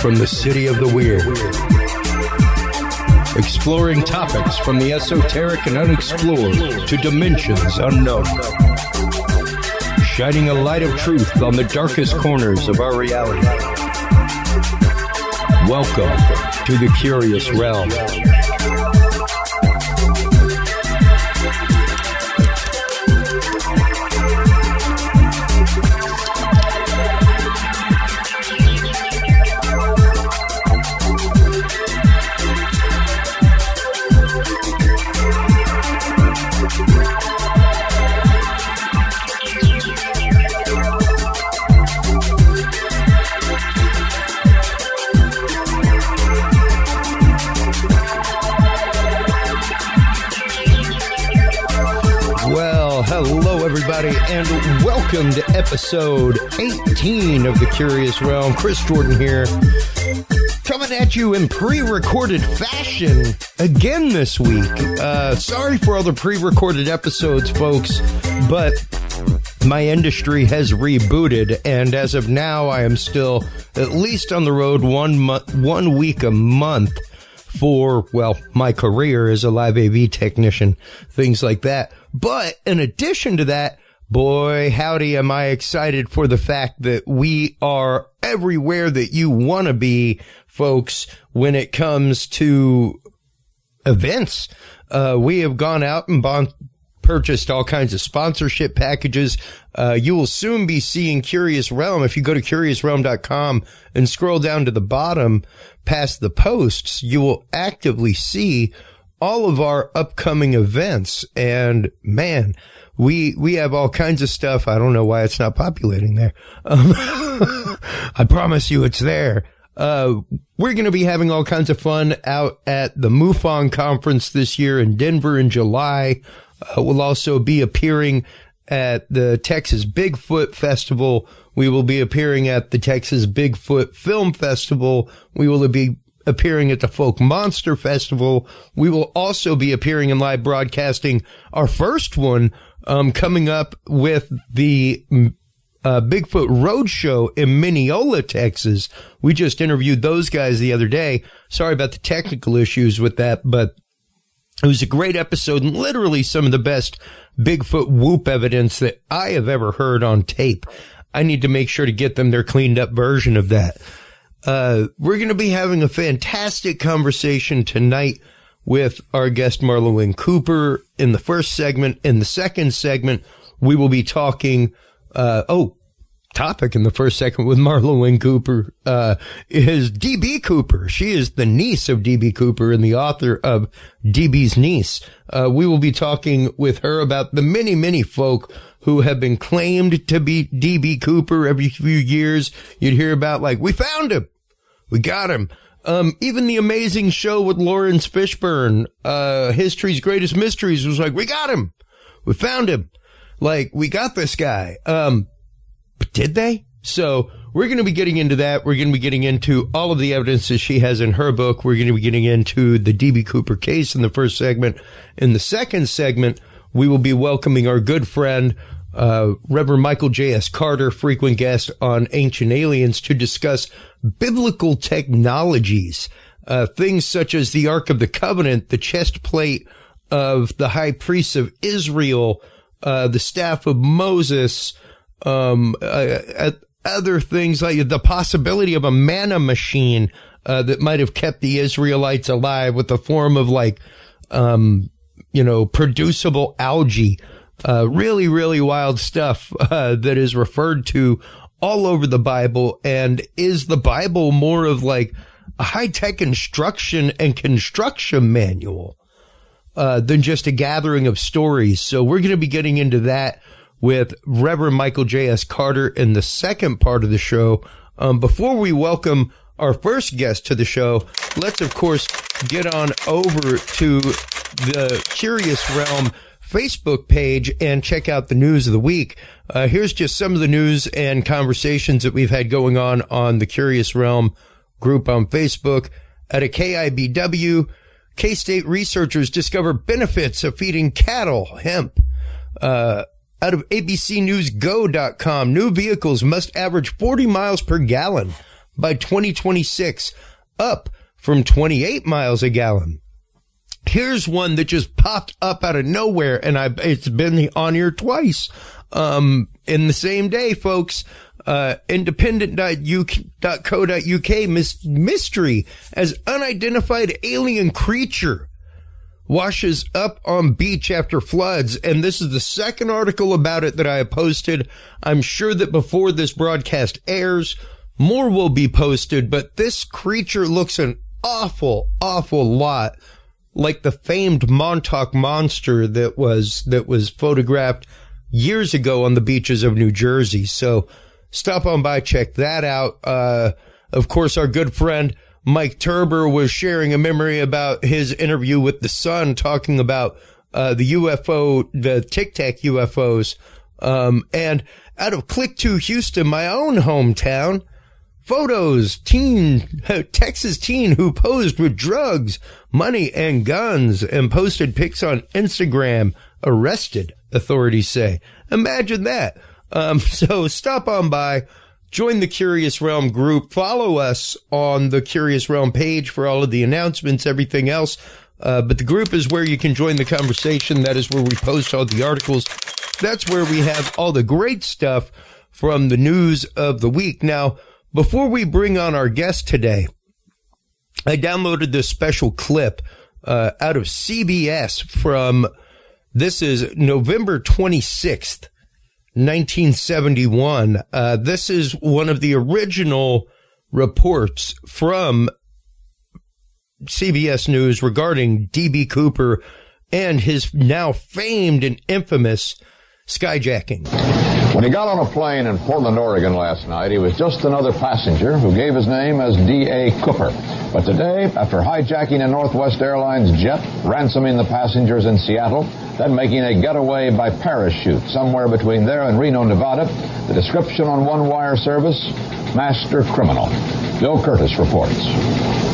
From the city of the weird. Exploring topics from the esoteric and unexplored to dimensions unknown. Shining a light of truth on the darkest corners of our reality. Welcome to the Curious Realm. Everybody, and welcome to episode 18 of the Curious Realm. Chris Jordan here, coming at you in pre-recorded fashion again this week. Uh, sorry for all the pre-recorded episodes, folks, but my industry has rebooted, and as of now, I am still at least on the road one month, one week a month for, well, my career as a live AV technician, things like that. But in addition to that, boy, howdy, am I excited for the fact that we are everywhere that you want to be, folks, when it comes to events. Uh, we have gone out and bought, purchased all kinds of sponsorship packages. Uh, you will soon be seeing Curious Realm. If you go to curiousrealm.com and scroll down to the bottom past the posts, you will actively see all of our upcoming events. And man, we, we have all kinds of stuff. I don't know why it's not populating there. Um, I promise you it's there. Uh, we're going to be having all kinds of fun out at the MUFON conference this year in Denver in July. Uh, we'll also be appearing at the Texas Bigfoot Festival. We will be appearing at the Texas Bigfoot Film Festival. We will be appearing at the Fouke Monster Festival. We will also be appearing in live broadcasting our first one, um, coming up with the uh, Bigfoot Roadshow in Mineola, Texas. We just interviewed those guys the other day. Sorry about the technical issues with that, but it was a great episode and literally some of the best Bigfoot whoop evidence that I have ever heard on tape. I need to make sure to get them their cleaned up version of that. Uh, we're going to be having a fantastic conversation tonight with our guest Marla Wynn Cooper in the first segment. In the second segment, we will be talking, uh, oh, topic in the first segment with Marla Wynn Cooper, uh, is DB Cooper. She is the niece of DB Cooper and the author of DB's Niece. Uh, we will be talking with her about the many, many folk who have been claimed to be DB Cooper every few years. You'd hear about like, we found him. We got him. Um, even the amazing show with Laurence Fishburne, uh, History's Greatest Mysteries was like, we got him. We found him. Like, we got this guy. Um, but did they? So we're going to be getting into that. We're going to be getting into all of the evidence that she has in her book. We're going to be getting into the DB Cooper case in the first segment. In the second segment, we will be welcoming our good friend, uh, Reverend Michael J.S. Carter, frequent guest on Ancient Aliens, to discuss biblical technologies, uh, things such as the Ark of the Covenant, the chest plate of the high priests of Israel, uh, the staff of Moses, um, uh, other things like the possibility of a manna machine uh, that might have kept the Israelites alive with the form of like, um, you know, producible algae. Uh, really, really wild stuff uh, that is referred to all over the Bible. And is the Bible more of like a high tech instruction and construction manual uh, than just a gathering of stories? So we're going to be getting into that with Reverend Michael J.S. Carter in the second part of the show. Um, before we welcome our first guest to the show, let's of course get on over to the Curious Realm Facebook page and check out the news of the week. Uh, here's just some of the news and conversations that we've had going on on the Curious Realm group on Facebook. At a KIBW, K-State researchers discover benefits of feeding cattle hemp. Uh, out of abcnewsgo.com, new vehicles must average 40 miles per gallon by 2026, up from 28 miles a gallon. Here's one that just popped up out of nowhere, and I it's been on here twice um, in the same day, folks. Uh, independent.co.uk mystery as unidentified alien creature washes up on beach after floods. And this is the second article about it that I have posted. I'm sure that before this broadcast airs, more will be posted, but this creature looks an awful, awful lot like the famed Montauk monster that was, that was photographed years ago on the beaches of New Jersey. So stop on by, check that out. Uh, of course, our good friend Mike Turber was sharing a memory about his interview with the Sun talking about, uh, the UFO, the Tic Tac UFOs. Um, and out of Click2Houston, my own hometown, photos, teen, Texas teen who posed with drugs, money, and guns and posted pics on Instagram, arrested, authorities say. Imagine that. Um, so stop on by, join the Curious Realm group, follow us on the Curious Realm page for all of the announcements, everything else. Uh, but the group is where you can join the conversation. That is where we post all the articles. That's where we have all the great stuff from the news of the week. Now, before we bring on our guest today, I downloaded this special clip uh, out of CBS from this is November 26th, 1971. Uh, this is one of the original reports from CBS News regarding DB Cooper and his now famed and infamous skyjacking. When he got on a plane in Portland, Oregon last night, he was just another passenger who gave his name as D.A. Cooper. But today, after hijacking a Northwest Airlines jet, ransoming the passengers in Seattle, then making a getaway by parachute somewhere between there and Reno, Nevada, the description on One Wire Service, master criminal. Bill Kurtis reports.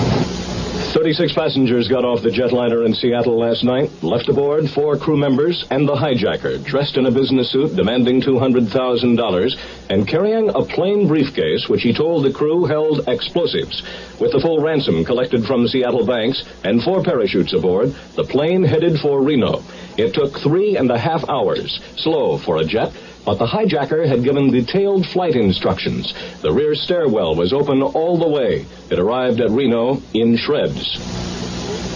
36 passengers got off the jetliner in Seattle last night, left aboard four crew members and the hijacker, dressed in a business suit demanding $200,000 and carrying a plain briefcase which he told the crew held explosives. With the full ransom collected from Seattle banks and four parachutes aboard, the plane headed for Reno. It took three and a half hours, slow for a jet, but the hijacker had given detailed flight instructions. The rear stairwell was open all the way. It arrived at Reno in shreds.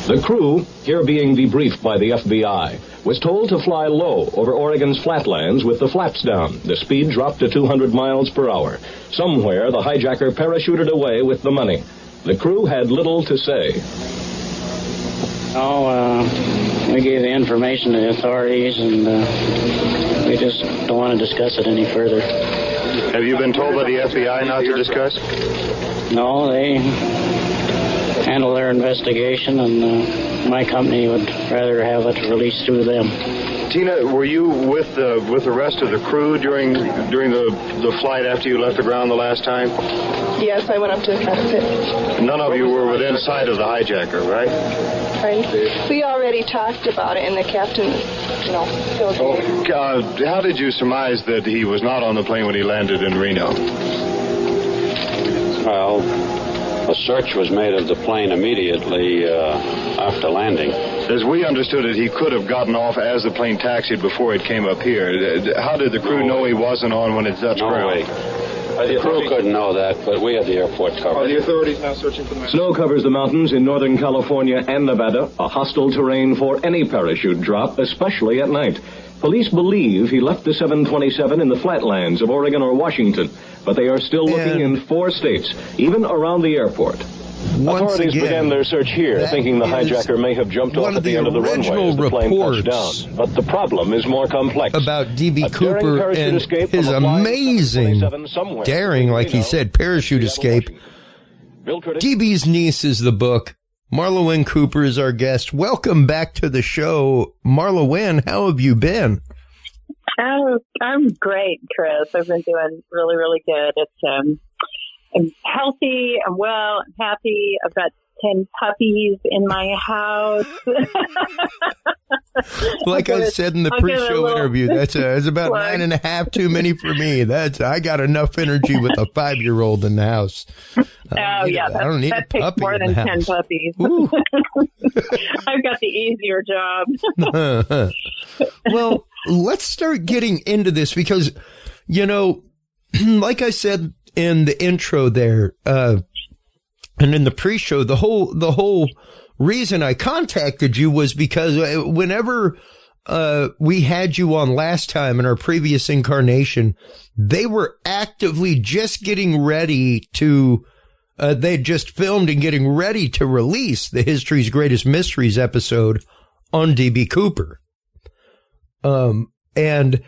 The crew, here being debriefed by the FBI, was told to fly low over Oregon's flatlands with the flaps down. The speed dropped to 200 miles per hour. Somewhere, the hijacker parachuted away with the money. The crew had little to say. Oh, uh, we gave the information to the authorities, and uh, we just don't want to discuss it any further. Have you been told by the FBI not to discuss? No, they handle their investigation, and uh, my company would rather have it released through them. Tina, were you with the with the rest of the crew during during the the flight after you left the ground the last time? Yes, I went up to the cockpit. None of you were within sight of the hijacker, right? Right. We already talked about it, and the captain, you know, oh, uh, how did you surmise that he was not on the plane when he landed in Reno? Well, a search was made of the plane immediately uh, after landing. As we understood it, he could have gotten off as the plane taxied before it came up here. How did the crew no know he wasn't on when it touched no ground? Way. The crew couldn't know that, but we had the airport covered. Are the authorities now searching for the man? Snow covers the mountains in Northern California and Nevada, a hostile terrain for any parachute drop, especially at night. Police believe he left the 727 in the flatlands of Oregon or Washington, but they are still looking and in four states, even around the airport. Authorities again, began their search here, thinking the hijacker may have jumped off at the, the end of the runway as the plane touched down. But the problem is more complex. About D.B. Cooper and his amazing daring, like he said, parachute escape. DB's niece is the book. Marla Wynn Cooper is our guest. Welcome back to the show. Marla Wynn, how have you been? Oh, I'm great, Chris. I've been doing really, really good. It's um, I'm healthy. I'm well. I'm happy. I've got 10 puppies in my house. like I said in the pre-show interview, that's, a, that's about plug. nine and a half too many for me. That's I got enough energy with a five-year-old in the house. Oh um, yeah, that, I don't need that takes more than ten puppies. I've got the easier job. well, let's start getting into this because, you know, like I said in the intro there, uh, and in the pre-show, the whole, the whole reason I contacted you was because uh, whenever, uh, we had you on last time in our previous incarnation, they were actively just getting ready to, uh, they just filmed and getting ready to release the History's Greatest Mysteries episode on DB Cooper. Um, and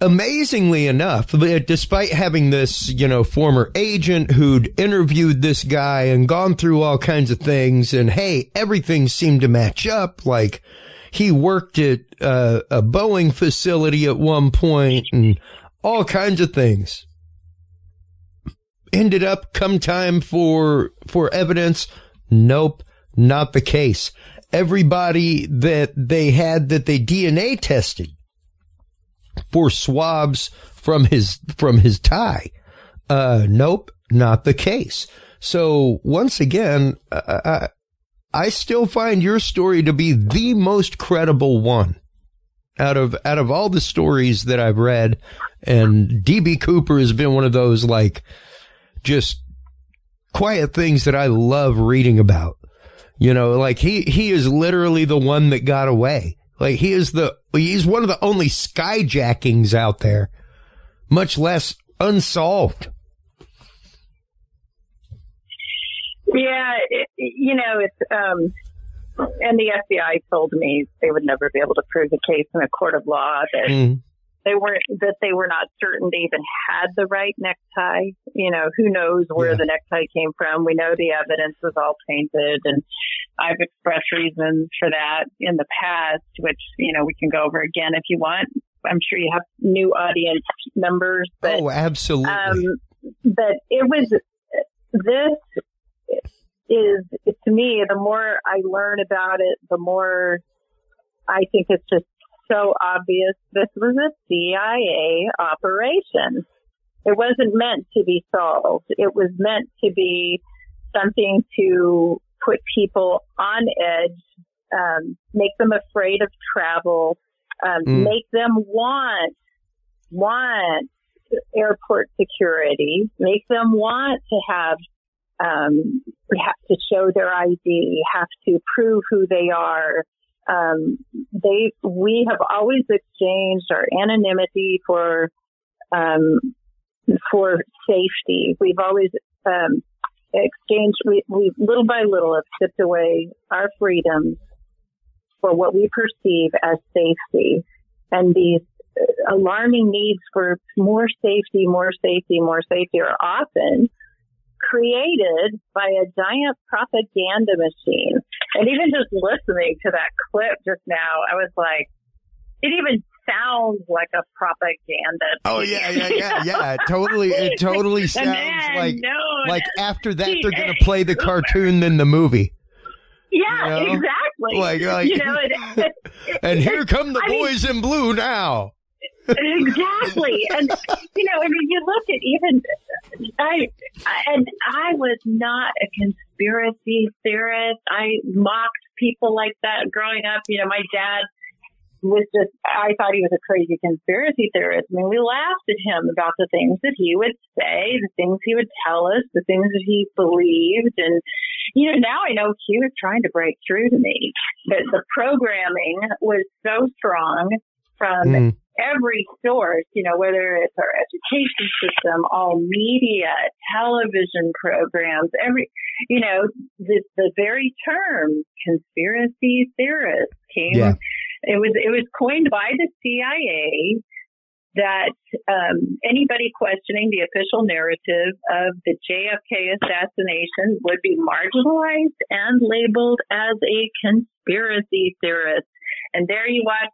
amazingly enough, despite having this, you know, former agent who'd interviewed this guy and gone through all kinds of things and hey, everything seemed to match up. Like he worked at uh, a Boeing facility at one point and all kinds of things. Ended up come time for, for evidence. Nope, not the case. Everybody that they had that they DNA tested for swabs from his from his tie. Uh, nope, not the case. So once again, uh, I, I still find your story to be the most credible one out of out of all the stories that I've read. And DB Cooper has been one of those like just quiet things that I love reading about. You know, like he he is literally the one that got away. Like he is the, he's one of the only skyjackings out there, much less unsolved. Yeah, it, you know, it's, um, and the FBI told me they would never be able to prove the case in a court of law that mm they weren't that they were not certain they even had the right necktie. You know, who knows where yeah. the necktie came from? We know the evidence was all tainted, and I've expressed reasons for that in the past, which you know we can go over again if you want. I'm sure you have new audience members. But, oh, absolutely. Um, but it was this is to me the more I learn about it, the more I think it's just so obvious this was a CIA operation. It wasn't meant to be solved. It was meant to be something to put people on edge, um, make them afraid of travel, um, mm. make them want, want airport security, make them want to have, um, have to show their ID, have to prove who they are, um, they we have always exchanged our anonymity for um, for safety. We've always um, exchanged. We, we little by little have stripped away our freedoms for what we perceive as safety, and these uh, alarming needs for more safety, more safety, more safety are often created by a giant propaganda machine. And even just listening to that clip just now, I was like, it even sounds like a propaganda. Oh yeah, yeah, yeah, yeah. It totally, it totally sounds man like like after that they're gonna play the cartoon than the movie. Yeah, You know? exactly. Like- like- you know, it, it, And here come the I mean, boys in blue now. exactly. And you know, I mean, you look at even I, I and I was not a conspiracy theorist. I mocked people like that growing up. You know, my dad was just I thought he was a crazy conspiracy theorist. I mean, we laughed at him about the things that he would say, the things he would tell us, the things that he believed and you know, now I know he was trying to break through to me. But the programming was so strong from Mm. Every source, you know, whether it's our education system, all media, television programs, every, you know, the, the very term conspiracy theorist came, Yeah. it was, it was coined by the CIA that um, anybody questioning the official narrative of the JFK assassination would be marginalized and labeled as a conspiracy theorist. And there you watch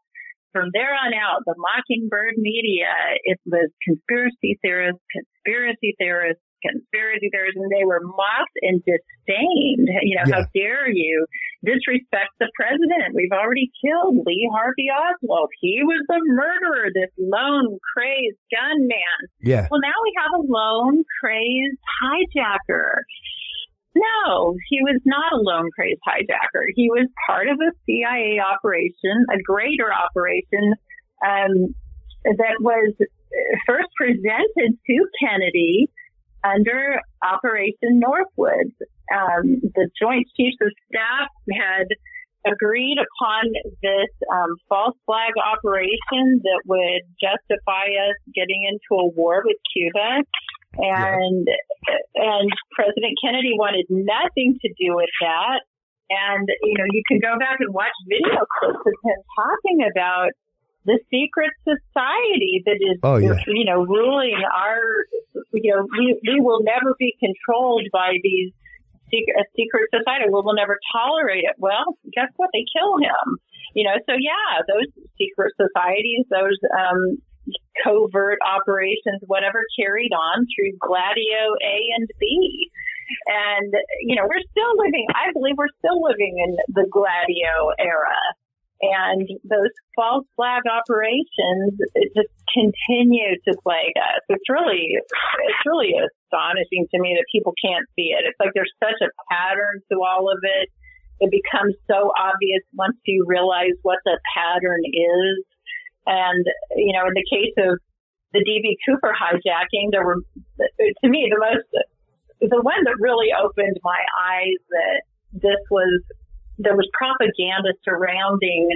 from there on out, the Mockingbird media, it was conspiracy theorists, conspiracy theorists, conspiracy theorists, and they were mocked and disdained. You know, how dare you disrespect the president? We've already killed Lee Harvey Oswald. He was the murderer, this lone, crazed gunman. Yeah. Well, now we have a lone, crazed hijacker. No, he was not a lone crazed hijacker. He was part of a CIA operation, a greater operation um, that was first presented to Kennedy under Operation Northwoods. Um, the Joint Chiefs of Staff had agreed upon this um, false flag operation that would justify us getting into a war with Cuba. And and President Kennedy wanted nothing to do with that. And you know, you can go back and watch video clips of him talking about the secret society that is, Oh, yeah. you know, ruling our, you know, we, we will never be controlled by these secret, a secret society. We will never tolerate it. Well, guess what? They kill him. You know, so yeah, those secret societies, those, um, covert operations, whatever carried on through Gladio A and B. And, you know, we're still living, I believe we're still living in the Gladio era. And those false flag operations just continue to plague us. It's really, it's really astonishing to me that people can't see it. It's like there's such a pattern to all of it. It becomes so obvious once you realize what the pattern is. And, you know, in the case of the DB Cooper hijacking, there were, to me, the most, the one that really opened my eyes that this was, there was propaganda surrounding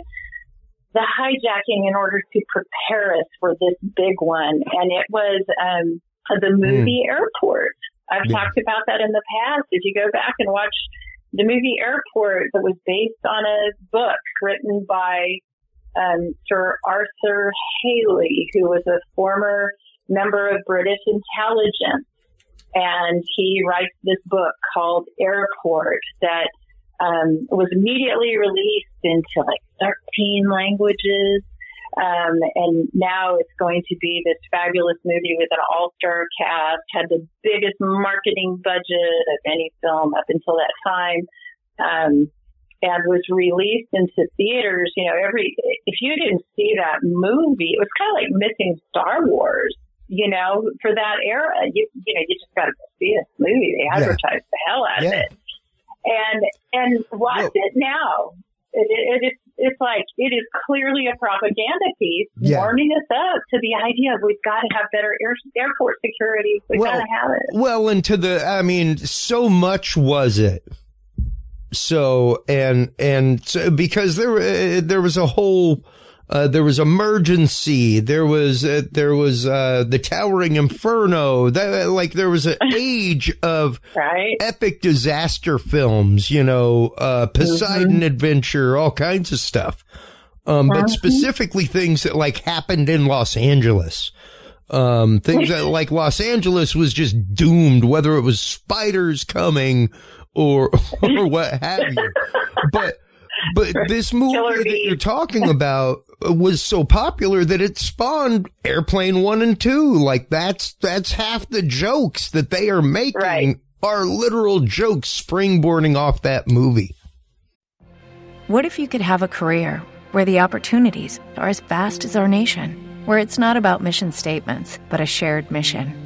the hijacking in order to prepare us for this big one. And it was, um, the movie Airport. I've Yeah. talked about that in the past. If you go back and watch the movie Airport that was based on a book written by um, Sir Arthur Hailey, who was a former member of British intelligence. And he writes this book called Airport that um, was immediately released into like 13 languages. Um, and now it's going to be this fabulous movie with an all-star cast, had the biggest marketing budget of any film up until that time. Um, and was released into theaters. You know, every if you didn't see that movie, it was kind of like missing Star Wars. You know, for that era, you you know, you just got to see this movie. They advertised the hell out of it, and and watch it now. It, it, it, it's like it is clearly a propaganda piece Yeah. warming us up to the idea of we've got to have better air, airport security. We've got Well- to have it. Well, and to the, I mean, so much was it. So, and, and so, because there, uh, there was a whole, uh, there was emergency. There was, uh, there was, uh, the towering inferno. That, like, there was an age of right. epic disaster films, you know, uh, Poseidon Adventure, all kinds of stuff. Um, but Mhm. specifically things that like happened in Los Angeles. Um, things that like Los Angeles was just doomed, whether it was spiders coming or or what have you. But but this movie that you're talking about was so popular that it spawned Airplane One and Two. Like that's that's half the jokes that they are making right. are literal jokes springboarding off that movie. What if you could have a career where the opportunities are as vast as our nation, where it's not about mission statements, but a shared mission?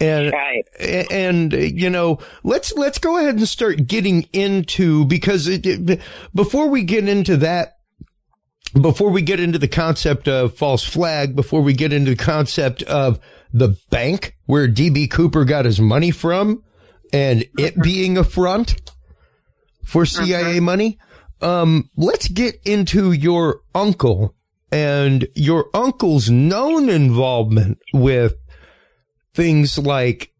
And right. and you know, let's let's go ahead and start getting into because it, before we get into that before we get into the concept of false flag, before we get into the concept of the bank where DB Cooper got his money from and it being a front for CIA money. Um, let's get into your uncle and your uncle's known involvement with things like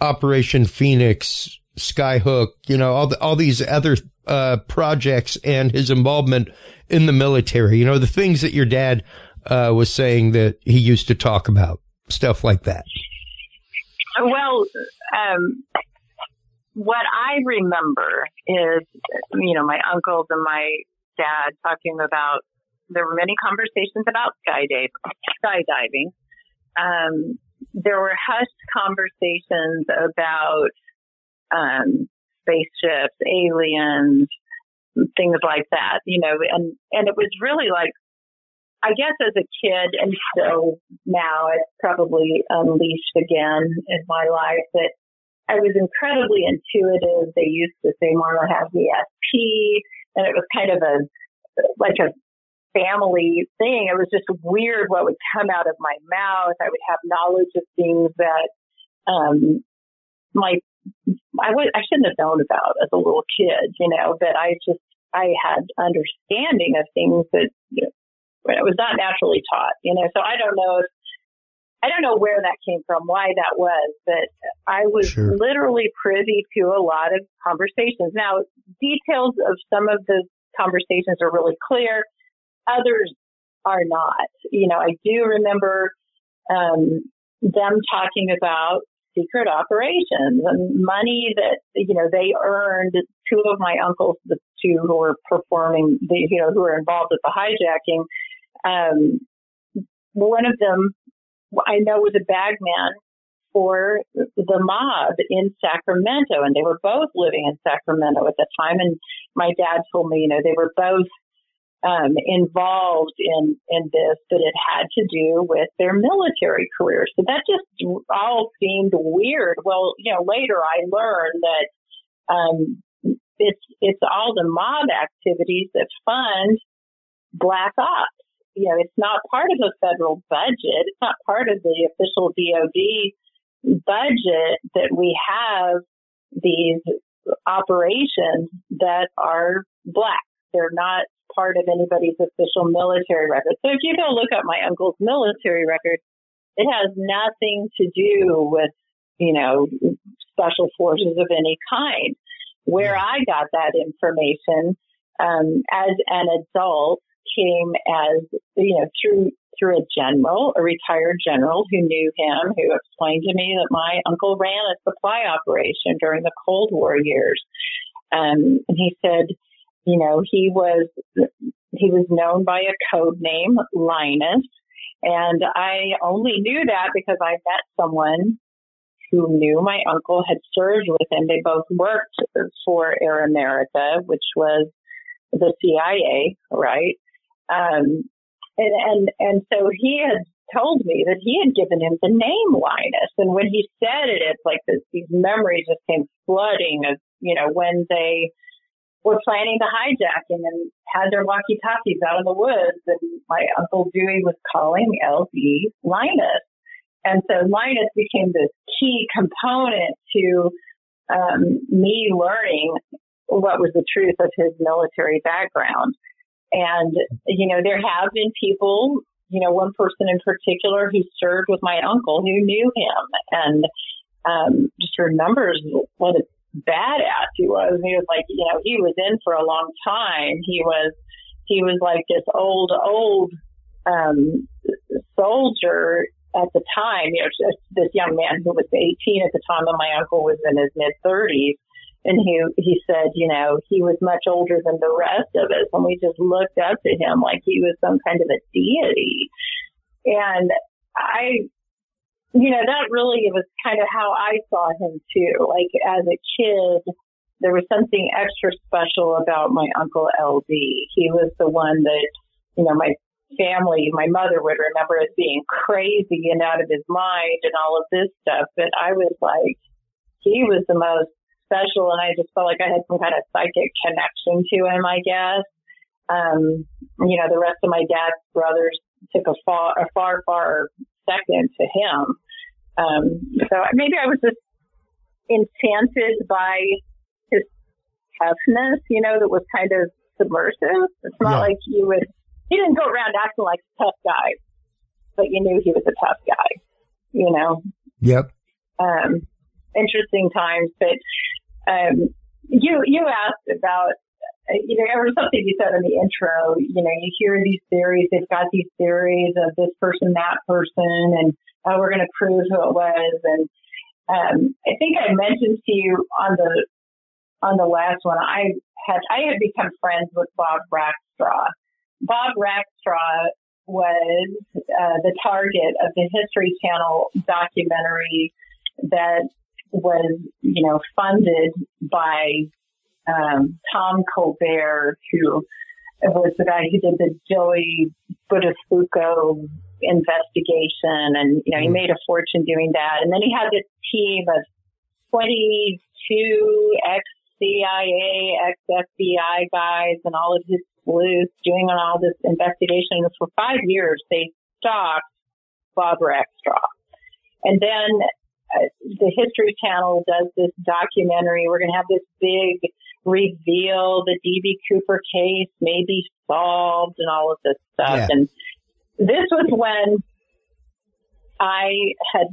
Operation Phoenix, Skyhook, you know, all the, all these other, uh, projects and his involvement in the military, you know, the things that your dad, uh, was saying that he used to talk about stuff like that? Well, um, what I remember is, you know, my uncles and my dad talking about. There were many conversations about skydive, skydiving. Um, there were hushed conversations about um, spaceships, aliens, things like that. You know, and and it was really like I guess as a kid and still now it's probably unleashed again in my life that I was incredibly intuitive. They used to say Marla has the SP and it was kind of a, like a family thing. It was just weird what would come out of my mouth. I would have knowledge of things that, um, my, I would, I shouldn't have known about as a little kid, you know, but I just, I had understanding of things that you know, it was not naturally taught, you know. So I don't know if, I don't know where that came from, why that was, but I was sure. literally privy to a lot of conversations. Now, details of some of the conversations are really clear. Others are not. You know, I do remember um, them talking about secret operations and money that you know they earned. Two of my uncles, the two who were performing, the you know who were involved with the hijacking, um, one of them I know was a bagman for the mob in Sacramento, and they were both living in Sacramento at the time. And my dad told me, you know, they were both um, involved in in this, but it had to do with their military careers. So that just all seemed weird. Well, you know, later I learned that um, it's it's all the mob activities that fund black ops you know, it's not part of the federal budget. It's not part of the official DOD budget that we have these operations that are black. They're not part of anybody's official military record. So if you go look up my uncle's military record, it has nothing to do with, you know, special forces of any kind. Where I got that information um, as an adult came as, you know, through through a general, a retired general who knew him, who explained to me that my uncle ran a supply operation during the Cold War years. Um, and he said, you know, he was he was known by a code name, Linus, and I only knew that because I met someone who knew my uncle had served with him. They both worked for Air America, which was the CIA, right? Um, and, and, and so he had told me that he had given him the name Linus. And when he said it, it's like this, these memories just came flooding of, you know, when they were planning the hijacking and had their walkie talkies out in the woods. And my Uncle Dewey was calling LD Linus. And so Linus became this key component to um, me learning what was the truth of his military background. And, you know, there have been people you know, one person in particular who served with my uncle who knew him and um, just remembers what a badass he was. He was like, you know, he was in for a long time. He was, he was like this old, old, um, soldier at the time, you know, just this young man who was 18 at the time and my uncle was in his mid 30s. And he, he said, you know, he was much older than the rest of us. And we just looked up to him like he was some kind of a deity. And I, you know, that really was kind of how I saw him too. Like as a kid, there was something extra special about my uncle LD. He was the one that, you know, my family, my mother would remember as being crazy and out of his mind and all of this stuff. But I was like, he was the most special and I just felt like I had some kind of psychic connection to him, I guess. Um, you know, the rest of my dad's brothers took a far, a far, far second to him. Um, so maybe I was just enchanted by his toughness, you know, that was kind of subversive. It's not yeah. like you would, he didn't go around acting like a tough guy, but you knew he was a tough guy, you know? Yep. Um, interesting times, but, um, you, you asked about you know, was something you said in the intro, you know, you hear these theories, they've got these theories of this person, that person, and oh, we're going to prove who it was. And um, I think I mentioned to you on the on the last one, I had I had become friends with Bob Rackstraw. Bob Rackstraw was uh, the target of the History Channel documentary that was, you know, funded by um, Tom Colbert, who was the guy who did the Joey Buttafuoco investigation, and you know he mm. made a fortune doing that. And then he had this team of 22 ex CIA, ex FBI guys, and all of his sleuths doing on all this investigation. And for five years, they stalked Bob Rackstraw. And then uh, the History Channel does this documentary. We're going to have this big reveal the DB Cooper case may be solved and all of this stuff. Yeah. And this was when I had,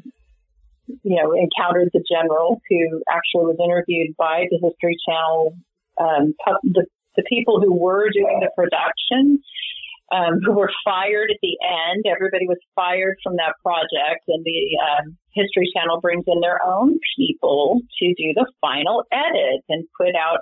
you know, encountered the general who actually was interviewed by the History Channel, um, the, the people who were doing the production. Um, who were fired at the end. Everybody was fired from that project, and the um, History Channel brings in their own people to do the final edit and put out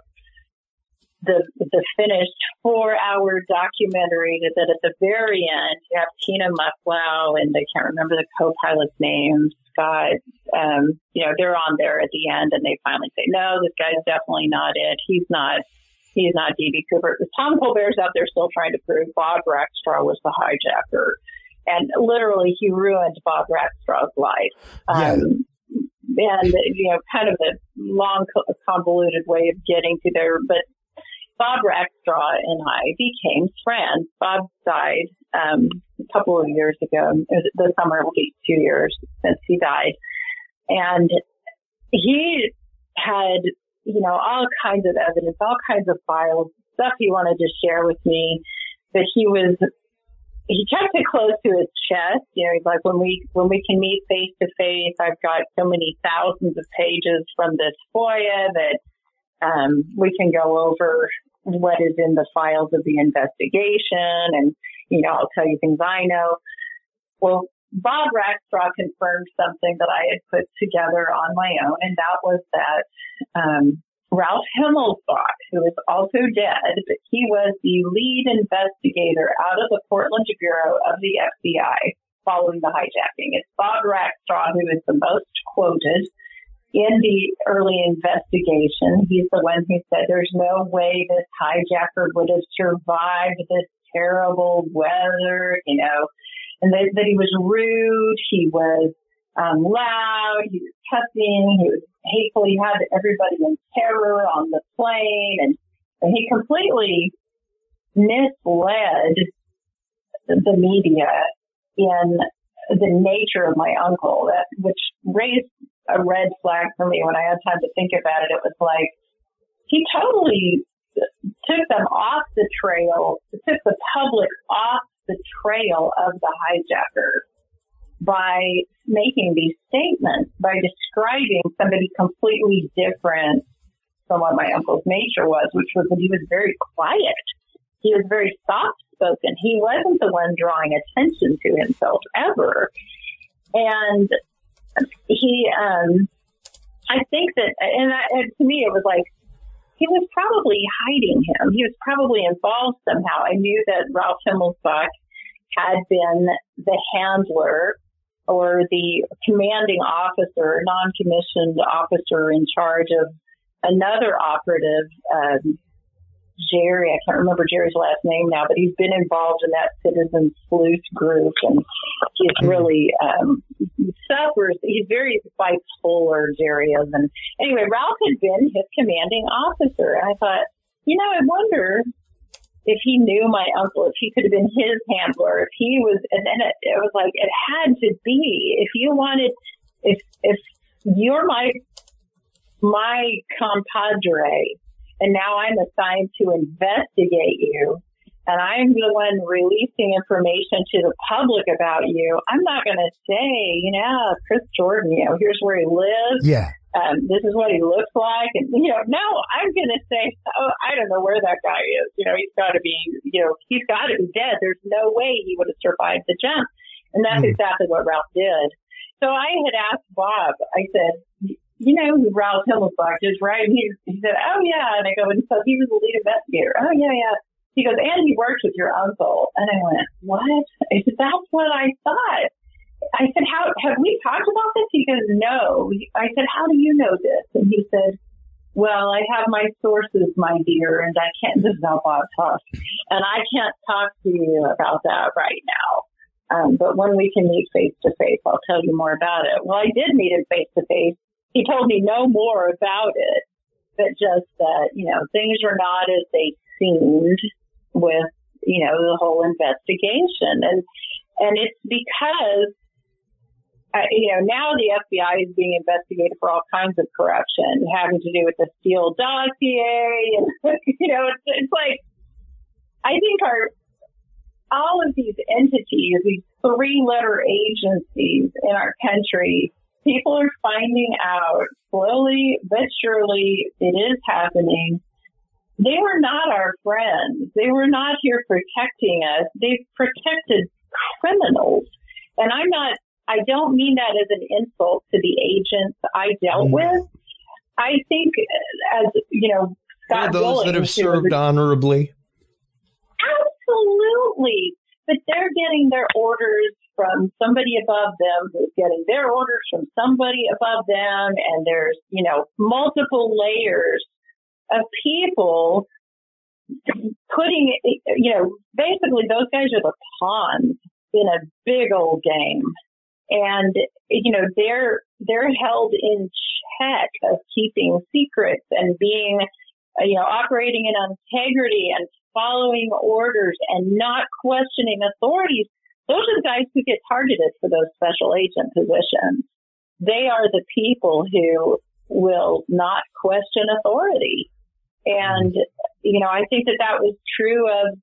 the the finished four hour documentary that at the very end you have Tina Mucklow and I can't remember the co-pilot's name, Scott. Um, you know, they're on there at the end and they finally say, No, this guy's definitely not it. He's not he's not DB Cooper. Tom Colbert's out there still trying to prove Bob Rackstraw was the hijacker. And literally he ruined Bob Rackstraw's life. Um, yeah. and you know, kind of a long, convoluted way of getting to there, but Bob Rackstraw and I became friends. Bob died um, a couple of years ago. The summer will be two years since he died, and he had you know all kinds of evidence, all kinds of files, stuff he wanted to share with me. But he was he kept it close to his chest. You know, he's like, when we when we can meet face to face, I've got so many thousands of pages from this FOIA that um, we can go over what is in the files of the investigation and, you know, I'll tell you things I know. Well, Bob Rackstraw confirmed something that I had put together on my own, and that was that um, Ralph Himmelsbach, who is also dead, but he was the lead investigator out of the Portland Bureau of the FBI following the hijacking. It's Bob Rackstraw who is the most quoted in the early investigation, he's the one who said there's no way this hijacker would have survived this terrible weather, you know, and that, that he was rude, he was um, loud, he was cussing, he was hateful, he had everybody in terror on the plane, and, and he completely misled the media in the nature of my uncle, that which raised a red flag for me when I had time to think about it. It was like he totally took them off the trail, took the public off the trail of the hijacker by making these statements, by describing somebody completely different from what my uncle's nature was, which was that he was very quiet. He was very soft spoken. He wasn't the one drawing attention to himself ever. And he, um, I think that, and, I, and to me, it was like, he was probably hiding him. He was probably involved somehow. I knew that Ralph Himmelsbach had been the handler or the commanding officer, non-commissioned officer in charge of another operative, um, Jerry. I can't remember Jerry's last name now, but he's been involved in that citizen sleuth group, and he's mm-hmm. really um, suffers. He's very bipolar, Jerry is. And anyway, Ralph had been his commanding officer, and I thought, you know, I wonder if he knew my uncle, if he could have been his handler, if he was, and then it, it was like it had to be. If you wanted, if if you're my my compadre, and now I'm assigned to investigate you, and I'm the one releasing information to the public about you, I'm not going to say, you know, Chris Jordan, you know, here's where he lives. Yeah. Um, this is what he looks like. And, you know, no, I'm going to say, oh, I don't know where that guy is. You know, he's got to be, you know, he's got to be dead. There's no way he would have survived the jump. And that's mm. exactly what Ralph did. So I had asked Bob, I said, you know who Ralph Himmelsbach is, right? And he, he said, oh, yeah. And I go, and so he was the lead investigator. Oh, yeah, yeah. He goes, and he worked with your uncle. And I went, what? I said, that's what I thought. I said, how, have we talked about this? He goes, no. I said, how do you know this? And he said, well, I have my sources, my dear, and I can't, this is how Bob talks, and I can't talk to you about that right now. Um, but when we can meet face to face, I'll tell you more about it. Well, I did meet him face to face. He told me no more about it, but just that, you know, things are not as they seemed with, you know, the whole investigation. And, and it's because, uh, you know, now the FBI is being investigated for all kinds of corruption having to do with the Steele dossier. And, you know, it's, it's like, I think our, all of these entities, these three letter agencies in our country, people are finding out slowly but surely it is happening they were not our friends. They were not here protecting us. They protected criminals. And I'm not, I don't mean that as an insult to the agents I dealt mm. with. I think as, you know, Scott those Billings, that have served honorably. Absolutely. But they're getting their orders from somebody above them who's getting their orders from somebody above them. And there's, you know, multiple layers of people putting, you know, basically those guys are the pawns in a big old game. And, you know, they're, they're held in check of keeping secrets and being, uh, you know, operating in integrity and following orders and not questioning authorities. Those are the guys who get targeted for those special agent positions. They are the people who will not question authority. And, you know, I think that that was true of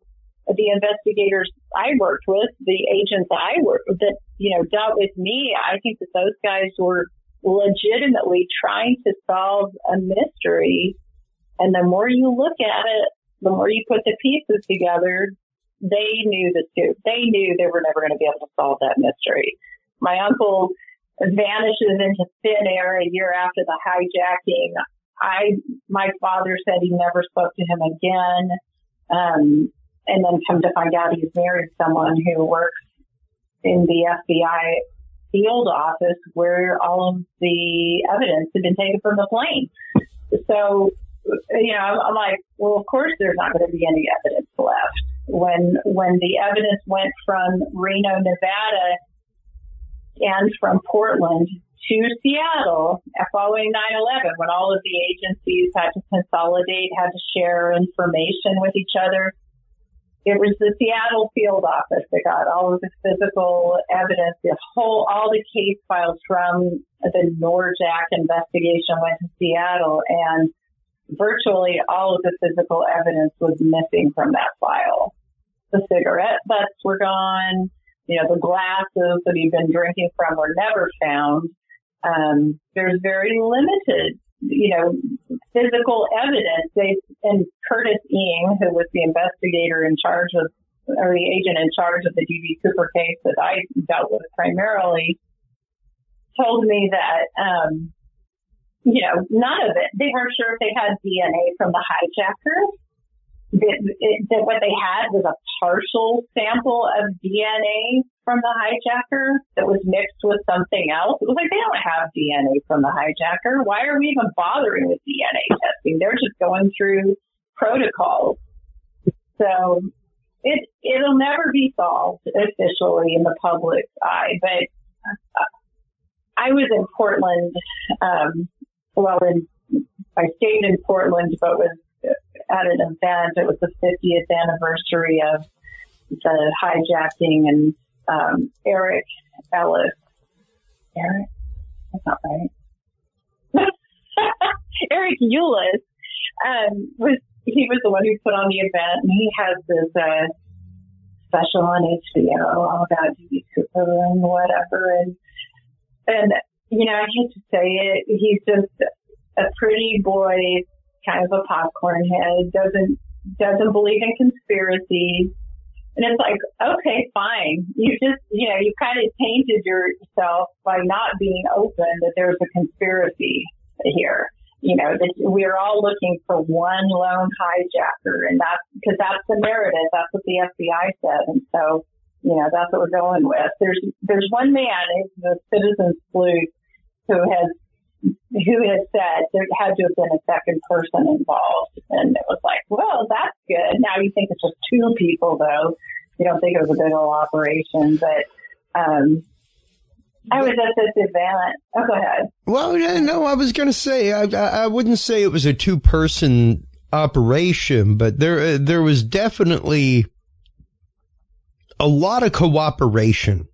the investigators I worked with, the agents I worked with that, you know, dealt with me. I think that those guys were legitimately trying to solve a mystery. And the more you look at it, the more you put the pieces together, they knew the scoop. They knew they were never going to be able to solve that mystery. My uncle vanishes into thin air a year after the hijacking. I, my father said he never spoke to him again. Um, and then come to find out he's married someone who works in the FBI field office where all of the evidence had been taken from the plane. So, you know, I'm like, well, of course there's not going to be any evidence left. When, when the evidence went from Reno, Nevada and from Portland to Seattle following 9-11 when all of the agencies had to consolidate, had to share information with each other. It was the Seattle field office that got all of the physical evidence, the whole, all the case files from the Norjak investigation went to Seattle and virtually all of the physical evidence was missing from that file. The cigarette butts were gone. You know, the glasses that he'd been drinking from were never found. Um, there's very limited, you know, physical evidence. They, and Curtis Eng, who was the investigator in charge of, or the agent in charge of the D.B. Cooper case that I dealt with primarily, told me that, um, you know, none of it. They weren't sure if they had DNA from the hijacker that, that what they had was a partial sample of DNA from the hijacker that was mixed with something else. It was like they don't have DNA from the hijacker. Why are we even bothering with DNA testing? They're just going through protocols. So it it'll never be solved officially in the public eye. But uh, I was in Portland. Um, well, in, I stayed in Portland, but was at an event. It was the 50th anniversary of the hijacking, and um, Eric Ellis. Eric, that's not right. Eric Ulis um, was he was the one who put on the event, and he has this uh, special on HBO all about D.B. Cooper and whatever, and and you know I hate to say it, he's just a pretty boy kind of a popcorn head, doesn't doesn't believe in conspiracies. And it's like, okay, fine. You just, you know, you kind of tainted yourself by not being open that there's a conspiracy here. You know, that we're all looking for one lone hijacker and that's because that's the narrative. That's what the FBI said. And so, you know, that's what we're going with. There's, there's one man, the citizen sleuth who has who had said there had to have been a second person involved. And it was like, well, that's good. Now you think it's just two people, though. You don't think it was a big old operation. But um, I was at this event. Oh, go ahead. Well, yeah, no, I was going to say, I, I wouldn't say it was a two person operation, but there, uh, there was definitely a lot of cooperation.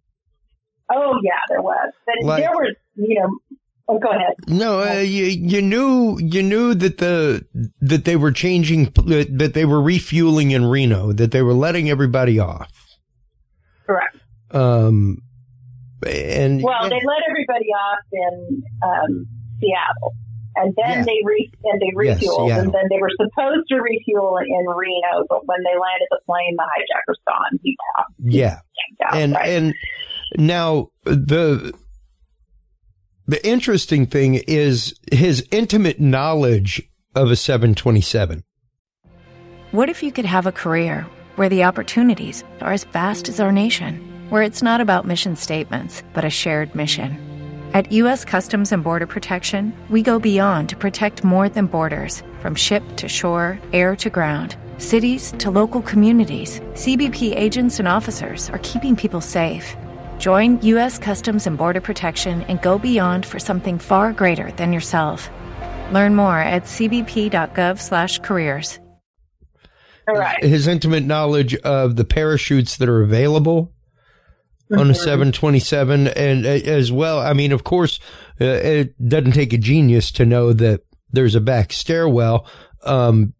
Oh, yeah, there was. But like, there was, you know, Oh, go ahead. No, uh, you you knew you knew that the that they were changing that they were refueling in Reno that they were letting everybody off. Correct. Um, and well, they let everybody off in um, Seattle, and then yeah. they re and they refueled, yes, and then they were supposed to refuel in Reno, but when they landed the plane, the hijackers gone. He, yeah, out, and right? and now the the interesting thing is his intimate knowledge of a 727. What if you could have a career where the opportunities are as vast as our nation, where it's not about mission statements, but a shared mission? At U.S. Customs and Border Protection, we go beyond to protect more than borders from ship to shore, air to ground, cities to local communities. CBP agents and officers are keeping people safe. Join U.S. Customs and Border Protection and go beyond for something far greater than yourself. Learn more at cbp.gov/careers. All right. His intimate knowledge of the parachutes that are available mm-hmm. on a 727, and uh, as well, I mean, of course, uh, it doesn't take a genius to know that there's a back stairwell. Um,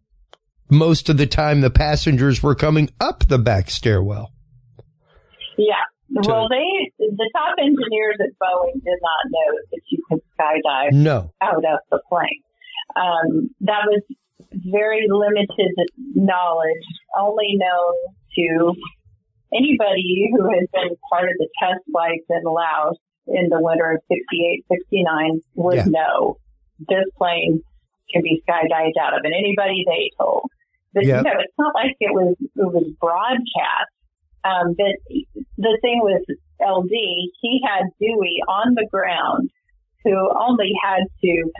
most of the time, the passengers were coming up the back stairwell. Yeah. Well, they the top engineers at Boeing did not know that you could skydive no. out of the plane. Um, that was very limited knowledge, only known to anybody who has been part of the test flights in Laos in the winter of 68, 69 would yeah. know this plane can be skydived out of. And anybody they told. But yep. you know, it's not like it was it was broadcast um, but the thing with LD, he had Dewey on the ground who only had to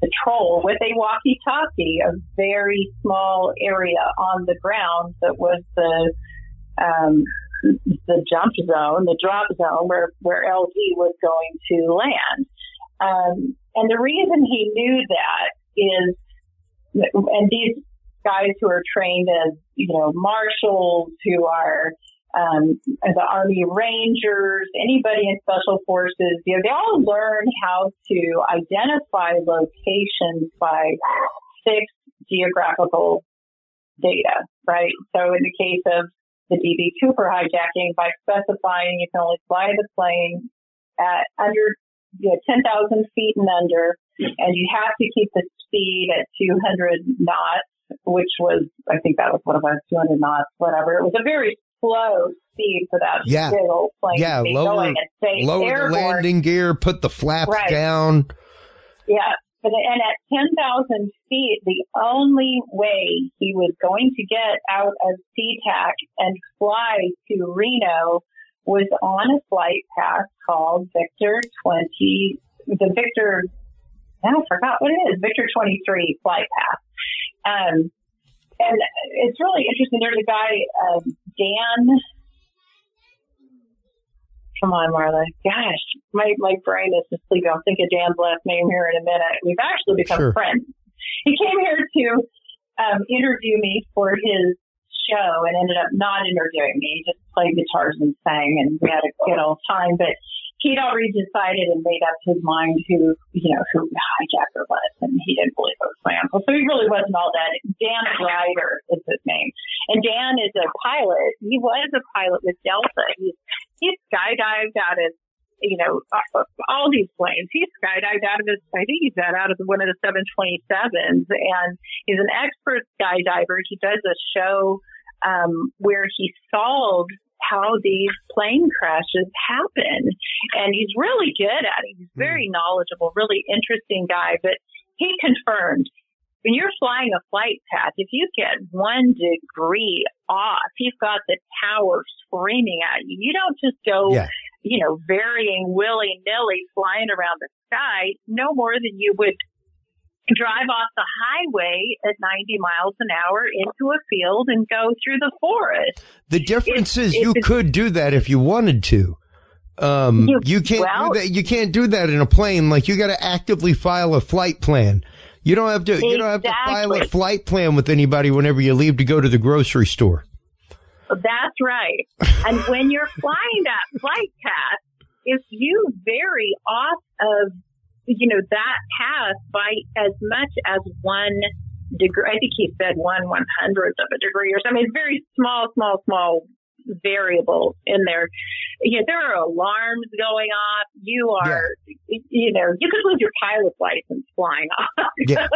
patrol with a walkie-talkie a very small area on the ground that was the um, the jump zone, the drop zone where where LD was going to land. Um, and the reason he knew that is, and these guys who are trained as, you know, marshals, who are um, the Army Rangers, anybody in Special Forces, you know, they all learn how to identify locations by fixed geographical data, right? So in the case of the DB Cooper hijacking by specifying you can only fly the plane at under you know, 10,000 feet and under, and you have to keep the speed at 200 knots, which was, I think that was what it was, 200 knots, whatever. It was a very slow speed for that Yeah. old plane Yeah, lower, going at say, lower the landing gear, put the flaps Right. down. Yeah. But, and at 10,000 feet, the only way he was going to get out of SeaTac and fly to Reno was on a flight path called Victor 20, the Victor, I forgot what it is, Victor 23 flight path. Um, and it's really interesting. There's a guy, um, Dan, Come on, Marla. Gosh, my, my brain is just sleeping. I'll think of Dan's last name here in a minute. We've actually become Sure. friends. He came here to um, interview me for his show and ended up not interviewing me. He just played guitars and sang, and we had a good old time. But he'd already decided and made up his mind who, you know, who the hijacker was, and he didn't believe it was my uncle. So he really wasn't all that. Dan Gryder is his name, and Dan is a pilot. He was a pilot with Delta. He's he's skydived out of you know uh, all these planes. He skydived out of his. I think he's got out of one of the 727s, and he's an expert skydiver. He does a show um, where he solved how these plane crashes happen, and he's really good at it. He's very hmm. knowledgeable, really interesting guy. But he confirmed when you're flying a flight path, if you get one degree off, you've got the tower screaming at you. You don't just go, Yeah. you know, varying willy nilly flying around the sky no more than you would drive off the highway at 90 miles an hour into a field and go through the forest. The difference is it's- you could do that if you wanted to. Um, You- you can't well- do that. You can't do that in a plane. Like you got to actively file a flight plan. You don't have to. You don't have to file a flight plan with anybody whenever you leave to go to the grocery store. That's right. and when you're flying that flight path, if you vary off of, you know, that path by as much as one degree, I think he said one one hundredth of a degree or something. It's very small, small, small variable in there. You know, there are alarms going off. You are, you know, you could lose your pilot's license flying off, Yeah.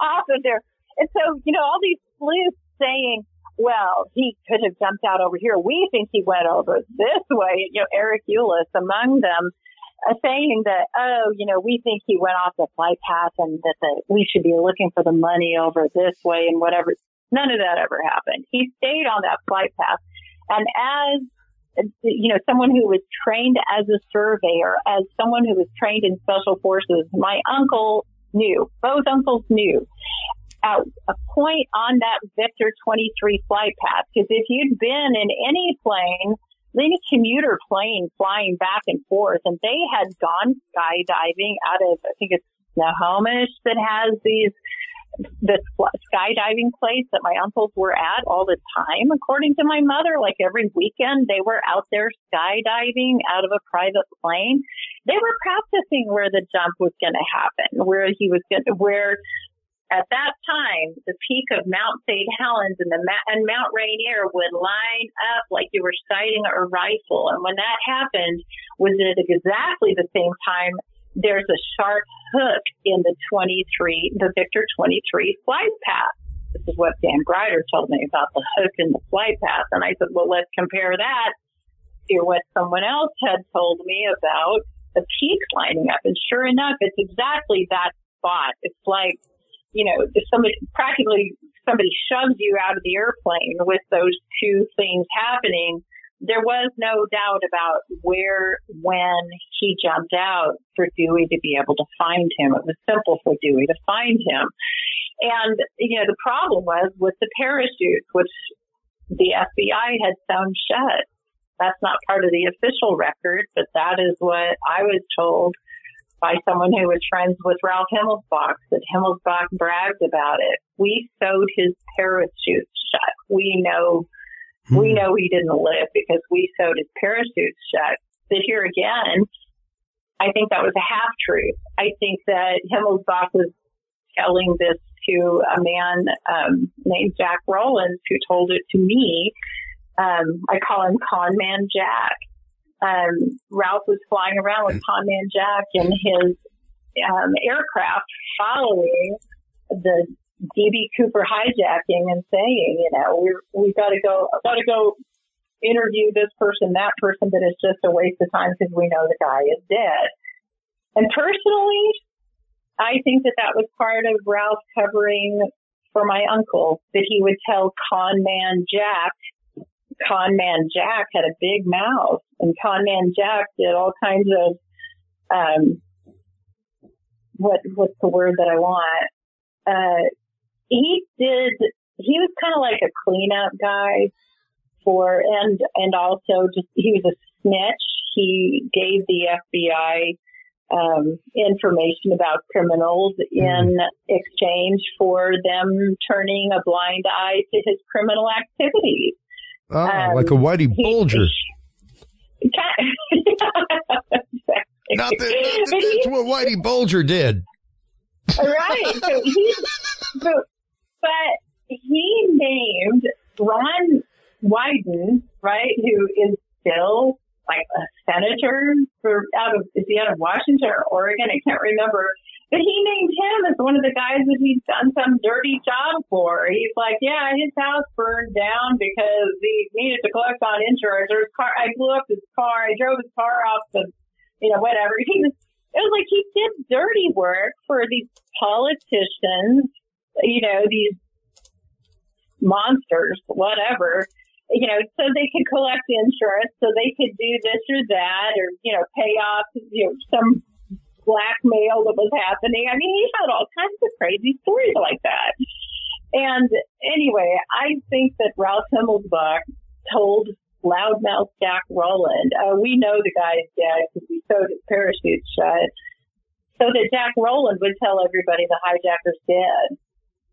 off of there. And so, you know, all these sleuths saying, well, he could have jumped out over here. We think he went over this way. You know, Eric Ulis among them uh, saying that, oh, you know, we think he went off the flight path and that the, we should be looking for the money over this way and whatever. None of that ever happened. He stayed on that flight path. And as, you know, someone who was trained as a surveyor, as someone who was trained in special forces, my uncle knew, both uncles knew at a point on that Victor 23 flight path. Because if you'd been in any plane, any commuter plane flying back and forth, and they had gone skydiving out of, I think it's Snohomish that has these, this skydiving place that my uncles were at all the time, according to my mother. Like every weekend, they were out there skydiving out of a private plane. They were practicing where the jump was going to happen, where he was going to, where at that time, the peak of Mount St. Helens and the and Mount Rainier would line up like you were sighting a rifle. And when that happened, was at exactly the same time there's a sharp hook in the 23, the Victor 23 flight path. This is what Dan Gryder told me about the hook in the flight path. And I said, well, let's compare that to what someone else had told me about the peaks lining up. And sure enough, it's exactly that spot. It's like, you know, if somebody practically somebody shoves you out of the airplane with those two things happening, there was no doubt about where, when he jumped out for Dewey to be able to find him. It was simple for Dewey to find him. And, you know, the problem was with the parachute, which the FBI had sewn shut. That's not part of the official record, but that is what I was told by someone who was friends with Ralph Himmelsbach, that Himmelsbach bragged about it. We sewed his parachutes shut. We know, we know he didn't live because we sewed his parachutes shut. But here again, I think that was a half truth. I think that Himmelsbach was telling this to a man um, named Jack Rollins who told it to me Um, I call him Con Man Jack. Um, Ralph was flying around with Con Man Jack in his um, aircraft following the DB Cooper hijacking and saying, you know, we're, we've got to go, got to go interview this person, that person, but it's just a waste of time because we know the guy is dead. And personally, I think that that was part of Ralph covering for my uncle that he would tell Con Man Jack. Con Man Jack had a big mouth, and Con Man Jack did all kinds of um, what what's the word that I want? Uh, he did. He was kind of like a cleanup guy for, and and also just he was a snitch. He gave the FBI um, information about criminals in exchange for them turning a blind eye to his criminal activities. Oh, um, like a Whitey Bulger. not that, not that that's what Whitey Bulger did. right. So he, but, but he named Ron Wyden, right, who is still like a senator for out of is he out of Washington or Oregon? I can't remember. But he named him as one of the guys that he's done some dirty job for. He's like, yeah, his house burned down because he needed to collect on insurance. Or his car, I blew up his car. I drove his car off the, you know, whatever. He was, it was like he did dirty work for these politicians, you know, these monsters, whatever you know, so they could collect insurance, so they could do this or that, or you know, pay off you know some blackmail that was happening. I mean, he had all kinds of crazy stories like that. And anyway, I think that Ralph Himmelsbach told loudmouth Jack Rowland, uh, we know the guy's dead because we sewed his parachute shut, so that Jack Rowland would tell everybody the hijacker's dead.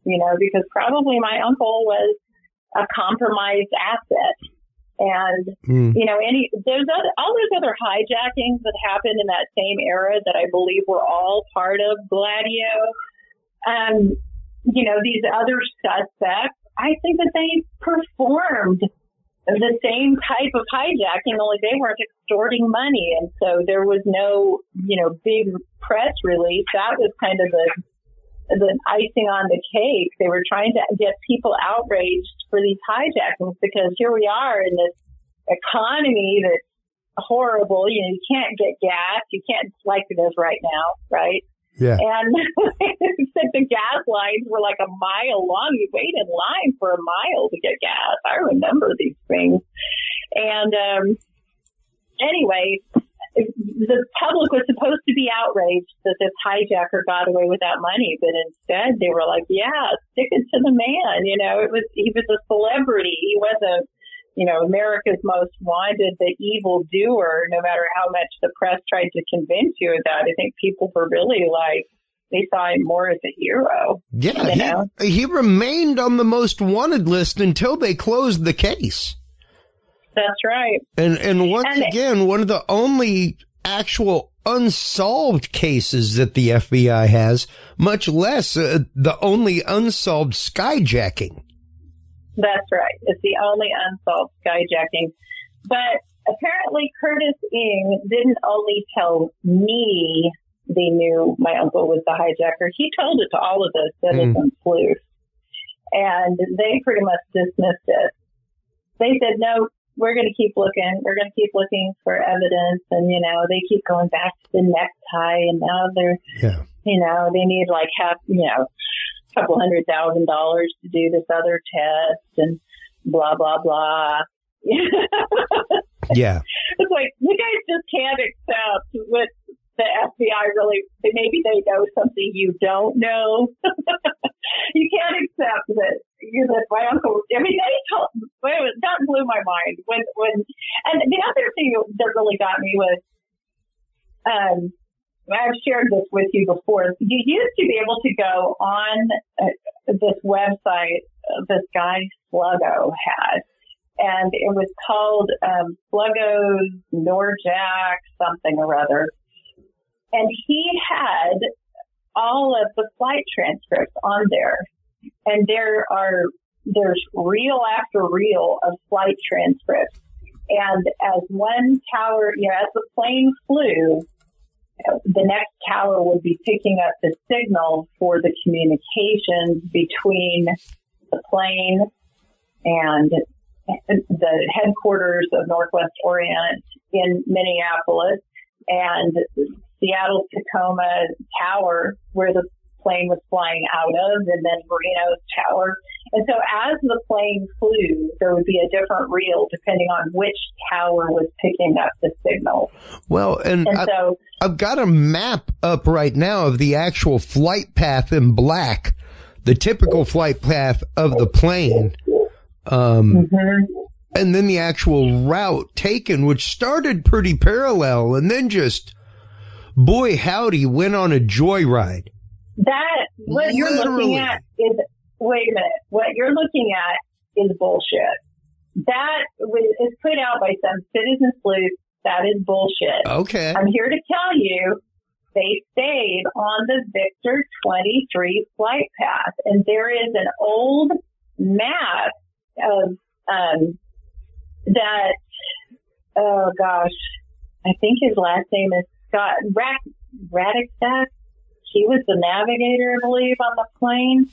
You know, because probably my uncle was a compromised asset. And, mm. you know, any, there's other, all those other hijackings that happened in that same era that I believe were all part of Gladio. Um, you know, these other suspects, I think that they performed the same type of hijacking, only they weren't extorting money. And so there was no, you know, big press release. That was kind of the the icing on the cake. They were trying to get people outraged for these hijackings because here we are in this economy that's horrible. You know, you can't get gas. You can't, like it is right now, right? Yeah. And the gas lines were like a mile long. You wait in line for a mile to get gas. I remember these things. And, um, anyway, the public was supposed to be outraged that this hijacker got away without money, but instead they were like, "Yeah, stick it to the man." You know, it was he was a celebrity. He wasn't, you know, America's most wanted, the evil doer. No matter how much the press tried to convince you of that, I think people were really like they saw him more as a hero. Yeah, he, he remained on the most wanted list until they closed the case. That's right. And and once and again, one of the only actual unsolved cases that the FBI has, much less uh, the only unsolved skyjacking. That's right. It's the only unsolved skyjacking. But apparently Curtis Eng didn't only tell me they knew my uncle was the hijacker. He told it to all of us citizen mm. sleuths. And they pretty much dismissed it. They said, no, we're going to keep looking. We're going to keep looking for evidence. And, you know, they keep going back to the necktie and now they're, yeah. you know, they need like half, you know, a couple hundred thousand dollars to do this other test and blah, blah, blah. yeah. It's like, you guys just can't accept what the FBI really, maybe they know something you don't know. you can't accept that, you know, my uncle, I mean, told, that blew my mind when, when, and the other thing that really got me was, um, I've shared this with you before. You used to be able to go on uh, this website uh, this guy Sluggo had, and it was called um, Sluggo's Norjak something or other. And he had all of the flight transcripts on there. And there are there's reel after reel of flight transcripts. And as one tower, you know, as the plane flew, the next tower would be picking up the signal for the communications between the plane and the headquarters of Northwest Orient in Minneapolis and Seattle Tacoma Tower, where the plane was flying out of, and then Marino's Tower. And so as the plane flew, there would be a different reel depending on which tower was picking up the signal. Well, and, and I, so I've got a map up right now of the actual flight path in black, the typical flight path of the plane. Um, mm-hmm. and then the actual route taken, which started pretty parallel and then just, boy howdy, went on a joyride. That, what Literally. you're looking at is wait a minute, what you're looking at is bullshit. That is put out by some citizen sleuth. That is bullshit. Okay. I'm here to tell you they stayed on the Victor 23 flight path. And there is an old map of, um, that, oh gosh, I think his last name is Scott Rataczak. He was the navigator, I believe, on the plane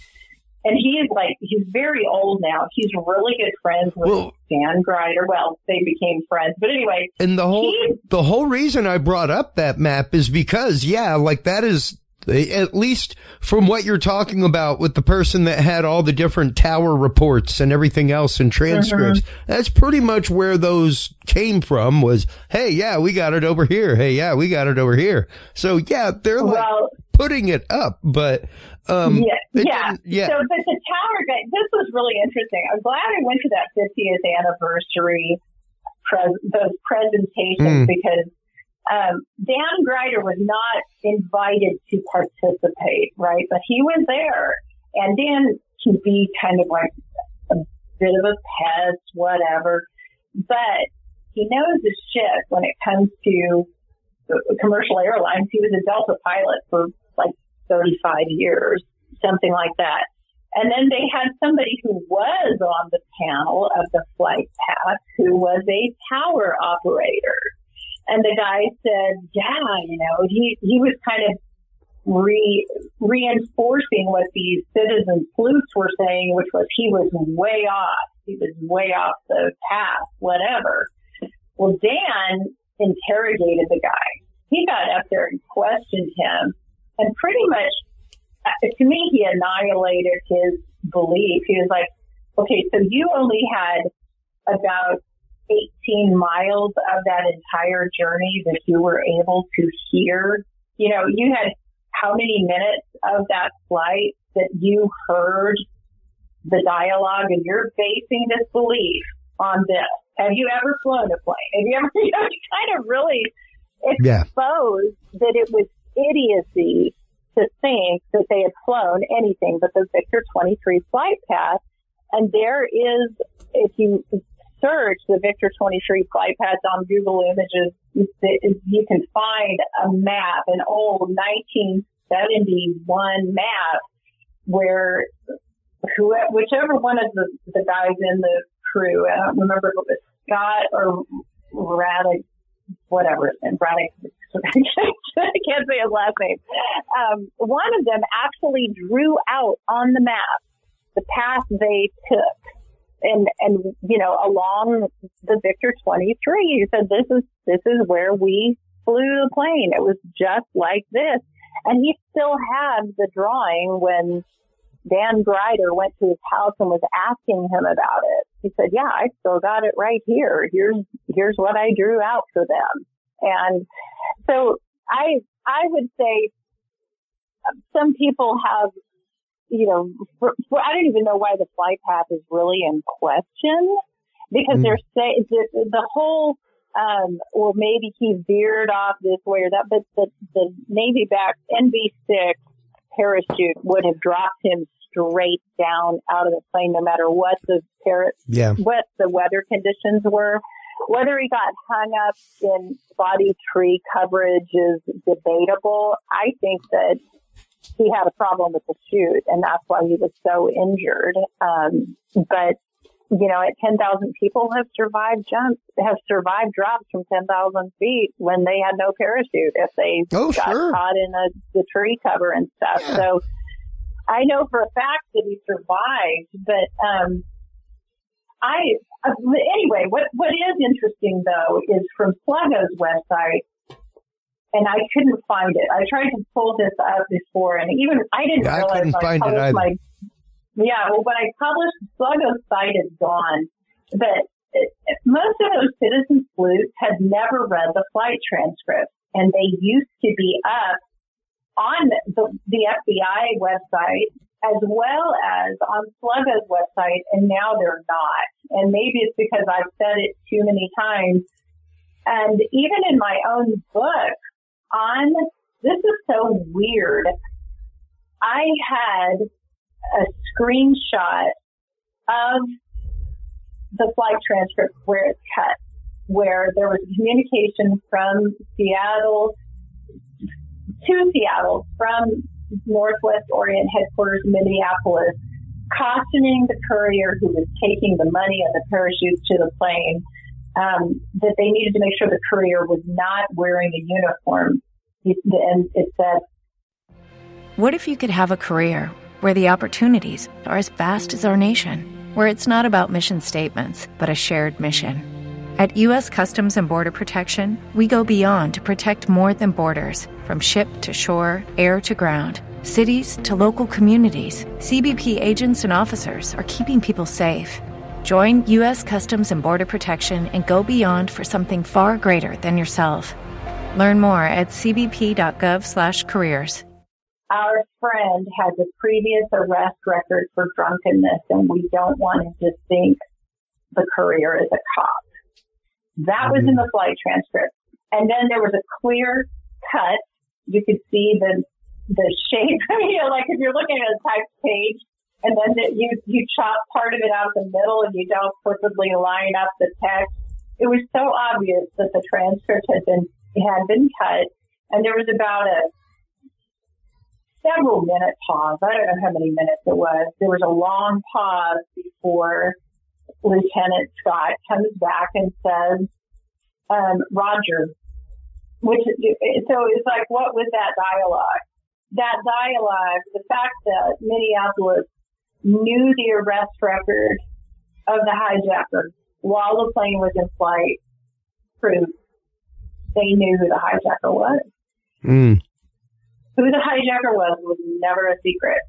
and he is like he's very old now. He's really good friends with well, Dan Gryder. Well, they became friends, but anyway. And the whole he, the whole reason I brought up that map is because yeah, like that is at least from what you're talking about with the person that had all the different tower reports and everything else and transcripts, mm-hmm. that's pretty much where those came from was, hey, yeah, we got it over here. Hey, yeah, we got it over here. So yeah, they're like well, putting it up, but um, yeah, yeah. yeah. So, but the tower guy, this was really interesting. I'm glad I went to that 50th anniversary, pres- those presentations mm. because um, Dan Gryder was not invited to participate, right? But he was there, and Dan can be kind of like a bit of a pest, whatever, but he knows his shit when it comes to commercial airlines. He was a Delta pilot for like 35 years, something like that. And then they had somebody who was on the panel of the flight path who was a tower operator. And the guy said, yeah, you know, he, he was kind of re, reinforcing what these citizen sleuths were saying, which was he was way off. He was way off the path, whatever. Well, Dan interrogated the guy. He got up there and questioned him and pretty much, uh, to me, he annihilated his belief. He was like, okay, so you only had about 18 miles of that entire journey that you were able to hear. You know, you had how many minutes of that flight that you heard the dialogue and you're basing this belief on this. Have you ever flown a plane? Have you ever, you know, kind of really exposed yeah. that it was idiocy to think that they had flown anything but the Victor 23 flight path. And there is, if you search the Victor 23 flight path on Google Images, you can find a map, an old 1971 map where who, whichever one of the, the guys in the crew, I don't remember if it was Scott or Radek, whatever, and Radek I can't say his last name. Um, one of them actually drew out on the map the path they took. And, and, you know, along the Victor 23, he said, this is, this is where we flew the plane. It was just like this. And he still had the drawing when Dan Gryder went to his house and was asking him about it. He said, yeah, I still got it right here. Here's, here's what I drew out for them. And so I, I would say some people have, you know, for, for, I don't even know why the flight path is really in question because mm. they're saying the, the whole, um, well, maybe he veered off this way or that, but the, the Navy back NB6 parachute would have dropped him straight down out of the plane no matter what the yeah. what the weather conditions were. Whether he got hung up in spotty tree coverage is debatable. I think that he had a problem with the chute, and that's why he was so injured. Um, but you know, at 10,000 people have survived jumps, have survived drops from 10,000 feet when they had no parachute if they oh, got sure. caught in a, the tree cover and stuff. Yeah. So I know for a fact that he survived, but, um, I, uh, anyway, what, what is interesting though is from Sluggo's website, and I couldn't find it. I tried to pull this up before, and even I didn't Yeah, I couldn't when find it either. my yeah, well, when I published, Sluggo's site is gone, but it, it- most of those citizen sleuths had never read the flight transcripts, and they used to be up on the, the FBI website as well as on Sluggo's website, and now they're not. And maybe it's because I've said it too many times. And even in my own book, on this is so weird. I had a screenshot of the flight transcript where it's cut, where there was communication from Seattle to Seattle from Northwest Orient headquarters in Minneapolis, cautioning the courier who was taking the money and the parachutes to the plane um, that they needed to make sure the courier was not wearing a uniform. And it said, What if you could have a career where the opportunities are as vast as our nation, where it's not about mission statements, but a shared mission? At U.S. Customs and Border Protection, we go beyond to protect more than borders from ship to shore, air to ground. Cities to local communities, CBP agents and officers are keeping people safe. Join U.S. Customs and Border Protection and go beyond for something far greater than yourself. Learn more at cbp.gov/careers. our friend has a previous arrest record for drunkenness and we don't want to think the courier is a cop. That was in the flight transcript. And then there was a clear cut. You could see the, the shape, you know, like if you're looking at a typed page and then the, you, you chop part of it out the middle and you don't perfectly line up the text. It was so obvious that the transcript had been, had been cut and there was about a several minute pause. I don't know how many minutes it was. There was a long pause before Lieutenant Scott comes back and says, um, Roger, which, so it's like, what was that dialogue? That dialogue, the fact that Minneapolis knew the arrest record of the hijacker while the plane was in flight proved they knew who the hijacker was Mm. who the hijacker was was never a secret.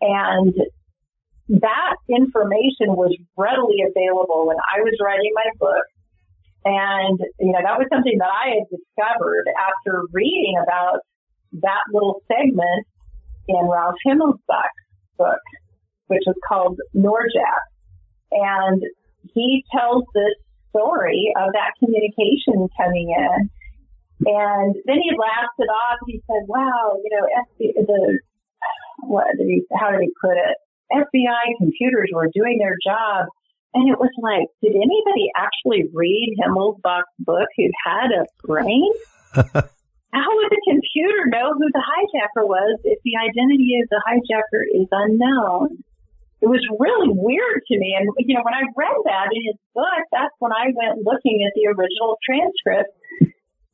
And that information was readily available when I was writing my book. And, you know, that was something that I had discovered after reading about that little segment in Ralph Himmelsbach's book, which is called Norjak. And he tells this story of that communication coming in. And then he laughed it off. He said, wow, you know, the, what did he, how did he put it? FBI computers were doing their job. And it was like, did anybody actually read Himmelsbach's book who had a brain? How would the computer know who the hijacker was if the identity of the hijacker is unknown? It was really weird to me. And, you know, when I read that in his book, that's when I went looking at the original transcript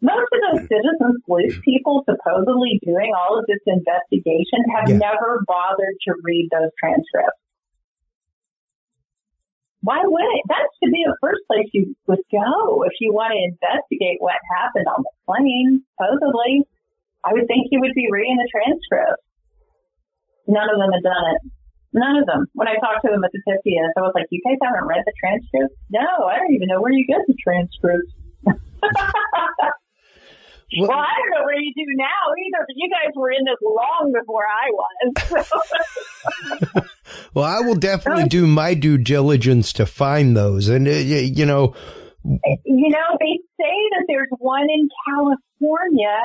most of those citizens sleuth people supposedly doing all of this investigation have Yeah. never bothered to read those transcripts. Why would it? That should be the first place you would go if you want to investigate what happened on the plane, supposedly. I would think you would be reading the transcript. None of them had done it. None of them. When I talked to them at the 50th, I was like, you guys haven't read the transcript? No, I don't even know where you get the transcripts. Well- well, I don't know where you do now either, but you guys were in this long before I was. Well, I will definitely do my due diligence to find those. And, uh, you know, you know, they say that there's one in California.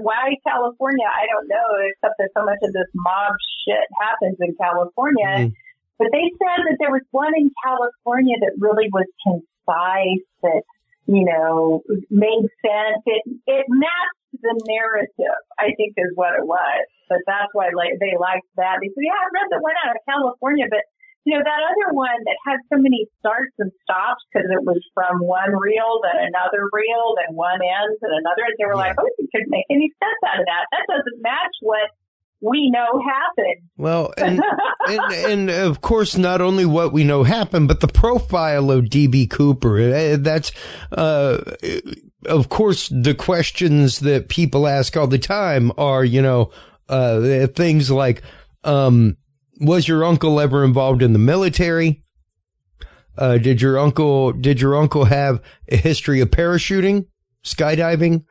Why California? I don't know, except that so much of this mob shit happens in California. Mhm. But they said that there was one in California that really was concise, that, you know, made sense. It, it matched the narrative, I think is what it was. But that's why like, they liked that. They said, yeah, I read the one out of California, but you know, that other one that had so many starts and stops because it was from one reel, then another reel, then one ends and another. And they were like, oh, you couldn't make any sense out of that. That doesn't match what we know happened. Well, and, and, and of course, not only what we know happened, but the profile of DB Cooper. Uh, that's, uh, of course, the questions that people ask all the time are, you know, uh, things like, um, was your uncle ever involved in the military? Uh, did your uncle, did your uncle have a history of parachuting, skydiving,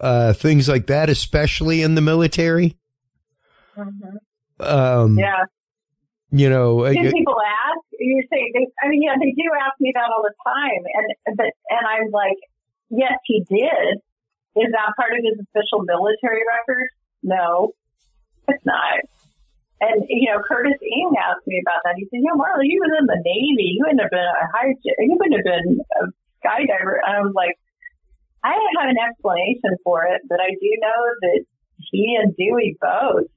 uh, things like that, especially in the military? Mm-hmm. Um, yeah. You know, do people ask? You say, they, I mean, yeah, they do ask me that all the time, and but and I'm like, yes, he did. Is that part of his official military record? No, it's not. And you know, Curtis Eng asked me about that. He said, "You know, Marla, you was in the Navy. You wouldn't have been a high. You wouldn't have been a skydiver." And I was like, I don't have an explanation for it, but I do know that he and Dewey both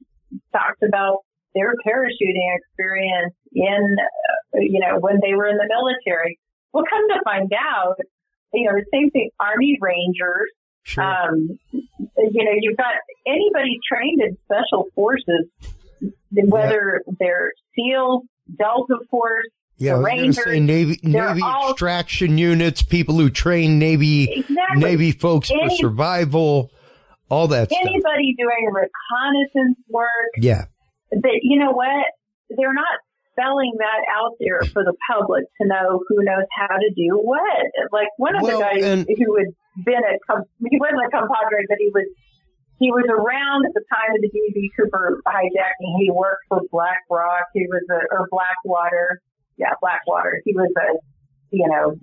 talked about their parachuting experience in, uh, you know, when they were in the military. Well, come to find out, you know, the same thing, Army Rangers. Sure. Um, you know, you've got anybody trained in special forces, whether they're SEALs, Delta Force, yeah, the Rangers, say Navy Navy all- extraction units, people who train Navy Exactly. Navy folks for survival, all that stuff. anybody doing reconnaissance work, Yeah. But you know what they're not spelling that out there for the public to know who knows how to do what. Like one of Well, the guys and- who had been a he wasn't a compadre, but he was he was around at the time of the DB Cooper hijacking. He worked for Black Rock. He was a or Blackwater, yeah, Blackwater. He was a you know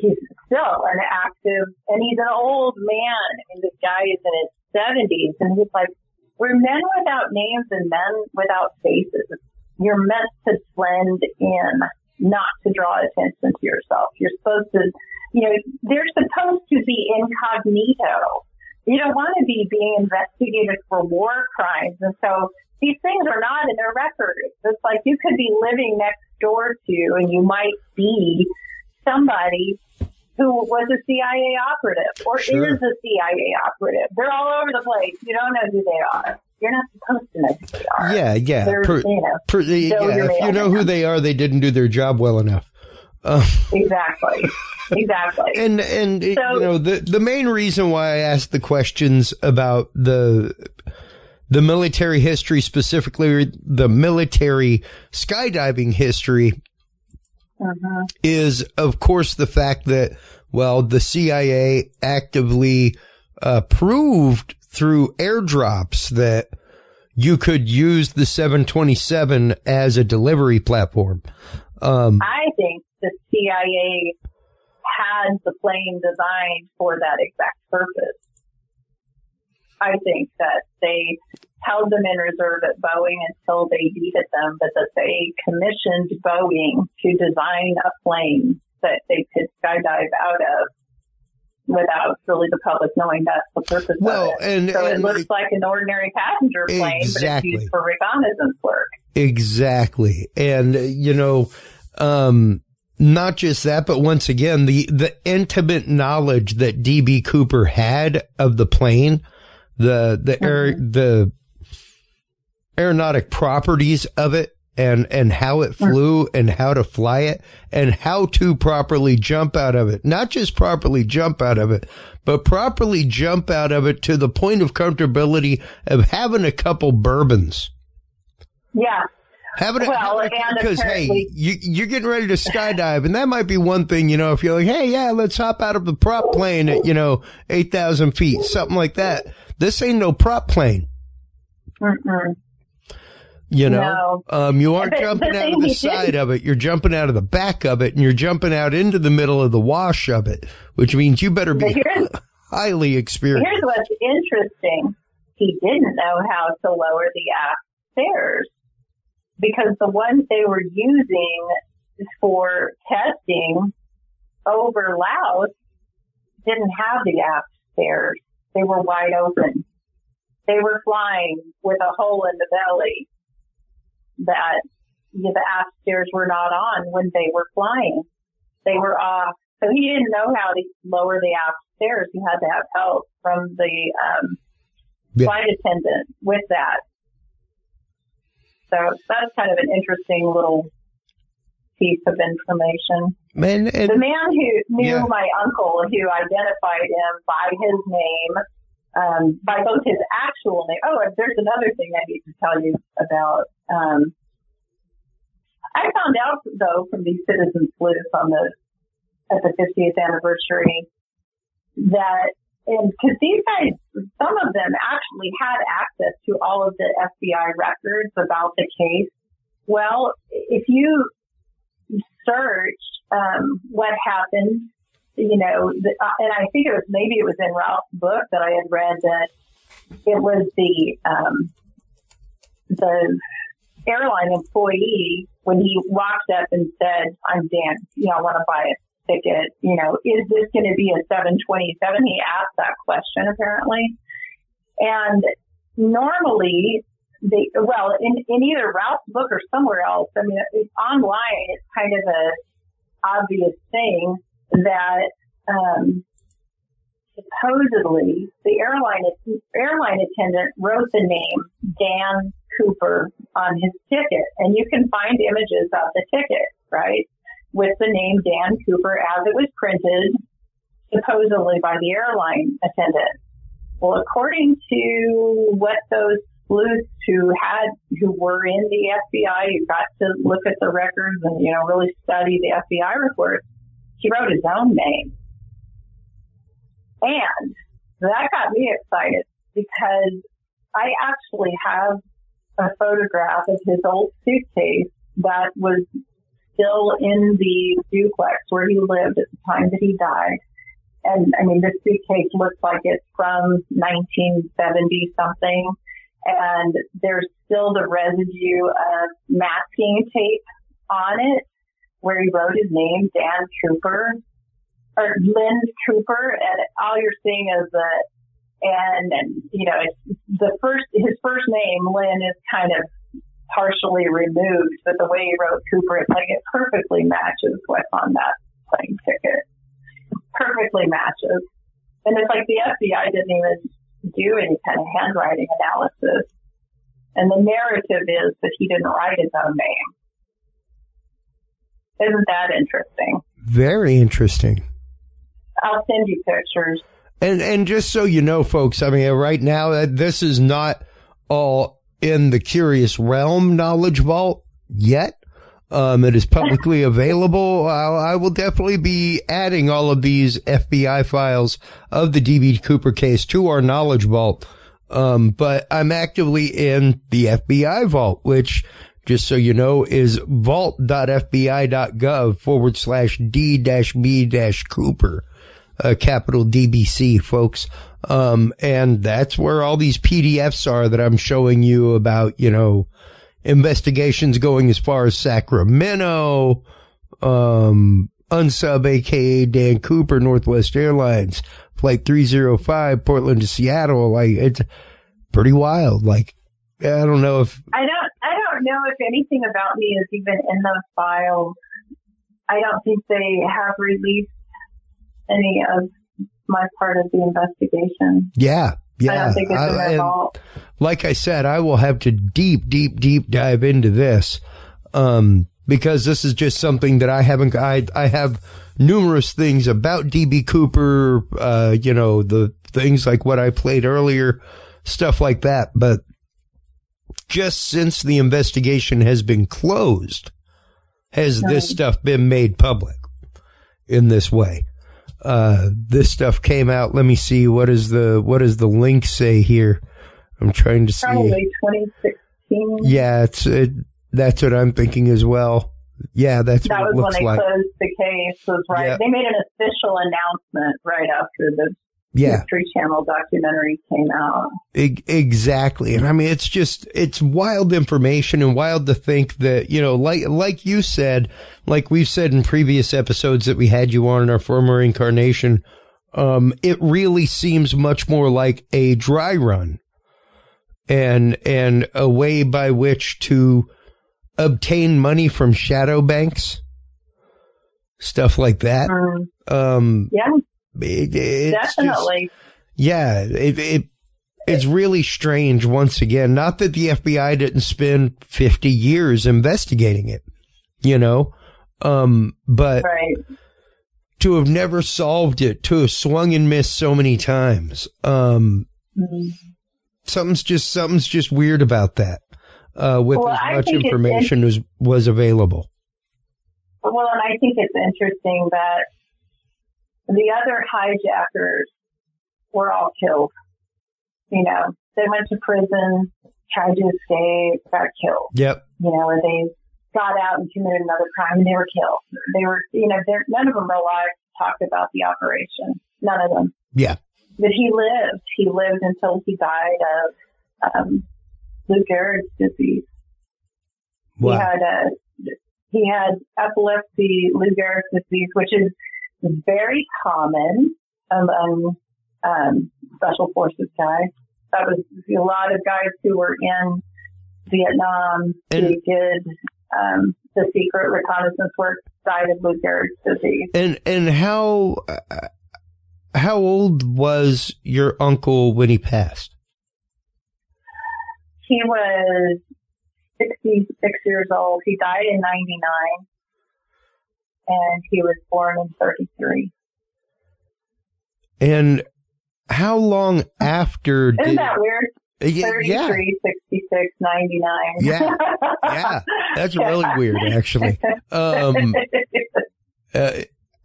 he's still an active and he's an old man. I mean, this guy is in his seventies, and he's like, we're men without names and men without faces. You're meant to blend in, not to draw attention to yourself. You're supposed to, you know, they're supposed to be incognito. You don't want to be being investigated for war crimes. And so these things are not in their records. It's like you could be living next door to and you might be somebody who was a CIA operative or Sure. is a CIA operative. They're all over the place. You don't know who they are. You're not supposed to know who they are. Yeah, yeah. Per- you know, per- so yeah, if you know who they are, they didn't do their job well enough. Uh, exactly, exactly. and and So- you know the the main reason why I asked the questions about the the military history, specifically the military skydiving history, Mhm. is of course the fact that well the CIA actively uh, proved through airdrops that you could use the 727 as a delivery platform. Um, I think the CIA had the plane designed for that exact purpose. I think that they held them in reserve at Boeing until they needed them, but that they commissioned Boeing to design a plane that they could skydive out of without really the public knowing that's the purpose Well, of it. and- so and- it looks like an ordinary passenger plane, but it's used for reconnaissance work. Exactly. And, uh, you know, um, not just that, but once again, the, the intimate knowledge that DB Cooper had of the plane, the, the air, the aeronautic properties of it and, and how it flew and how to fly it and how to properly jump out of it. Not just properly jump out of it, but properly jump out of it to the point of comfortability of having a couple bourbons. Yeah. Having a, Well, having a- because hey, you, you're getting ready to skydive, and that might be one thing. You know, if you're like, hey, yeah, let's hop out of the prop plane at you know eight thousand feet, something like that. This ain't no prop plane. Mm-mm. You know, um, you aren't But jumping out of the side did- of it. You're jumping out of the back of it, and you're jumping out into the middle of the wash of it, which means you better be highly experienced. Here's what's interesting. He didn't know how to lower the aft stairs because the ones they were using for testing over Laos didn't have the aft stairs. They were wide open. They were flying with a hole in the belly that you know, the aft stairs were not on when they were flying. They were off. So he didn't know how to lower the aft stairs. He had to have help from the um, Yeah. flight attendant with that. So that's kind of an interesting little piece of information. Man, and, the man who knew Yeah. my uncle, who identified him by his name, um, by both his actual name. Oh, there's another thing I need to tell you about. Um, I found out though from these citizen sleuths on the at the 50th anniversary that and because these guys, some of them actually had access to all of the FBI records about the case. Well, if you search um, what happened, you know, and I think it was maybe it was in Ralph's book that I had read that it was the um, the airline employee when he walked up and said, "I'm Dan, you know, I want to buy a ticket. You know, is this going to be a 727?" He asked that question apparently, and normally they well in in either Ralph's book or somewhere else. I mean, it's online. It's kind of a obvious thing that um, supposedly the airline airline attendant wrote the name Dan Cooper on his ticket, and you can find images of the ticket, right, with the name Dan Cooper as it was printed, supposedly by the airline attendant. Well, according to what those sleuths who had who were in the FBI, you got to look at the records and you know really study the FBI reports, he wrote his own name. And that got me excited because I actually have a photograph of his old suitcase that was still in the duplex where he lived at the time that he died. And I mean, this suitcase looks like it's from 1970 something. And there's still the residue of masking tape on it where he wrote his name, Dan Cooper, or Lynn Cooper, and all you're seeing is the, and, and you know, it's the first, his first name, Lynn, is kind of partially removed, but the way he wrote Cooper, it's like it perfectly matches what's on that plane ticket. Perfectly matches. And it's like the FBI didn't even do any kind of handwriting analysis. And the narrative is that he didn't write his own name. Isn't that interesting? very interesting. I'll send you pictures. And and just so you know, folks, I mean, right now uh, this is not all in the Curious Realm knowledge vault yet. Um, it is publicly available. I, I will definitely be adding all of these FBI files of the DB Cooper case to our knowledge vault. Um, but I'm actively in the FBI vault, which just so you know is vault.fbi.gov forward slash D dash B dash Cooper uh, capital DBC, folks. Um, and that's where all these PDFs are that I'm showing you about, you know, investigations going as far as Sacramento, um, unsub aka Dan Cooper, Northwest Airlines, flight 305, Portland to Seattle. Like, it's pretty wild. Like, I don't know if, I don't know if anything about me is even in those files. I don't think they have released any of my part of the investigation. yeah. Yeah. I don't think it's I- their and- vault. like I said, I will have to deep, deep, deep dive into this. Um, because this is just something that I haven't, I, I have numerous things about DB Cooper, uh, you know, the things like what I played earlier, stuff like that. But just since the investigation has been closed, has this stuff been made public in this way? Uh, this stuff came out. Let me see. What is the, what does the link say here? I'm trying to see. Probably 2016. Yeah, it's it, that's what I'm thinking as well. Yeah, that's that what was when they like. closed the case. Was right. Yeah. They made an official announcement right after the Yeah. History Channel documentary came out. E- exactly. And I mean, it's just, it's wild information and wild to think that, you know, like, like you said, like we've said in previous episodes that we had you on in our former incarnation, Um, it really seems much more like a dry run and, and a way by which to obtain money from shadow banks, stuff like that. Um, yeah, it- it's just- definitely. yeah, it, it it's really strange once again. Not that the FBI didn't spend 50 years investigating it, you know, um, but right. to have never solved it, to have swung and missed so many times, um, Mhm. something's just something's just weird about that. Uh, with Well, as much information as was available. Well, and I think it's interesting that the other hijackers were all killed. You know, they went to prison, tried to escape, got killed. Yep. You know, they got out and committed another crime and they were killed. They were, you know, none of them are alive talked about the operation. None of them. Yeah. But he lived. He lived until he died of um, Lou Gehrig's disease. Wow. He had a he had epilepsy, Lou Gehrig's disease, which is very common among um, special forces guys. That was a lot of guys who were in Vietnam who did um, the secret reconnaissance work died of Lou Gehrig's disease. And and how uh, how old was your uncle when he passed? He was 66 years old. He died in 99 and he was born in 33. And how long after Isn't did that weird? Yeah, 33, 66, 99. Yeah, yeah. That's really weird, actually. Um, uh,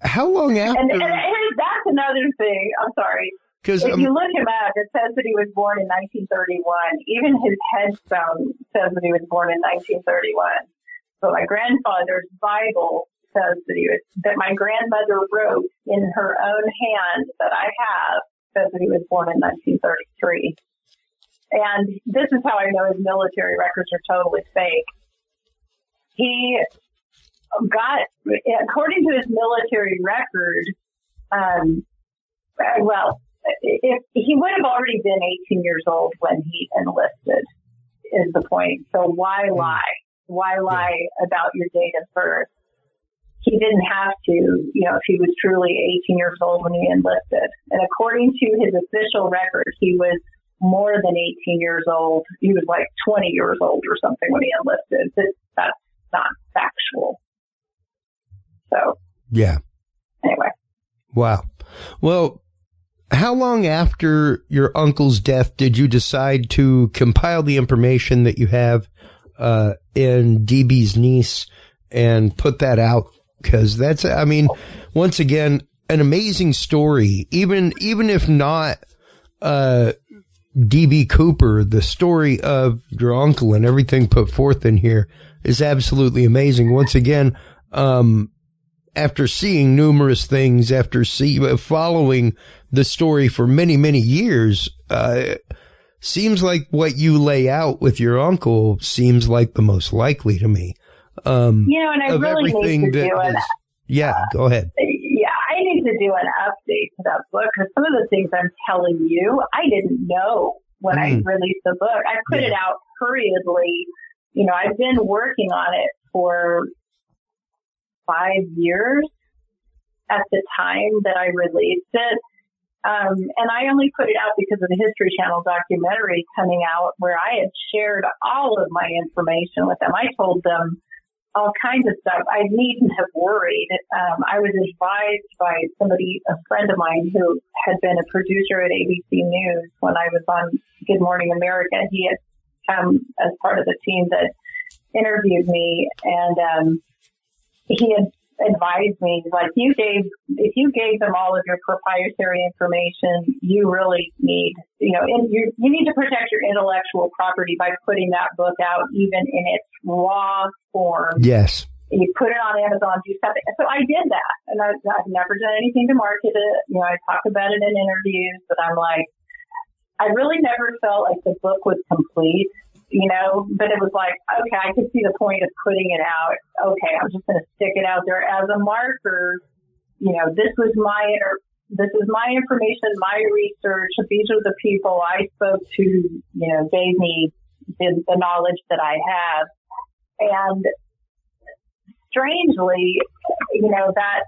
how long after? and, and that's another thing. I'm sorry. Because if um, you look him up, it says that he was born in 1931. Even his headstone says that he was born in 1931. So my grandfather's Bible says that he was that my grandmother wrote in her own hand that I have says that he was born in 1933. And this is how I know his military records are totally fake. He got, according to his military record, um, well, if he would have already been 18 years old when he enlisted, is the point. So why lie? Why lie about your date of birth? He didn't have to, you know, if he was truly 18 years old when he enlisted. And according to his official record, he was more than 18 years old. He was like 20 years old or something when he enlisted. But that's not factual. So yeah. anyway. Wow. Well, how long after your uncle's death did you decide to compile the information that you have uh, in DB's niece and put that out? Because that's, I mean, once again, an amazing story. Even even if not uh, DB Cooper, the story of your uncle and everything put forth in here is absolutely amazing. Once again, um, after seeing numerous things, after see, uh, following the story for many, many years, uh, seems like what you lay out with your uncle seems like the most likely to me. Um, You know, and I really need to do an is- yeah, go ahead. yeah, I need to do an update to that book because some of the things I'm telling you, I didn't know when I Mm. released the book. I put it out hurriedly. You know, I've been working on it for five years at the time that I released it. Um, and I only put it out because of the History Channel documentary coming out where I had shared all of my information with them. I told them all kinds of stuff. I needn't have worried. Um, I was advised by somebody, a friend of mine who had been a producer at ABC News when I was on Good Morning America. He had come as part of the team that interviewed me and, um, he had advised me like you gave if you gave them all of your proprietary information you really need you know and you you need to protect your intellectual property by putting that book out even in its raw form Yes. you put it on Amazon, do something. So I did that, and I, I've never done anything to market it. You know, I talk about it in interviews, but I'm like, I really never felt like the book was complete. You know, but it was like, okay, I could see the point of putting it out. Okay, I'm just going to stick it out there as a marker. You know, this was my this is my information, my research. These are the people I spoke to, you know, gave me the, the knowledge that I have. And strangely, you know, that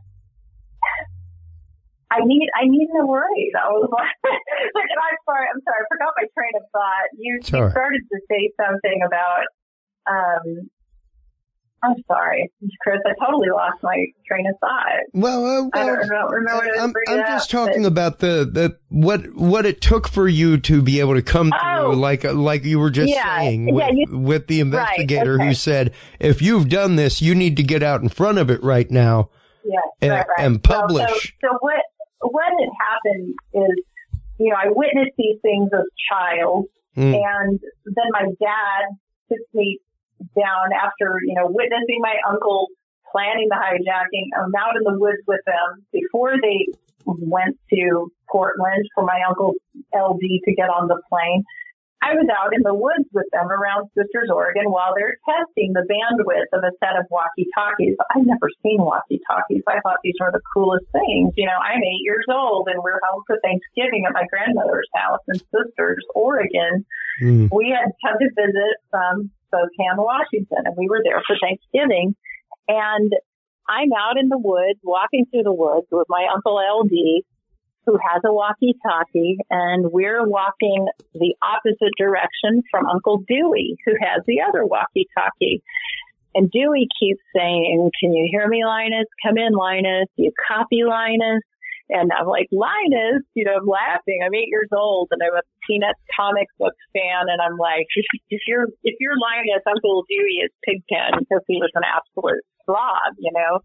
I need I need to worry. I was like, I'm sorry, I'm sorry, I forgot my train of thought. You, you started to say something about um I'm sorry, Chris. I totally lost my train of thought. Well, uh, well I don't, don't remember. I'm, I'm just talking but, about the, the what what it took for you to be able to come oh, through, like like you were just yeah, saying, with, yeah, you, with the investigator right, okay. who said, "If you've done this, you need to get out in front of it right now." Yeah, and, right, right. and publish. So, so what what had happened is, you know, I witnessed these things as a child, Mm. and then my dad took me down after, you know, witnessing my uncle planning the hijacking. I'm out in the woods with them before they went to Portland for my uncle LD to get on the plane. I was out in the woods with them around Sisters, Oregon while they're testing the bandwidth of a set of walkie-talkies. I've never seen walkie-talkies. I thought these were the coolest things. You know, I'm eight years old and we're home for Thanksgiving at my grandmother's house in Sisters, Oregon. Mm. We had come to visit from Spokane, Washington, and we were there for Thanksgiving. And I'm out in the woods, walking through the woods with my uncle LD, who has a walkie-talkie, and we're walking the opposite direction from Uncle Dewey, who has the other walkie-talkie. And Dewey keeps saying, "Can you hear me, Linus? Come in, Linus. You copy, Linus." And I'm like, Linus, you know, I'm laughing. I'm eight years old and I'm a Peanuts comic book fan. And I'm like, if, if you're, if you're Linus, Uncle Dewey is Pigpen because he was an absolute slob, you know?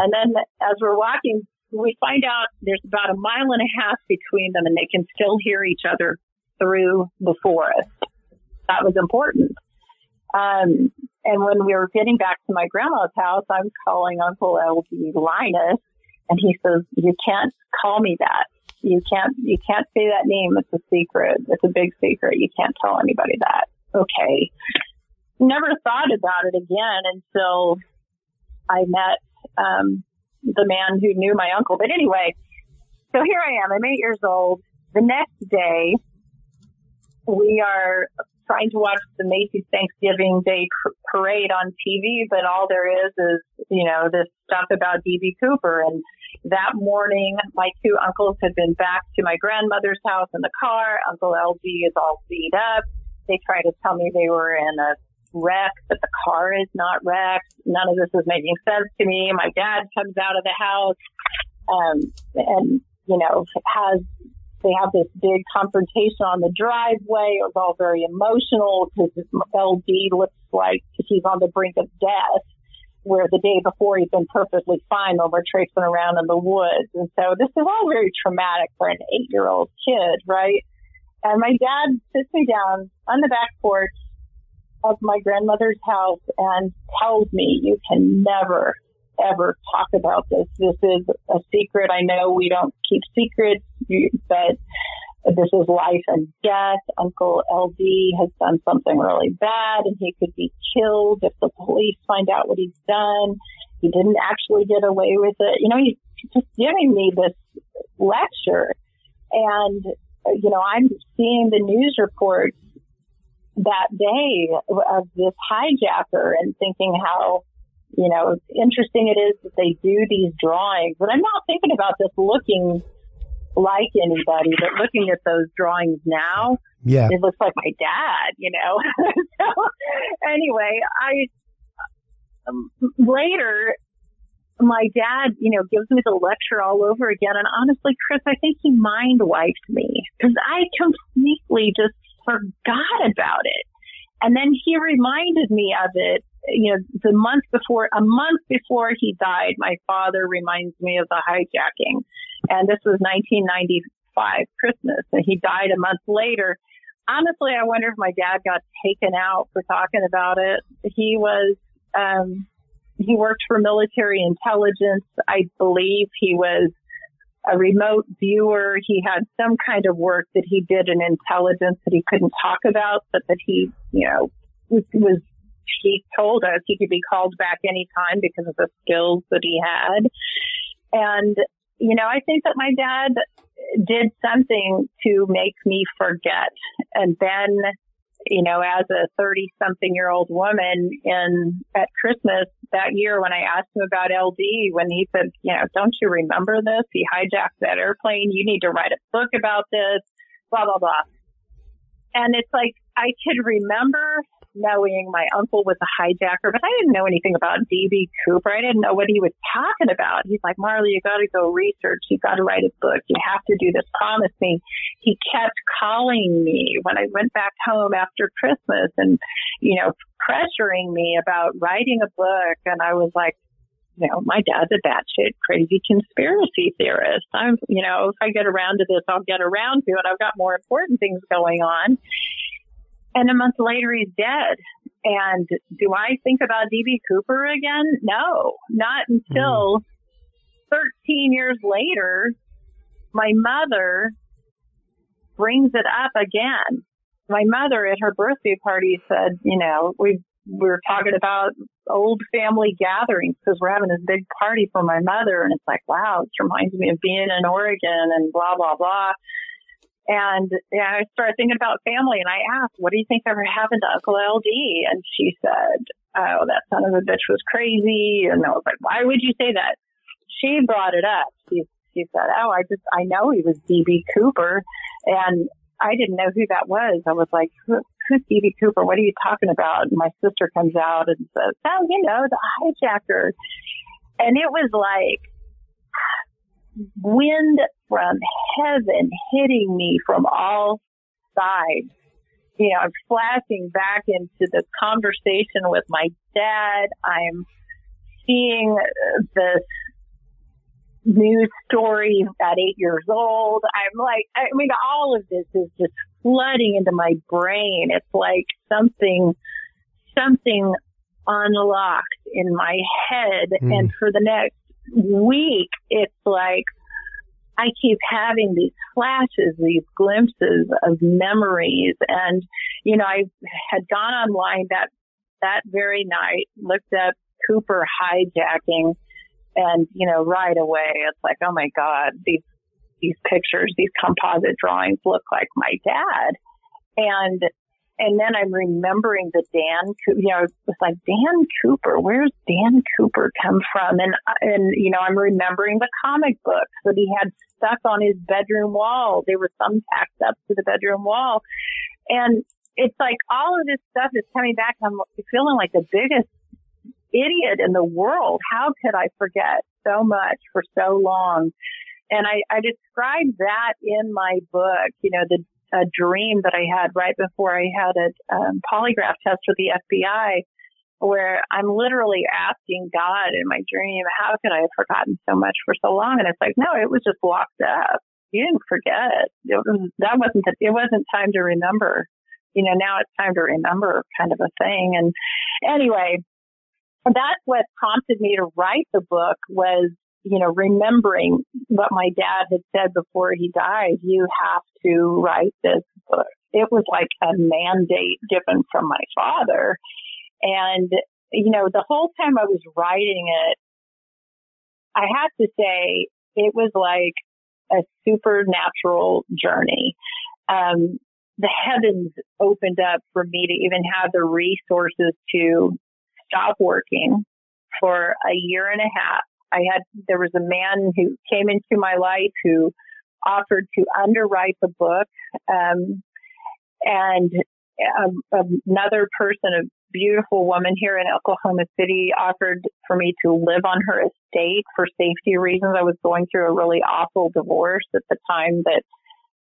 and then as we're walking, we find out there's about a mile and a half between them and they can still hear each other through the forest. That was important. Um, and when we were getting back to my grandma's house, I'm calling Uncle LD Linus and he says, you can't call me that. You can't, you can't say that name. It's a secret. It's a big secret. You can't tell anybody that. Okay. Never thought about it again until I met, um, the man who knew my uncle. But anyway, so here I am. I'm eight years old. The next day, we are trying to watch the Macy's Thanksgiving Day parade on TV, but all there is is, you know, this stuff about D.B. Cooper. And that morning, my two uncles had been back to my grandmother's house in the car. Uncle LD is all beat up. They try to tell me they were in a wreck, but the car is not wrecked. None of this is making sense to me. My dad comes out of the house, um, and, you know, has they have this big confrontation on the driveway. It was all very emotional because LD looks like he's on the brink of death, where the day before he's been perfectly fine we're traipsing around in the woods. And so this is all very traumatic for an eight year old kid, right? And my dad sits me down on the back porch of my grandmother's house and tells me, you can never, ever talk about this. This is a secret. I know we don't keep secrets, but this is life and death. Uncle LD has done something really bad and he could be killed if the police find out what he's done. He didn't actually get away with it. You know, he's just giving me this lecture and, you know, I'm seeing the news reports that day of this hijacker and thinking how you know, interesting it is that they do these drawings. But I'm not thinking about this looking like anybody, but looking at those drawings now, yeah, it looks like my dad, you know. so anyway, I um, later my dad, you know, gives me the lecture all over again. And honestly, Chris, I think he mind wiped me because I completely just forgot about it. And then he reminded me of it you know, the month before, a month before he died, my father reminds me of the hijacking. And this was 1995 Christmas and he died a month later. Honestly, I wonder if my dad got taken out for talking about it. He was, um, he worked for military intelligence. I believe he was a remote viewer. He had some kind of work that he did in intelligence that he couldn't talk about, but that he, you know, was was he told us he could be called back anytime because of the skills that he had. And you know, I think that my dad did something to make me forget. And then, you know, as a 30 something year old woman in at Christmas that year when I asked him about LD, when he said, you know, don't you remember this? He hijacked that airplane. You need to write a book about this, blah, blah, blah. And it's like, I could remember knowing my uncle was a hijacker, but I didn't know anything about DB Cooper. I didn't know what he was talking about. He's like, Marley, you got to go research. You got to write a book. You have to do this. Promise me. He kept calling me when I went back home after Christmas and, you know, pressuring me about writing a book. And I was like, you know, my dad's a batshit crazy conspiracy theorist. I'm, you know, if I get around to this, I'll get around to it. I've got more important things going on. And a month later, he's dead. And do I think about DB Cooper again? No, not until mm. 13 years later, my mother brings it up again. My mother at her birthday party said, you know, we we were talking about old family gatherings because we're having this big party for my mother. And it's like, wow, it reminds me of being in Oregon and blah, blah, blah. And yeah, I started thinking about family and I asked, what do you think ever happened to Uncle LD? And she said, oh, that son of a bitch was crazy. And I was like, why would you say that? She brought it up. She, she said, oh, I just, I know he was DB Cooper and I didn't know who that was. I was like, Who, who's DB Cooper? What are you talking about? And my sister comes out and says, oh, you know, the hijacker. And it was like, wind from heaven hitting me from all sides. You know, I'm flashing back into the conversation with my dad. I'm seeing this news story at eight years old. I'm like, I mean, all of this is just flooding into my brain. It's like something, something unlocked in my head. Mm. And for the next week, it's like I keep having these flashes, these glimpses of memories. And, you know, I had gone online that, that very night, looked up Cooper hijacking and, you know, right away it's like, oh my God, these, these pictures, these composite drawings look like my dad. And and then I'm remembering the Dan, you know, it's like Dan Cooper. Where's Dan Cooper come from? And and you know, I'm remembering the comic books that he had stuck on his bedroom wall. They were thumbtacked up to the bedroom wall, and it's like all of this stuff is coming back. I'm feeling like the biggest idiot in the world. How could I forget so much for so long? And I, I described that in my book, you know, the a dream that I had right before I had a um, polygraph test with the FBI where I'm literally asking God in my dream, how could I have forgotten so much for so long? And it's like, no, it was just locked up. You didn't forget. It was, that wasn't, the, it wasn't time to remember. You know, now it's time to remember kind of a thing. And anyway, that's what prompted me to write the book was you know, remembering what my dad had said before he died, you have to write this book. It was like a mandate given from my father. And, you know, the whole time I was writing it, I have to say it was like a supernatural journey. Um, the heavens opened up for me to even have the resources to stop working for a year and a half I had, there was a man who came into my life who offered to underwrite the book. Um, and um, another person, a beautiful woman here in Oklahoma City, offered for me to live on her estate for safety reasons. I was going through a really awful divorce at the time that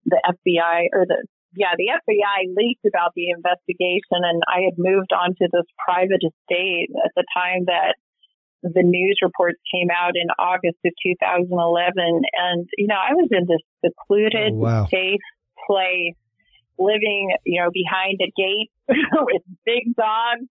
the FBI or the yeah, the FBI leaked about the investigation and I had moved on to this private estate at the time that the news reports came out in August of 2011. And, you know, I was in this secluded, oh, wow. safe place, living, you know, behind a gate with big dogs.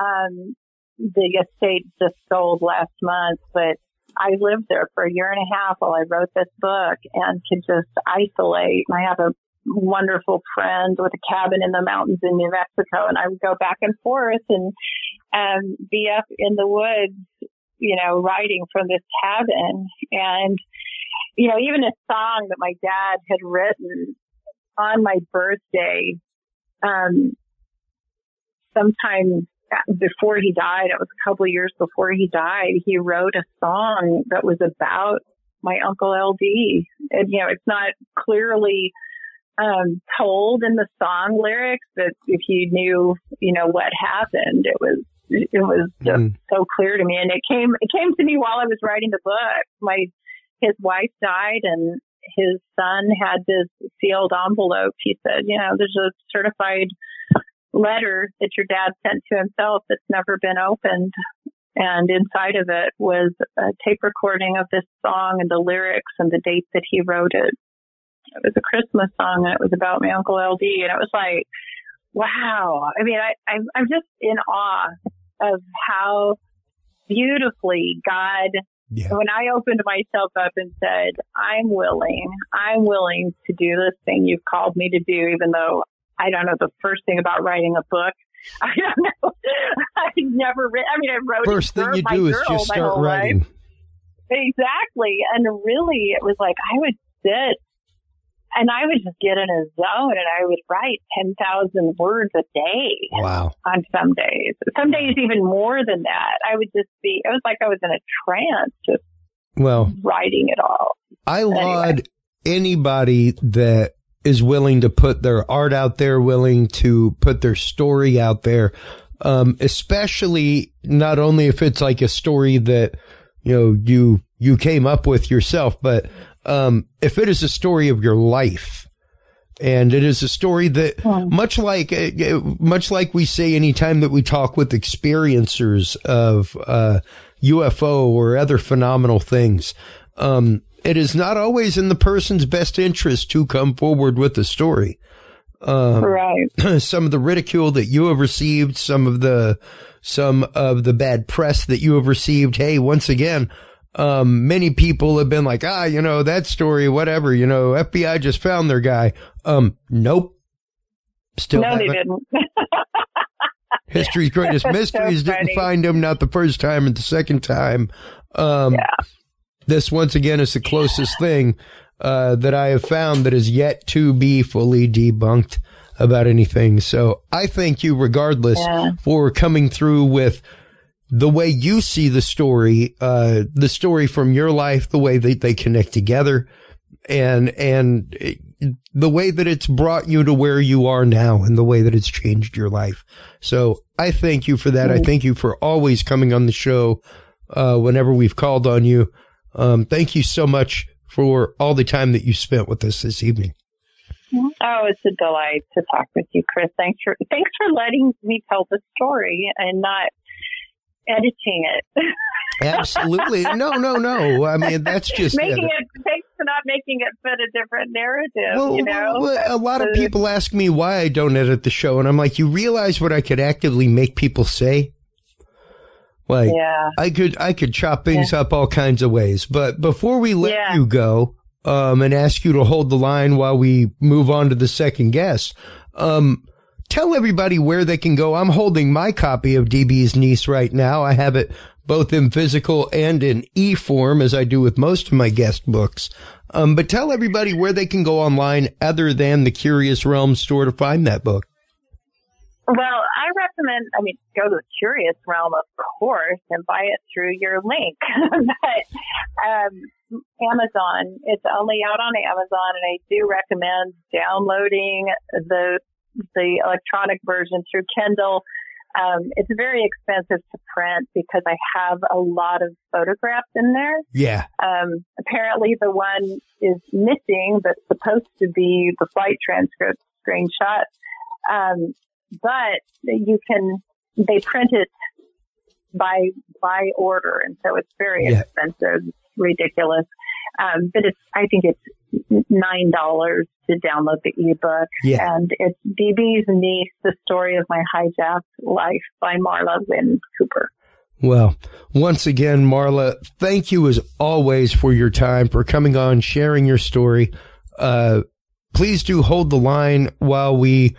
Um, the estate just sold last month, but I lived there for a year and a half while I wrote this book and could just isolate. I have a wonderful friend with a cabin in the mountains in New Mexico and I would go back and forth and um, be up in the woods you know, writing from this cabin. And, you know, even a song that my dad had written on my birthday, um, sometime before he died, it was a couple of years before he died, he wrote a song that was about my uncle LD. And, you know, it's not clearly, um, told in the song lyrics, but if you knew, you know, what happened, it was, it was just mm. so clear to me. And it came, it came to me while I was writing the book. My, his wife died and his son had this sealed envelope. He said, you know, there's a certified letter that your dad sent to himself that's never been opened. And inside of it was a tape recording of this song and the lyrics and the date that he wrote it. It was a Christmas song and it was about my uncle LD. And it was like, wow. I mean, I, I'm, I'm just in awe of how beautifully God yeah. When I opened myself up and said, I'm willing, I'm willing to do this thing you've called me to do, even though I don't know the first thing about writing a book. I don't know. I've never read. I mean, I wrote first thing you do is just start writing. Life. Exactly, and really, it was like I would sit and I would just get in a zone and I would write 10,000 words a day. Wow. On some days. Some days even more than that. I would just be, it was like I was in a trance just well, writing it all. I laud anybody that is willing to put their art out there, willing to put their story out there. Um, especially not only if it's like a story that, you know, you, you came up with yourself, but, um, if it is a story of your life, and it is a story that much like uh, uh, much like we say anytime that we talk with experiencers of uh, UFO or other phenomenal things um, it is not always in the person's best interest to come forward with the story. Um, right. Some of the ridicule that you have received, some of the, some of the bad press that you have received. Hey, once again, um, many people have been like, ah, you know, that story, whatever, you know, FBI just found their guy. Um, nope. Still no, haven't. they didn't. History's greatest mysteries so didn't find him, not the first time and the second time. Um, yeah. This once again is the closest thing uh, that I have found that is yet to be fully debunked about anything. So I thank you regardless yeah. for coming through with the way you see the story, uh, the story from your life, the way that they connect together and, and the way that it's brought you to where you are now and the way that it's changed your life. So I thank you for that. I thank you for always coming on the show, uh, whenever we've called on you. Um, thank you so much for all the time that you spent with us this evening. Oh, it's a delight to talk with you, Chris. Thanks for thanks for letting me tell the story and not editing it. Absolutely. No, no, no. I mean, that's just making it. Thanks for not making it fit a different narrative. Well, you know, well, a lot of people ask me why I don't edit the show, and I'm like, you realize what I could actively make people say? Like yeah. I could I could chop things yeah. up all kinds of ways. But before we let yeah. you go, um, and ask you to hold the line while we move on to the second guest, um, tell everybody where they can go. I'm holding my copy of DB's Niece right now. I have it both in physical and in e form, as I do with most of my guest books. Um, but tell everybody where they can go online other than the Curious Realm store to find that book. Well, I recommend, I mean, go to the Curious Realm, of course, and buy it through your link. but um, Amazon, it's only out on Amazon, and I do recommend downloading the the electronic version through Kindle. Um, it's very expensive to print because I have a lot of photographs in there. Yeah. Um, apparently the one is missing that's supposed to be the flight transcript screenshot. Um, but you can, they print it by, by order. And so it's very yeah. expensive, ridiculous. Um, but it's, I think it's nine dollars to download the ebook. Yeah. And it's DB's niece, the story of my hijacked life by Marla Wynn Cooper. Well, once again, Marla, thank you as always for your time, for coming on, sharing your story. Uh, please do hold the line while we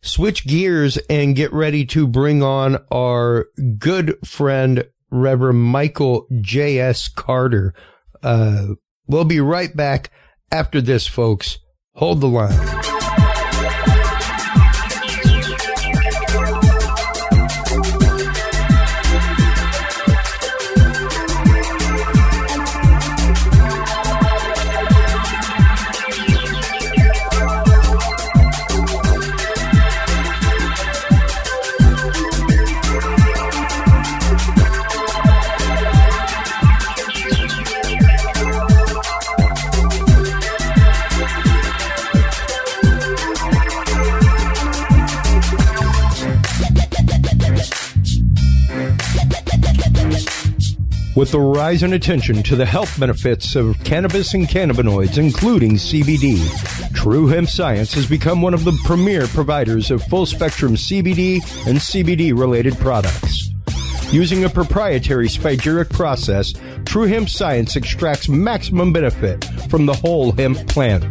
switch gears and get ready to bring on our good friend Reverend Michael J.S. Carter. Uh, we'll be right back after this, folks. Hold the line. With the rise in attention to the health benefits of cannabis and cannabinoids, including CBD, True Hemp Science has become one of the premier providers of full spectrum CBD and CBD related products. Using a proprietary spagyric process, True Hemp Science extracts maximum benefit from the whole hemp plant.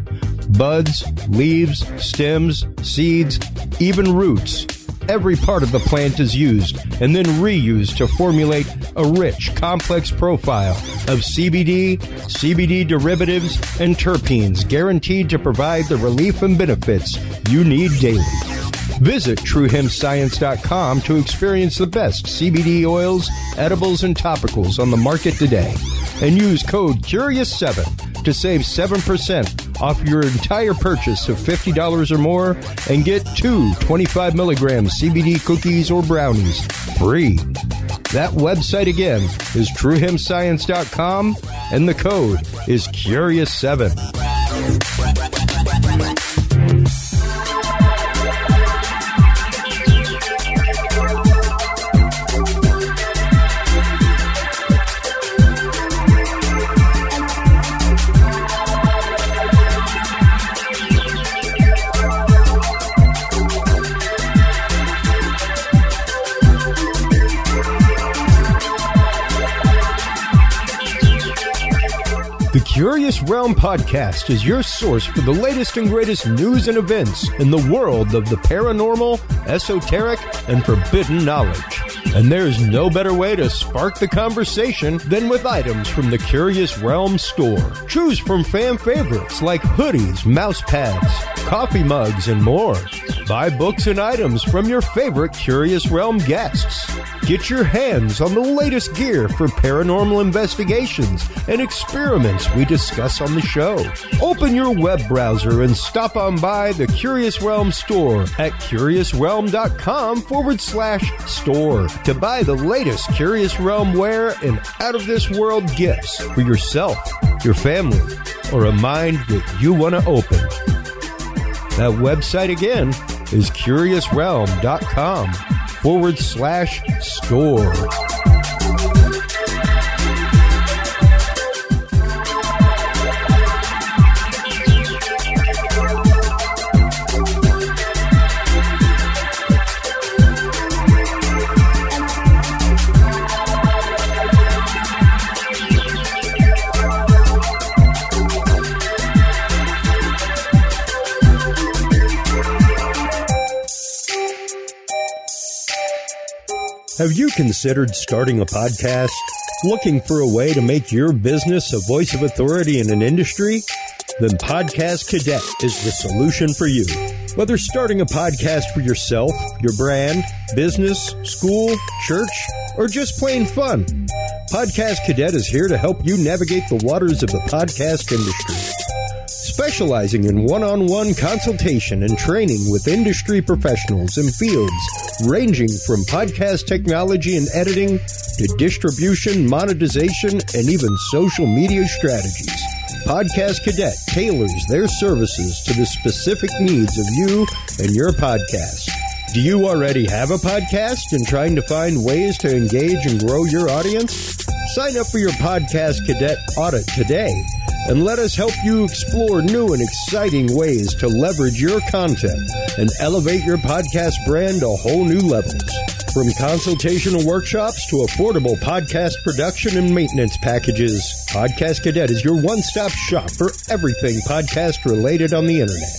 Buds, leaves, stems, seeds, even roots Every part of the plant is used and then reused to formulate a rich, complex profile of CBD, CBD derivatives, and terpenes guaranteed to provide the relief and benefits you need daily. Visit TrueHempScience.com to experience the best CBD oils, edibles, and topicals on the market today. And use code CURIOUS7 to save 7% off your entire purchase of $50 or more and get two 25 milligram CBD cookies or brownies free. That website again is TrueHempScience.com and the code is CURIOUS7. Curious Realm Podcast is your source for the latest and greatest news and events in the world of the paranormal, esoteric, and forbidden knowledge. And there's no better way to spark the conversation than with items from the Curious Realm store. Choose from fan favorites like hoodies, mouse pads, coffee mugs, and more. Buy books and items from your favorite Curious Realm guests. Get your hands on the latest gear for paranormal investigations and experiments we discuss on the show. Open your web browser and stop on by the Curious Realm store at curiousrealm.com forward slash store to buy the latest Curious Realm wear and out of this world gifts for yourself, your family, or a mind that you want to open. That website again is curiousrealm.com forward slash store. Have you considered starting a podcast? Looking for a way to make your business a voice of authority in an industry? Then Podcast Cadet is the solution for you. Whether starting a podcast for yourself, your brand, business, school, church, or just plain fun, Podcast Cadet is here to help you navigate the waters of the podcast industry specializing in one-on-one consultation and training with industry professionals in fields ranging from podcast technology and editing to distribution, monetization, and even social media strategies. Podcast Cadet tailors their services to the specific needs of you and your podcast. Do you already have a podcast and trying to find ways to engage and grow your audience? Sign up for your Podcast Cadet audit today and let us help you explore new and exciting ways to leverage your content and elevate your podcast brand to whole new levels. From consultational workshops to affordable podcast production and maintenance packages, Podcast Cadet is your one stop shop for everything podcast related on the internet.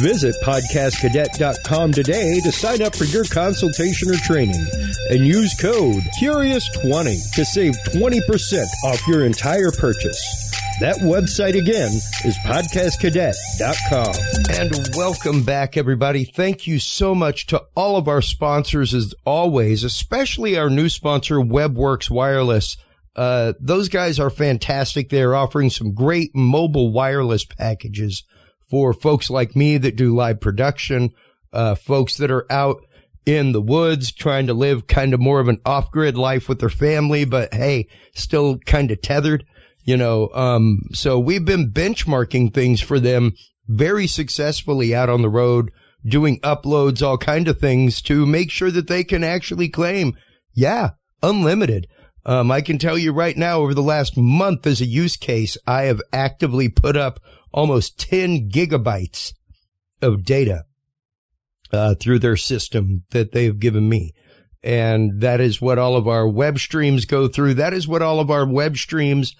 Visit podcastcadet.com today to sign up for your consultation or training and use code CURIOUS20 to save 20% off your entire purchase. That website again is podcastcadet.com. And welcome back, everybody. Thank you so much to all of our sponsors as always, especially our new sponsor, WebWorks Wireless. Uh, those guys are fantastic. They're offering some great mobile wireless packages for folks like me that do live production, uh, folks that are out in the woods trying to live kind of more of an off grid life with their family, but hey, still kind of tethered you know, um, so we've been benchmarking things for them very successfully out on the road, doing uploads, all kind of things to make sure that they can actually claim, yeah, unlimited. Um, I can tell you right now, over the last month as a use case, I have actively put up almost 10 gigabytes of data, uh, through their system that they've given me. And that is what all of our web streams go through. That is what all of our web streams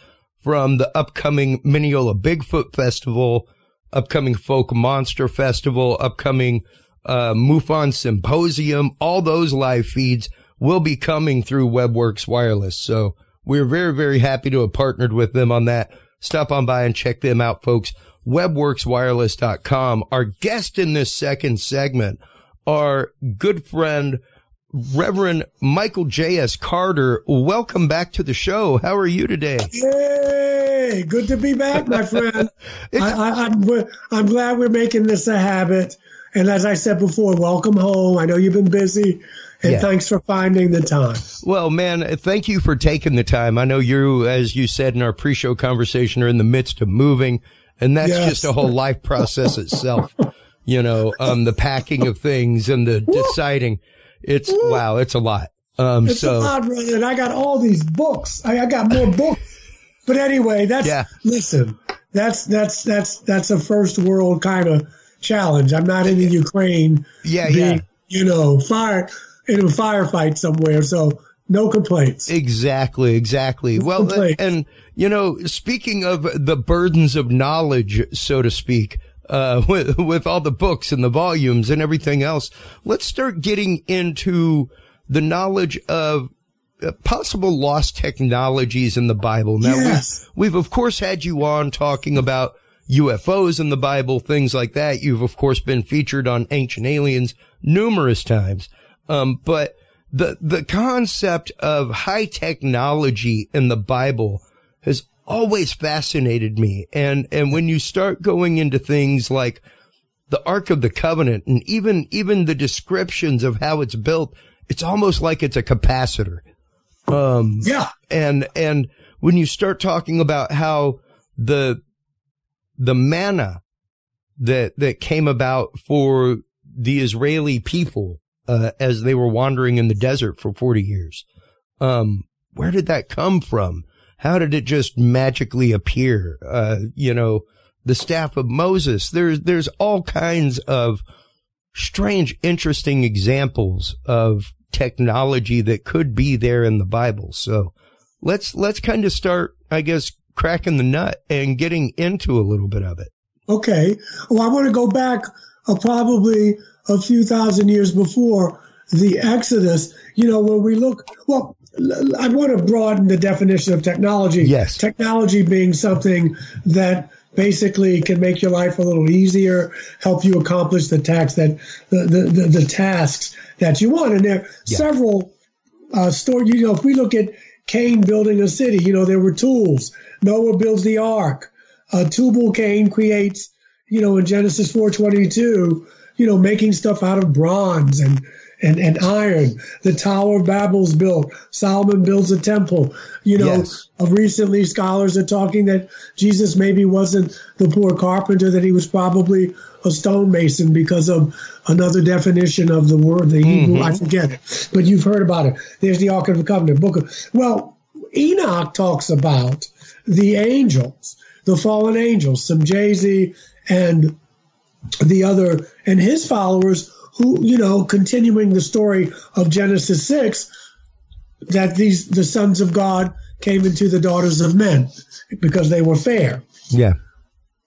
from the upcoming Mineola Bigfoot Festival, upcoming Fouke Monster Festival, upcoming uh, MUFON Symposium. All those live feeds will be coming through WebWorks Wireless. So we're very, very happy to have partnered with them on that. Stop on by and check them out, folks. WebWorksWireless.com. Our guest in this second segment, our good friend, Reverend Michael J.S. Carter. Welcome back to the show. How are you today? Yay! Good to be back, my friend. I, am I'm, I'm glad we're making this a habit. And as I said before, welcome home. I know you've been busy. And yeah. thanks for finding the time. Well, man, thank you for taking the time. I know you, as you said in our pre-show conversation, are in the midst of moving, and that's yes. just a whole life process itself. You know, um, the packing of things and the deciding. It's wow, it's a lot. Um, it's so, a lot, brother. And I got all these books. I, I got more books. But anyway, that's yeah. listen. That's that's that's that's a first world kind of challenge. I'm not in the Ukraine. Yeah, being, yeah. You know, fire in a firefight somewhere. So no complaints. Exactly, exactly. No well, and you know, speaking of the burdens of knowledge, so to speak, uh, with, with all the books and the volumes and everything else. Let's start getting into the knowledge of uh, possible lost technologies in the Bible. Now, yes. we've, we've of course had you on talking about UFOs in the Bible, things like that. You've of course been featured on Ancient Aliens numerous times. Um, but the, the concept of high technology in the Bible has always fascinated me. And, and when you start going into things like the Ark of the Covenant and even, even the descriptions of how it's built, it's almost like it's a capacitor. Um, yeah. And, and when you start talking about how the, the manna that, that came about for the Israeli people, uh, as they were wandering in the desert for 40 years, um, where did that come from? How did it just magically appear? Uh, you know, the staff of Moses. There's, there's all kinds of strange, interesting examples of technology that could be there in the Bible. So let's, let's kind of start, I guess, cracking the nut and getting into a little bit of it. Okay. Well, I want to go back uh, probably a few thousand years before the Exodus. You know, when we look, well, I want to broaden the definition of technology. Yes. Technology being something that basically can make your life a little easier, help you accomplish the tasks that the, the, the, the tasks that you want. And there are yeah. several uh, stories. You know, if we look at Cain building a city, you know, there were tools. Noah builds the ark. Uh, Tubal Cain creates, you know, in Genesis 422, you know, making stuff out of bronze and and, and iron. The Tower of Babel's built. Solomon builds a temple. You know, yes. recently scholars are talking that Jesus maybe wasn't the poor carpenter, that he was probably a stonemason because of another definition of the word, the Hebrew, mm-hmm. I forget it. But you've heard about it. There's the Ark of the Covenant, book of, well, Enoch talks about the angels, the fallen angels, Semjaza and the other, and his followers who, you know, continuing the story of Genesis 6, that these, the sons of God came into the daughters of men because they were fair. Yeah.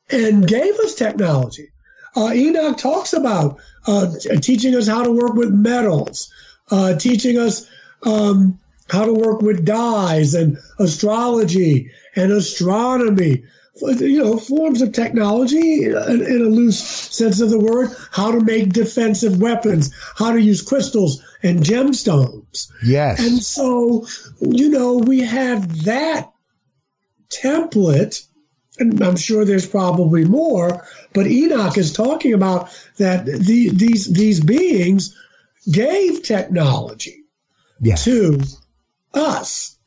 And gave us technology. uh, Enoch talks about uh, teaching us how to work with metals, uh, teaching us um, how to work with dyes and astrology and astronomy. You know, forms of technology in, in a loose sense of the word, how to make defensive weapons, how to use crystals and gemstones. Yes. And so, you know, we have that template, and I'm sure there's probably more, but Enoch is talking about that the, these these beings gave technology yeah. to us.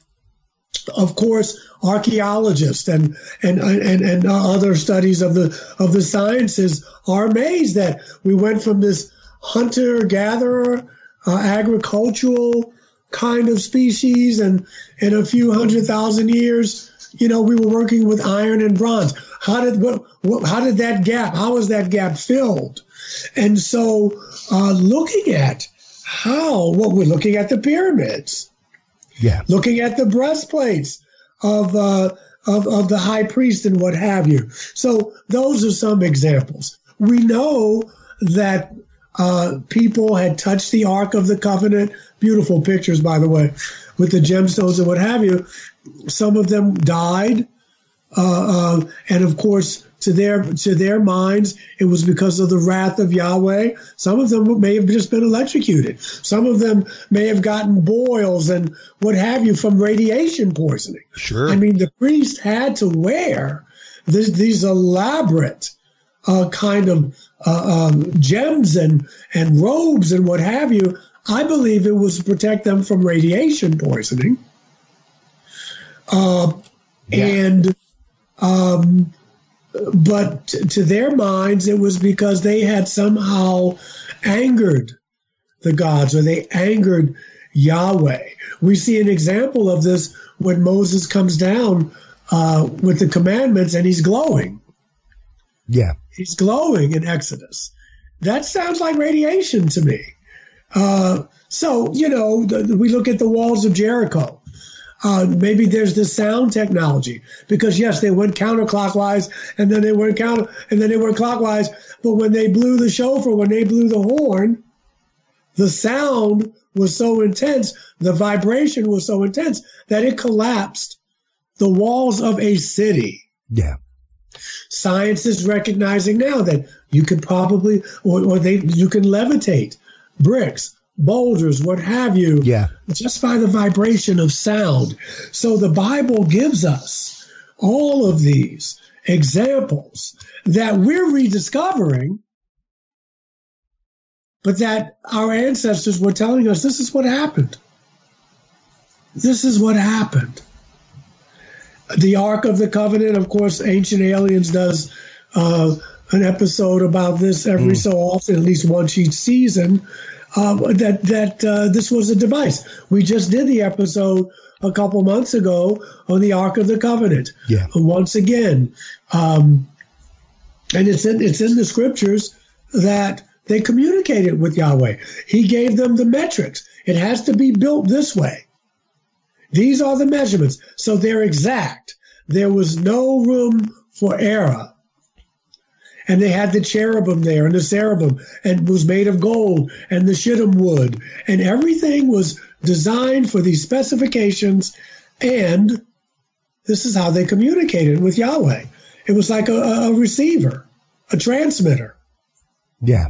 Of course, archaeologists and and and and other studies of the of the sciences are amazed that we went from this hunter gatherer uh, agricultural kind of species and in a few hundred thousand years you know we were working with iron and bronze. How did what, what how did that gap how was that gap filled? And so uh, looking at how what we're looking at the pyramids yeah looking at the breastplates of uh, of, of the high priest and what have you so those are some examples we know that uh, people had touched the Ark of the Covenant. Beautiful pictures, by the way, with the gemstones and what have you. Some of them died, uh, uh, and of course, to their to their minds, it was because of the wrath of Yahweh. Some of them may have just been electrocuted. Some of them may have gotten boils and what have you from radiation poisoning. Sure. I mean, the priest had to wear this, these elaborate uh, kind of uh, um, gems and and robes and what have you. I believe it was to protect them from radiation poisoning. Uh, Yeah. And um, but to their minds, it was because they had somehow angered the gods or they angered Yahweh. We see an example of this when Moses comes down uh, with the commandments and he's glowing. Yeah. He's glowing in Exodus. That sounds like radiation to me. Uh, so, you know, the, we look at the walls of Jericho. Uh, maybe there's the sound technology because yes, they went counterclockwise and then they went counter and then they went clockwise. But when they blew the shofar, when they blew the horn, the sound was so intense, the vibration was so intense that it collapsed the walls of a city. Yeah. Science is recognizing now that you could probably, or, or they, you can levitate bricks, boulders, what have you, Yeah. just by the vibration of sound. So the Bible gives us all of these examples that we're rediscovering, but that our ancestors were telling us this is what happened. This is what happened. The Ark of the Covenant, of course, Ancient Aliens does uh, an episode about this every so often, at least once each season. Um, that that uh, this was a device. We just did the episode a couple months ago on the Ark of the Covenant. Yeah. Once again, um, and it's in it's in the scriptures that they communicated with Yahweh. He gave them the metrics. It has to be built this way. These are the measurements, so they're exact. There was no room for error and they had the cherubim there and the cherubim and was made of gold and the shittim wood and everything was designed for these specifications and this is how they communicated with yahweh it was like a, a receiver a transmitter Yeah.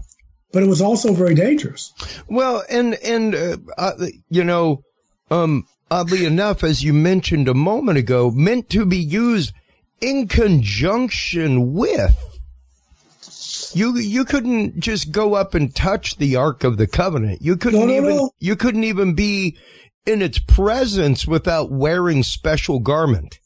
but it was also very dangerous Well, and and uh, uh, you know, um, oddly enough, as you mentioned a moment ago, meant to be used in conjunction with. You you couldn't just go up and touch the Ark of the Covenant. You couldn't No, no, even no. you couldn't even be in its presence without wearing special garment.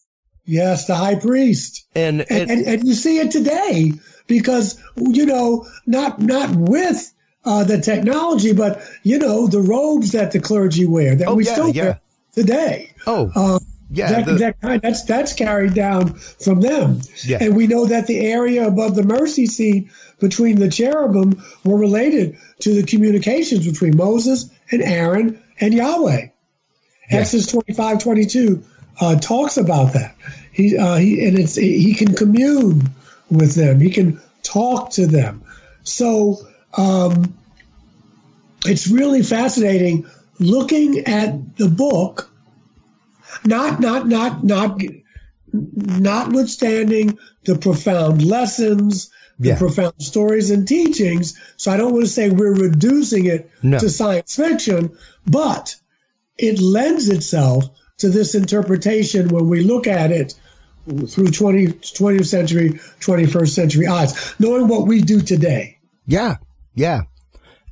yes the high priest And and, and, and you see it today because you know not not with uh, the technology but you know the robes that the clergy wear that Oh, we yeah, still yeah. wear today oh uh, yeah, that, the- that kind that's that's carried down from them Yeah. and we know that the area above the mercy seat between the cherubim were related to the communications between moses and aaron and yahweh exodus 25 22 uh, talks about that he, uh, he and it's he can commune with them he can talk to them. So um, it's really fascinating looking at the book. Not, not, not, not, notwithstanding the profound lessons, the Yeah. profound stories and teachings. So I don't want to say we're reducing it No. to science fiction, but it lends itself to this interpretation when we look at it through 20, 20th century, 21st century eyes, knowing what we do today. Yeah. Yeah.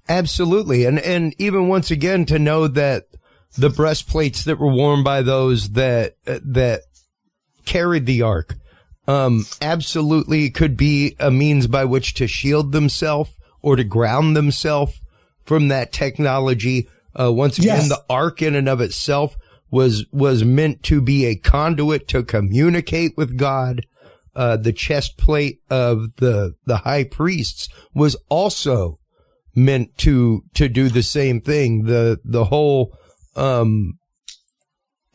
Absolutely. And, and even once again to know that the breastplates that were worn by those that, uh, that carried the ark, um, absolutely could be a means by which to shield themselves or to ground themselves from that technology. Uh, once again, Yes. the ark in and of itself was, was meant to be a conduit to communicate with God. Uh, the chest plate of the, the high priests was also meant to, to do the same thing. The, the whole, um,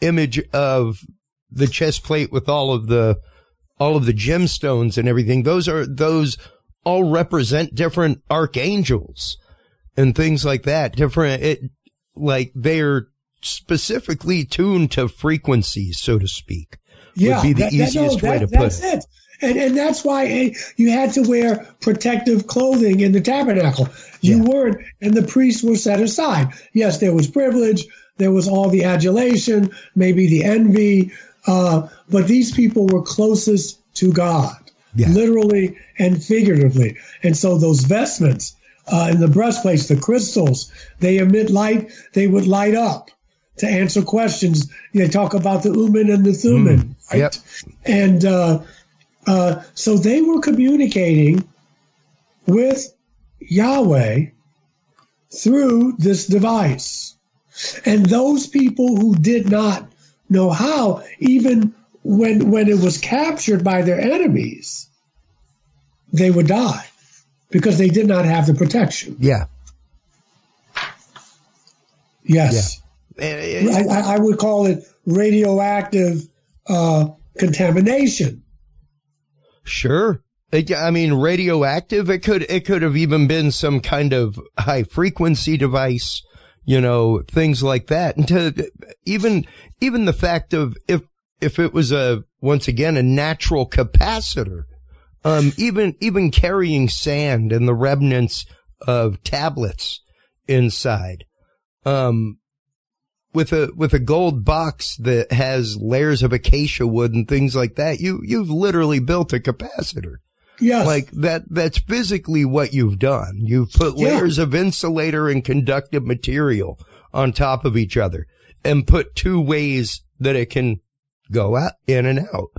image of the chest plate with all of the, all of the gemstones and everything. Those are, those all represent different archangels and things like that. Different, it, like they're specifically tuned to frequencies, so to speak. Yeah, would be the that- that- no, easiest way that- to put it. it. And and that's why you had to wear protective clothing in the tabernacle. You weren't, and the priests were set aside. Yes, there was privilege, there was all the adulation, maybe the envy, uh, but these people were closest to God, literally and figuratively. And so those vestments uh, and the breastplates, the crystals, they emit light. They would light up to answer questions. They talk about the Urim and the Thummim, right? Yep. And uh, uh, so they were communicating with Yahweh through this device. And those people who did not know how, even when when it was captured by their enemies, they would die because they did not have the protection. Yeah. Yes. I, I- I would call it radioactive uh, contamination. Sure. It, I mean, radioactive. It could, it could have even been some kind of high frequency device, you know, things like that. And to even, even the fact of if, if it was a, once again, a natural capacitor, um, even, even carrying sand and the remnants of tablets inside, um, with a with a gold box that has layers of acacia wood and things like that, you you've literally built a capacitor. Yes. Like that that's physically what you've done. You've put Yeah. layers of insulator and conductive material on top of each other and put two ways that it can go out in and out.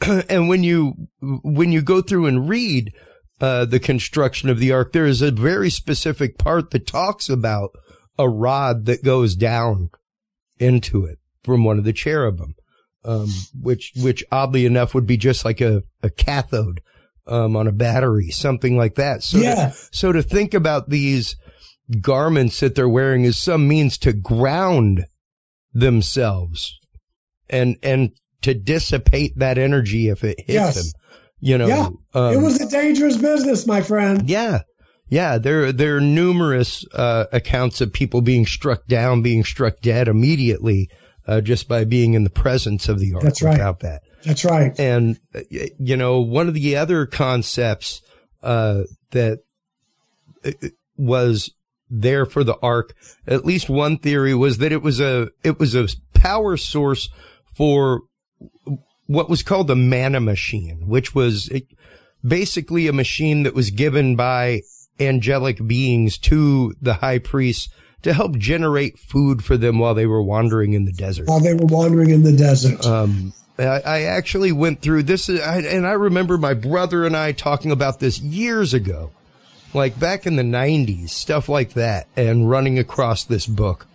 and when you when you go through and read uh, the construction of the ark, there is a very specific part that talks about a rod that goes down into it from one of the cherubim, um, which which oddly enough would be just like a, a cathode um, on a battery, something like that. So Yeah. to, so to think about these garments that they're wearing as some means to ground themselves and and to dissipate that energy if it hits Yes. them. You know, yeah. um, it was a dangerous business, my friend. yeah. Yeah, there there are numerous uh, accounts of people being struck down, being struck dead immediately, uh, just by being in the presence of the ark. That's right. Without that, That's right. and you know, one of the other concepts uh, that uh, was there for the ark, at least one theory was that it was a it was a power source for what was called the manna machine, which was basically a machine that was given by angelic beings to the high priest to help generate food for them while they were wandering in the desert. While they were wandering in the desert. Um, I, I actually went through this, I, and I remember my brother and I talking about this years ago, like back in the '90s, stuff like that, and running across this book.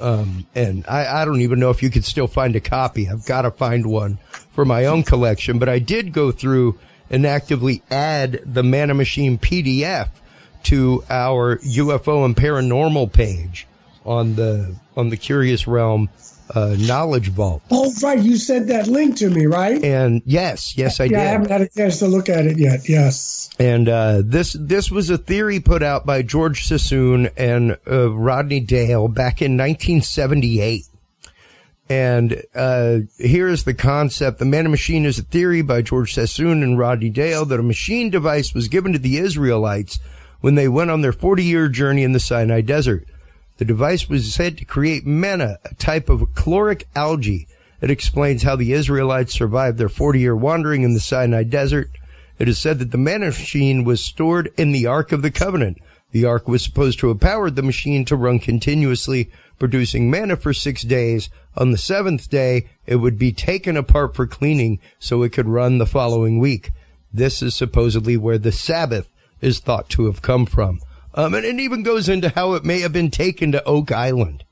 Um, and I, I don't even know if you could still find a copy. I've got to find one for my own collection, but I did go through and actively add the Manna Machine PDF to our UFO and paranormal page on the on the Curious Realm uh, knowledge vault. Oh, right. You sent that link to me, right? And yes, yes, I did. yeah, did. I haven't had a chance to look at it yet. Yes. And uh, this this was a theory put out by George Sassoon and uh, Rodney Dale back in 1978. And uh, here is the concept: the manna machine is a theory by George Sassoon and Rodney Dale that a machine device was given to the Israelites when they went on their 40 year journey in the Sinai Desert. The device was said to create manna, a type of caloric algae. It explains how the Israelites survived their 40 year wandering in the Sinai Desert. It is said that the manna machine was stored in the Ark of the Covenant. The Ark was supposed to have powered the machine to run continuously, producing manna for six days. On the seventh day, it would be taken apart for cleaning so it could run the following week. This is supposedly where the Sabbath is thought to have come from. Um, and it even goes into how it may have been taken to Oak Island.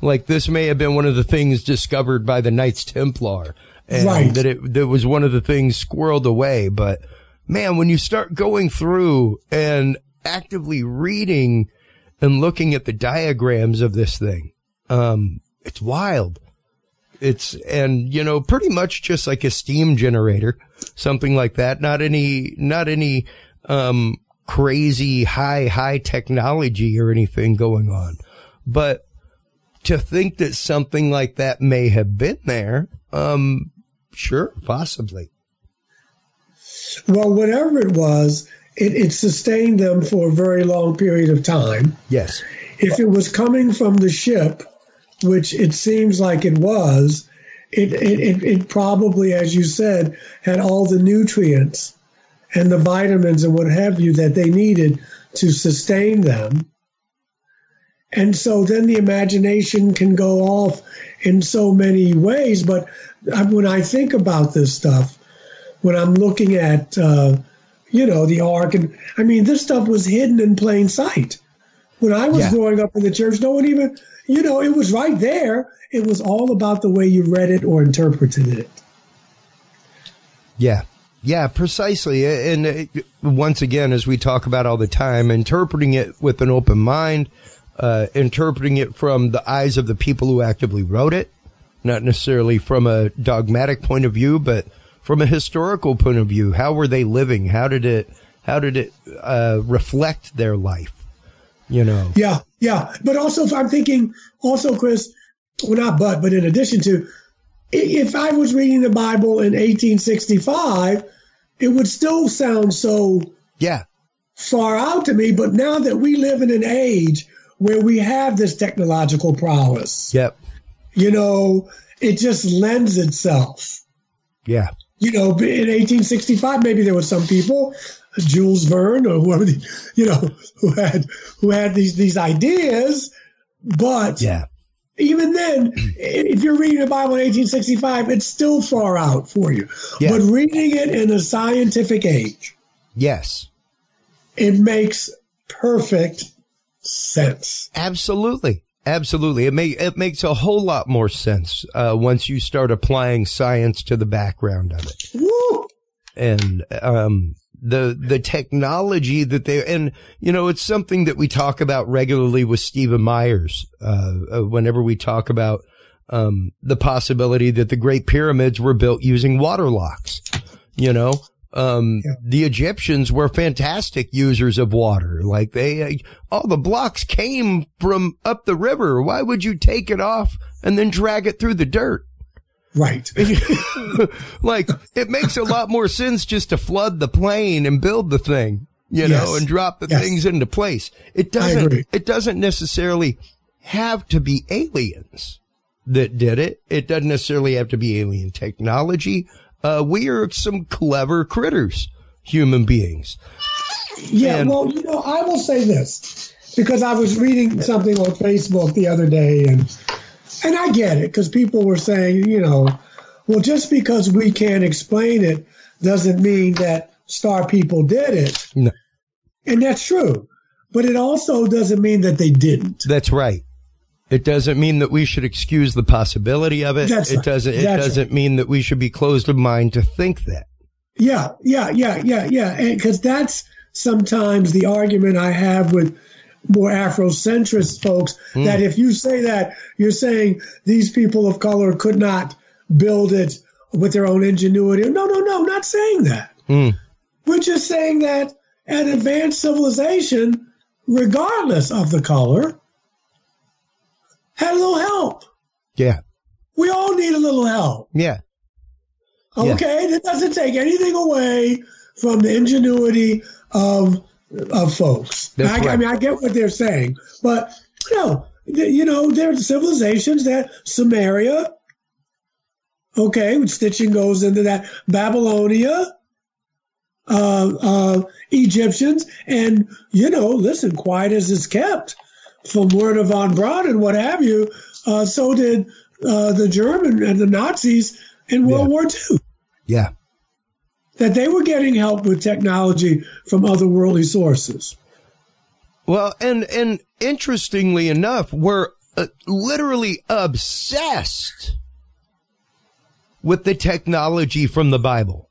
Like this may have been one of the things discovered by the Knights Templar. And Right. that it that was one of the things squirreled away. But man, when you start going through and actively reading and looking at the diagrams of this thing, um, it's wild. It's, and you know, pretty much just like a steam generator, something like that. Not any, not any, um, crazy high, high technology or anything going on. But to think that something like that may have been there, um, sure, possibly. Well, whatever it was, it, it sustained them for a very long period of time. Yes. If it was coming from the ship, which it seems like it was, it, it, it, it probably, as you said, had all the nutrients and the vitamins and what have you that they needed to sustain them. And so then the imagination can go off in so many ways. But when I think about this stuff, when I'm looking at, uh, you know, the ark, and I mean, this stuff was hidden in plain sight. When I was Yeah. growing up in the church, no one even, you know, it was right there. It was all about the way you read it or interpreted it. Yeah. Yeah, precisely. And uh, once again, as we talk about all the time, interpreting it with an open mind, uh, interpreting it from the eyes of the people who actively wrote it, not necessarily from a dogmatic point of view, but from a historical point of view. How were they living? How did it, how did it, uh, reflect their life? You know? Yeah, yeah. But also, I'm thinking, also, Chris, well, not but, but in addition to, if I was reading the Bible in 1865, it would still sound so Yeah. far out to me. But now that we live in an age where we have this technological prowess, Yep. you know, it just lends itself. Yeah. You know, in 1865, maybe there were some people, Jules Verne or whoever, the, you know, who had who had these these ideas, but Yeah. Even then, if you're reading the Bible in 1865, it's still far out for you. Yeah. But reading it in a scientific age, Yes. it makes perfect sense. Absolutely. Absolutely. It make, it makes a whole lot more sense, uh, once you start applying science to the background of it. Woo! And, um, the, the technology that they, and, you know, it's something that we talk about regularly with Stephen Myers, uh, uh, whenever we talk about, um, the possibility that the Great Pyramids were built using water locks, you know? Um, the Egyptians were fantastic users of water. Like they, uh, all the blocks came from up the river. Why would you take it off and then drag it through the dirt? Right. like it makes a lot more sense just to flood the plain and build the thing, you know, Yes. and drop the Yes. things into place. It doesn't, it doesn't necessarily have to be aliens that did it. It doesn't necessarily have to be alien technology. Uh, we are some clever critters, human beings. Yeah, And- well, you know, I will say this because I was reading something on Facebook the other day, and and I get it because people were saying, you know, well, just because we can't explain it doesn't mean that star people did it, No, and that's true. But it also doesn't mean that they didn't. that's right. It doesn't mean that we should excuse the possibility of it. That's it right. doesn't, it That's doesn't mean that we should be closed of mind to think that. Yeah, yeah, yeah, yeah, yeah. Because that's sometimes the argument I have with more Afrocentrist folks Hmm. that if you say that, you're saying these people of color could not build it with their own ingenuity. No, no, no, not saying that. Hmm. We're just saying that an advanced civilization, regardless of the color, had a little help. Yeah. We all need a little help. Yeah. Yeah. Okay, that doesn't take anything away from the ingenuity of of folks. I, I mean, I get what they're saying, but no, th- you know, there are civilizations that Samaria, Okay, which stitching goes into that Babylonia, uh, uh, Egyptians, and you know, listen, quiet as it's kept from Wernher von Braun and what have you. Uh, so did uh, the German and the Nazis in World War II. Yeah. That they were getting help with technology from otherworldly sources. Well, and and interestingly enough, we're uh, literally obsessed with the technology from the Bible,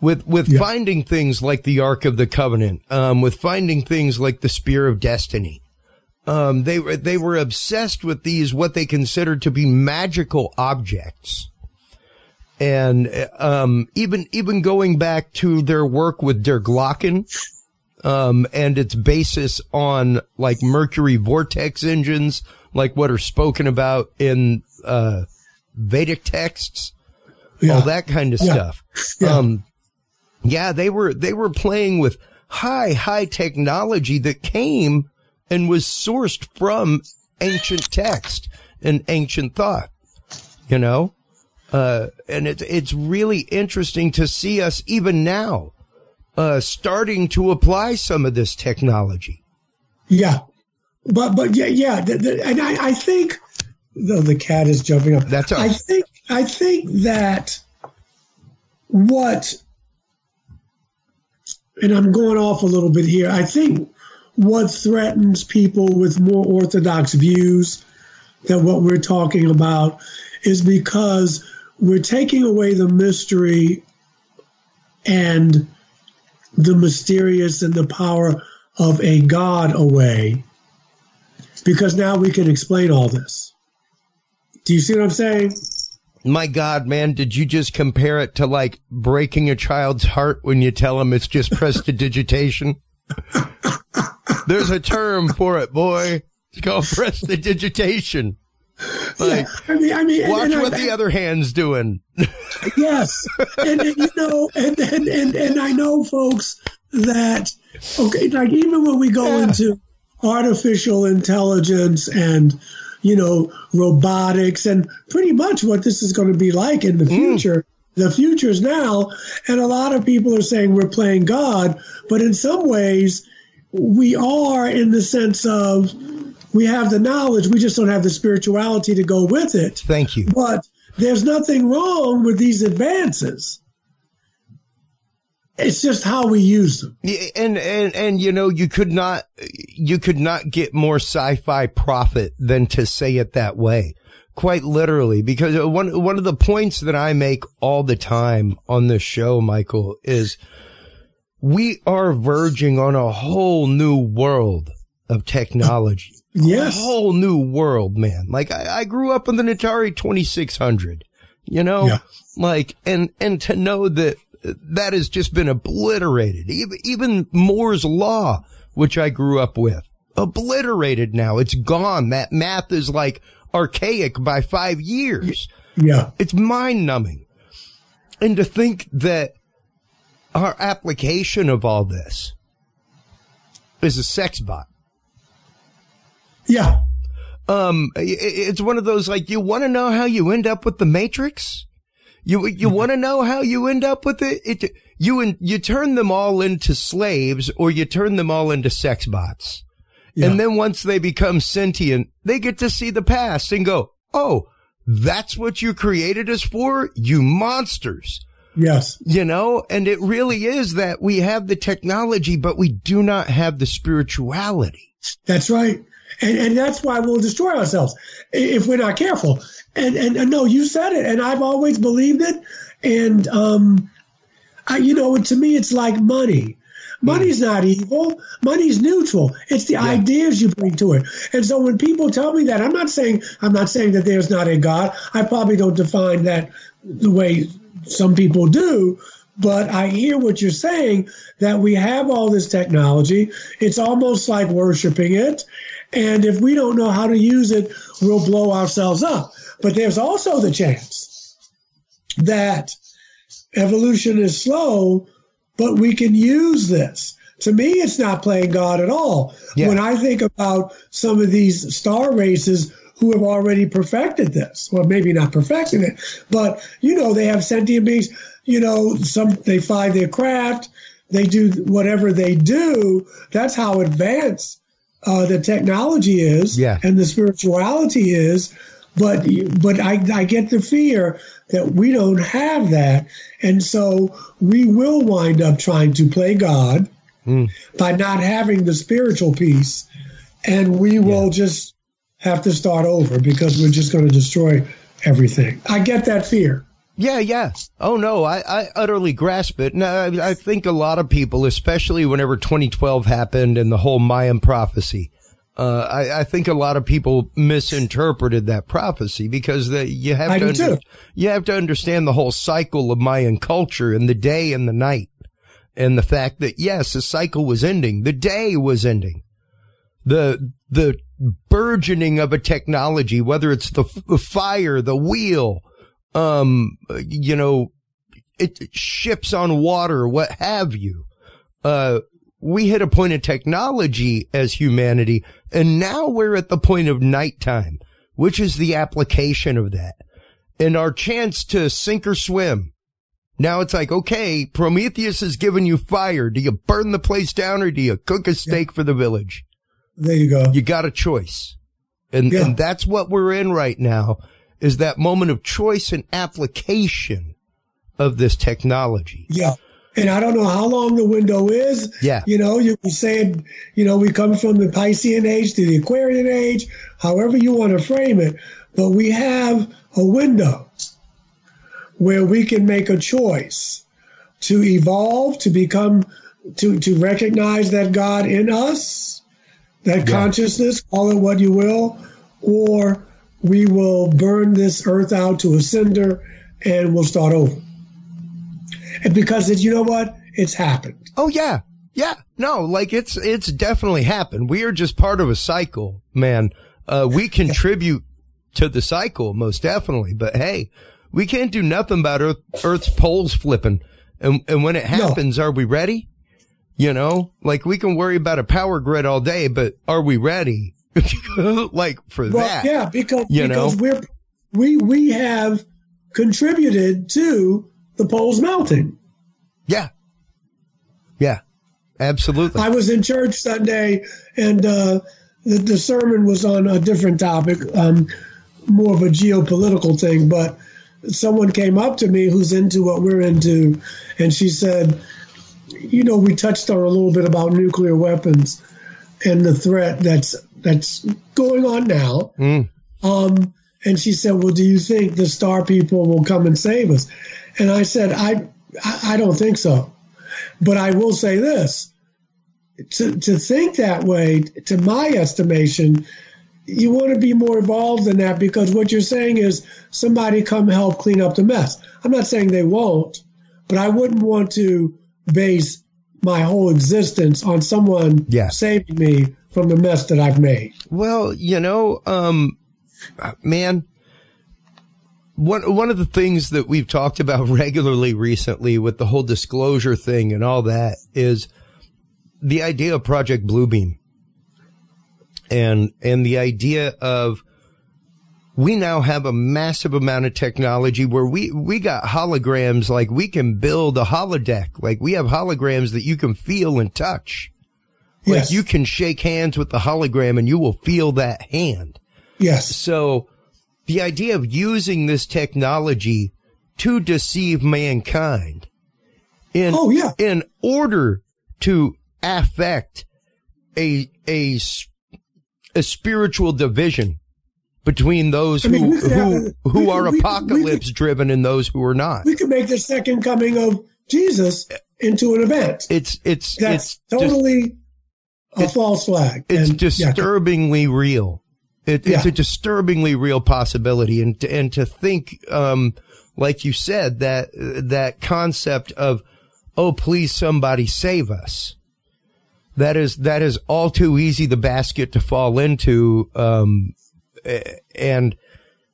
with with finding things like the Ark of the Covenant, um, with finding things like the Spear of Destiny. Um, they were they were obsessed with these what they considered to be magical objects, and um, even even going back to their work with Der Glocken, um, and its basis on like mercury vortex engines, like what are spoken about in uh, Vedic texts, all that kind of Yeah. stuff. Um, yeah, they were they were playing with high high technology that came and was sourced from ancient text and ancient thought. You know, uh, and it's it's really interesting to see us even now uh, starting to apply some of this technology. Yeah, but but yeah yeah, the, the, and I, I think though the cat is jumping up. That's I think I think that what, and I'm going off a little bit here. I think what threatens people with more orthodox views than what we're talking about is because we're taking away the mystery and the mysterious and the power of a God away because now we can explain all this. Do you see what I'm saying? My God, man, did you just compare it to like breaking a child's heart when you tell them it's just prestidigitation? There's a term for it, boy. It's called prestidigitation. Like, I mean, I mean, watch and I- what the other hand's doing. yes, and, and you know, and, and and and I know, folks, that okay, like even when we go into artificial intelligence and you know robotics and pretty much what this is going to be like in the mm. future. The future is now, and a lot of people are saying we're playing God, but in some ways, we are in the sense of we have the knowledge, we just don't have the spirituality to go with it. Thank you. But there's nothing wrong with these advances. It's just how we use them. Yeah, and and and you know you could not you could not get more sci-fi prophet than to say it that way quite literally because one one of the points that I make all the time on this show Michael is we are verging on a whole new world of technology Yes. a whole new world man. Like I, I grew up with an Atari 2600 you know? Like and and to know that that has just been obliterated. Even even Moore's law which I grew up with obliterated now. It's gone. That math is like archaic by 5 years. Yeah. it's mind numbing and to think that our application of all this is a sex bot Yeah. um it's one of those like you want to know how you end up with the matrix you you want to know how you end up with it it you and you turn them all into slaves or you turn them all into sex bots and then once they become sentient they get to see the past and go oh that's what you created us for you monsters Yes. you know, and it really is that we have the technology, but we do not have the spirituality. That's right. And, and that's why we'll destroy ourselves if we're not careful. And, and, and no, you said it, and I've always believed it. And, um, I, you know, to me, it's like money. Money's not evil. Money's neutral. It's the ideas you bring to it. And so when people tell me that, I'm not saying I'm not saying that there's not a God. I probably don't define that the way some people do, but I hear what you're saying that we have all this technology. It's almost like worshiping it. And if we don't know how to use it, we'll blow ourselves up. But there's also the chance that evolution is slow, but we can use this. To me, it's not playing God at all. Yeah. When I think about some of these star races who have already perfected this, well, maybe not perfected it, but you know, they have sentient beings. You know, some they fly their craft, they do whatever they do. That's how advanced uh, the technology is, Yeah. and the spirituality is. But but I, I get the fear that we don't have that, and so we will wind up trying to play God by not having the spiritual piece, and we will just have to start over because we're just going to destroy everything. I get that fear. Yeah, yeah. Oh no, I, I utterly grasp it. No, I, I think a lot of people, especially whenever 2012 happened and the whole Mayan prophecy, uh, I, I think a lot of people misinterpreted that prophecy because the, you have I to too. you have to understand the whole cycle of Mayan culture and the day and the night, and the fact that yes, the cycle was ending, the day was ending, the the burgeoning of a technology, whether it's the, f- the fire, the wheel, um, you know, it, ships on water, what have you. Uh, we hit a point of technology as humanity, and now we're at the point of nighttime, which is the application of that. And our chance to sink or swim. Now it's like, okay, Prometheus has given you fire. Do you burn the place down or do you cook a steak for the village? There you go. You got a choice. And, Yeah. and that's what we're in right now is that moment of choice and application of this technology. Yeah. And I don't know how long the window is. Yeah. You know, you can say, you know, we come from the Piscean age to the Aquarian age, however you want to frame it. But we have a window where we can make a choice to evolve, to become, to, to recognize that God in us, that consciousness, call it what you will, or we will burn this earth out to a cinder and we'll start over. And because it's, you know what? It's happened. Oh yeah. Yeah. No, like it's, it's definitely happened. We are just part of a cycle, man. Uh, we contribute to the cycle most definitely, but hey, we can't do nothing about Earth, Earth's poles flipping. And, and when it happens, are we ready? You know, like we can worry about a power grid all day, but are we ready? like for Well, that? yeah, because you because know? we're we we have contributed to the poles melting. Yeah. Yeah. Absolutely. I was in church Sunday, and uh, the, the sermon was on a different topic, um, more of a geopolitical thing. But someone came up to me who's into what we're into, and she said, "You know, we touched on a little bit about nuclear weapons and the threat that's that's going on now." Mm. Um, and she said, "Well, do you think the star people will come and save us?" And I said, "I, I don't think so, but I will say this: to to think that way, to my estimation, you want to be more evolved than that because what you're saying is somebody come help clean up the mess. I'm not saying they won't, but I wouldn't want to base my whole existence on someone Yeah. saving me from the mess that I've made." Well, you know, um, man, one one of the things that we've talked about regularly recently with the whole disclosure thing and all that is the idea of Project Bluebeam, and and the idea of we now have a massive amount of technology where we we got holograms like we can build a holodeck. Like we have holograms that you can feel and touch like you can shake hands with the hologram and you will feel that hand Yes. so the idea of using this technology to deceive mankind in Oh, yeah. in order to affect a, a, a spiritual division between those I mean, who who who are could- we could- apocalypse driven and those who are not. we could make the second coming of Jesus into an event. It's it's that's it's totally a false flag. It's And, yeah, disturbingly real. It, It's Yeah. a disturbingly real possibility, and to, and to think, um, like you said, that that concept of, oh, please, somebody save us. That is that is all too easy the basket to fall into, um, and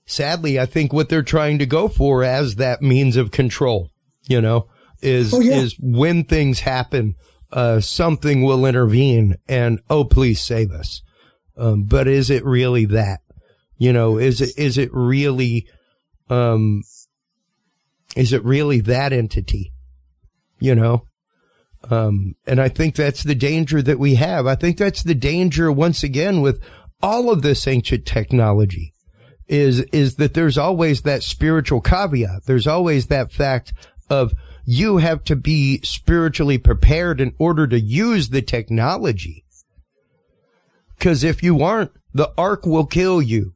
sadly, I think what they're trying to go for as that means of control, you know, is Oh, yeah. is when things happen, uh, something will intervene and oh, please save us. Um, but is it really that? You know, is it is it really, um, is it really that entity? You know, um, and I think that's the danger that we have. I think that's the danger once again with all of this ancient technology is, is that there's always that spiritual caveat. There's always that fact of you have to be spiritually prepared in order to use the technology. Cause if you aren't, the ark will kill you.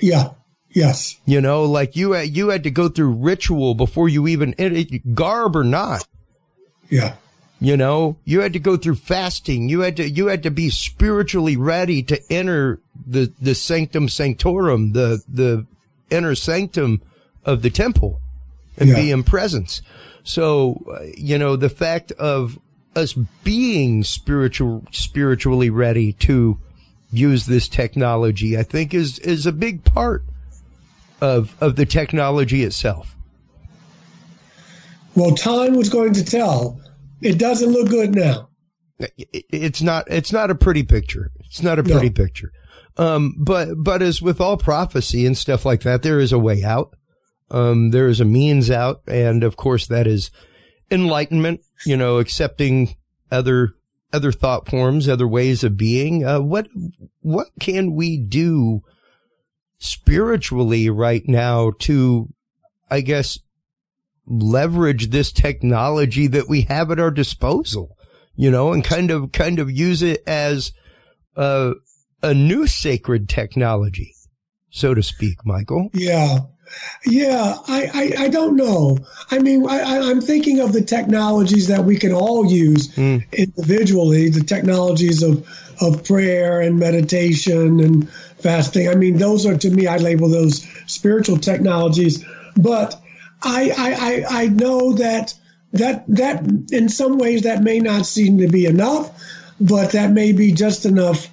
Yeah. Yes. You know, like you had, you had to go through ritual before you even, garb or not. Yeah. You know, you had to go through fasting. You had to, you had to be spiritually ready to enter the, the sanctum sanctorum, the, the inner sanctum of the temple and Yeah. be in presence. So, uh, you know, the fact of us being spiritual, spiritually ready to use this technology, I think is, is a big part of, of the technology itself. Well, time was going to tell. It doesn't look good now. it's not it's not a pretty picture. It's not a pretty picture. Um, but but as with all prophecy and stuff like that, there is a way out. Um, there is a means out, and of course that is enlightenment. You know, accepting other other thought forms, other ways of being. Uh, what what can we do spiritually right now to, I guess, leverage this technology that we have at our disposal, you know, and kind of, kind of use it as a, a new sacred technology, so to speak, Michael. Yeah. Yeah, I, I, I don't know. I mean, I, I'm thinking of the technologies that we can all use hmm. individually, the technologies of, of prayer and meditation and fasting. I mean, those are to me, I label those spiritual technologies. But I, I, I, I know that that that in some ways that may not seem to be enough, but that may be just enough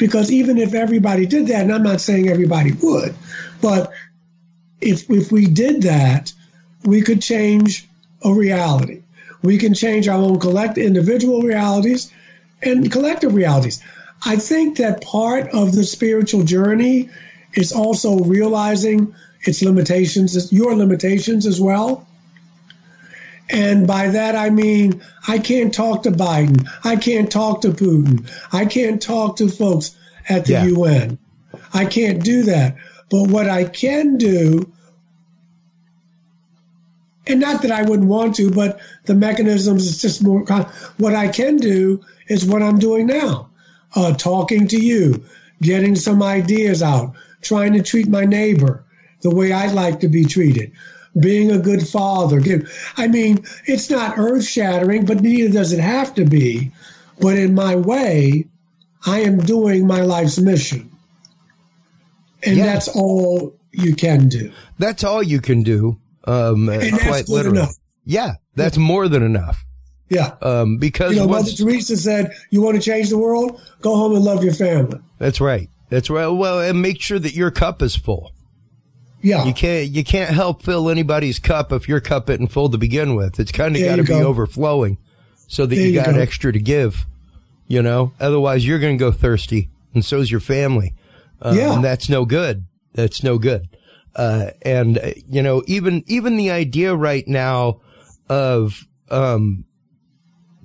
because even if everybody did that, and I'm not saying everybody would, but if if we did that, we could change a reality. We can change our own collect individual realities and collective realities. I think that part of the spiritual journey is also realizing its limitations, your limitations as well. And by that I mean I can't talk to Biden, I can't talk to Putin, I can't talk to folks at the Yeah. UN. I can't do that. But what I can do, and not that I wouldn't want to, but the mechanisms is just more. What I can do is what I'm doing now, uh, talking to you, getting some ideas out, trying to treat my neighbor the way I'd like to be treated, being a good father. I mean, it's not earth shattering, but neither does it have to be. But in my way, I am doing my life's mission. And Yeah. that's all you can do. That's all you can do. Um, And that's quite literally. enough. Yeah, that's more than enough. Yeah. Um, because You know, Mother once, Teresa said, "You want to change the world? Go home and love your family." that's right. That's right. Well, and make sure that your cup is full. Yeah. You can't you can't help fill anybody's cup if your cup isn't full to begin with. It's kind of got to be go. overflowing so that There you you got go. extra to give. You know, otherwise you're going to go thirsty, and so's your family. Um, Yeah. and that's no good. That's no good. Uh, and uh, you know, even even the idea right now of um,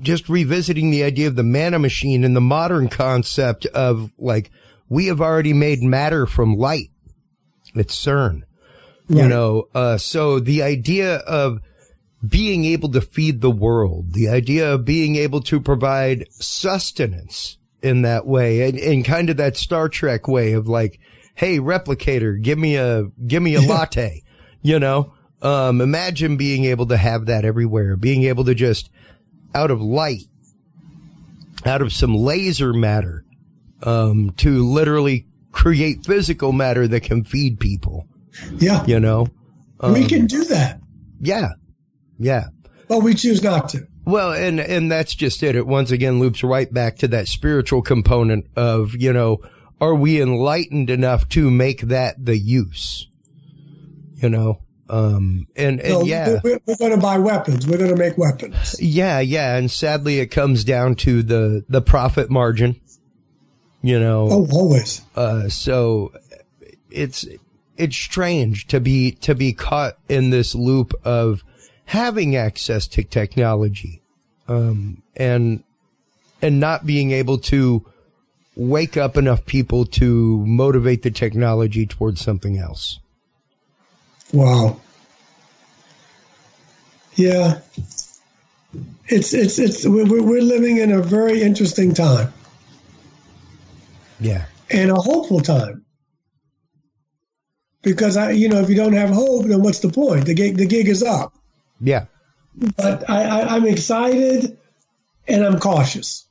just revisiting the idea of the manna machine and the modern concept of like we have already made matter from light. It's CERN. You know, uh, so the idea of being able to feed the world, the idea of being able to provide sustenance in that way and, and kind of that Star Trek way of like, Hey, replicator, give me a, give me a latte, you know? Um, imagine being able to have that everywhere, being able to just out of light, out of some laser matter, um, to literally create physical matter that can feed people. Yeah. You know, we Um, can do that, yeah, yeah. but we choose not to. Well, and, and that's just it. It once again loops right back to that spiritual component of, you know, are we enlightened enough to make that the use? You know, um, and, and No, yeah. we're, we're going to buy weapons. We're going to make weapons. Yeah, yeah, and sadly, it comes down to the the profit margin. You know, Oh, always. uh, so it's it's strange to be to be caught in this loop of having access to technology, um, and and not being able to wake up enough people to motivate the technology towards something else. Wow. Yeah. It's it's it's we're we're living in a very interesting time Yeah, and a hopeful time. Because I, you know, if you don't have hope, then what's the point? The gig the gig is up. Yeah, But I, I I'm excited and I'm cautious.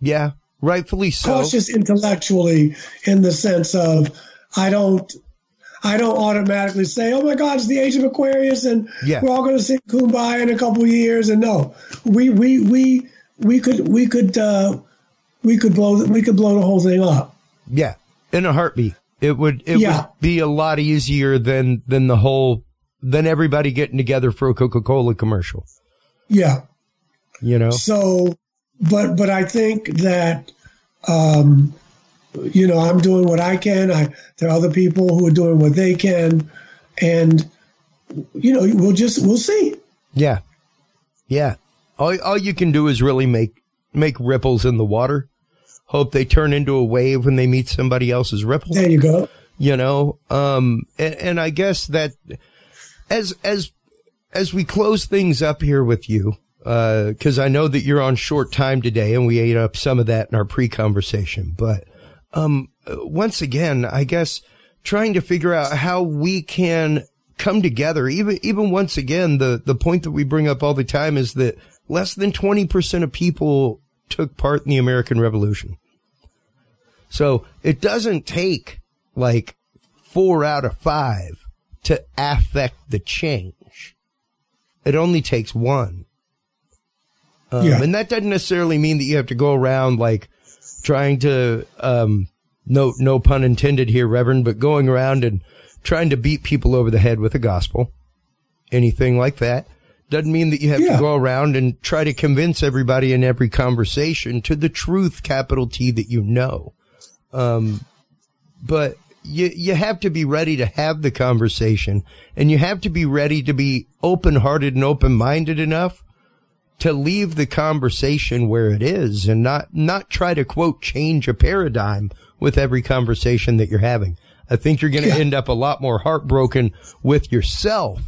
yeah. Rightfully so. Cautious intellectually in the sense of I don't I don't automatically say, "Oh my God, it's the age of Aquarius," and Yeah. we're all going to sing "Kumbaya" in a couple of years. And no, we we we we could we could uh, we could blow we could blow the whole thing up. Yeah, in a heartbeat. It would it Yeah. would be a lot easier than than the whole than everybody getting together for a Coca Cola commercial. Yeah. You know. So, but but I think that um, you know I'm doing what I can. I there are other people who are doing what they can, and you know we'll just we'll see. Yeah, yeah. All all you can do is really make make ripples in the water. Hope they turn into a wave when they meet somebody else's ripple. There you go. You know. Um. And, and I guess that as as as we close things up here with you, because I know that you're on short time today, and we ate up some of that in our pre-conversation. But um, uh, once again, I guess trying to figure out how we can come together. Even even once again, the the point that we bring up all the time is that less than twenty percent of people took part in the American Revolution. So it doesn't take like four out of five to affect the change. It only takes one. Um, Yeah. And that doesn't necessarily mean that you have to go around like trying to, um, no, no pun intended here, Reverend, but going around and trying to beat people over the head with the gospel, anything like that. Doesn't mean that you have Yeah. to go around and try to convince everybody in every conversation to the truth, capital T, that you know. Um, but you, you have to be ready to have the conversation and you have to be ready to be open hearted and open minded enough to leave the conversation where it is and not, not try to quote change a paradigm with every conversation that you're having. I think you're going to Yeah. end up a lot more heartbroken with yourself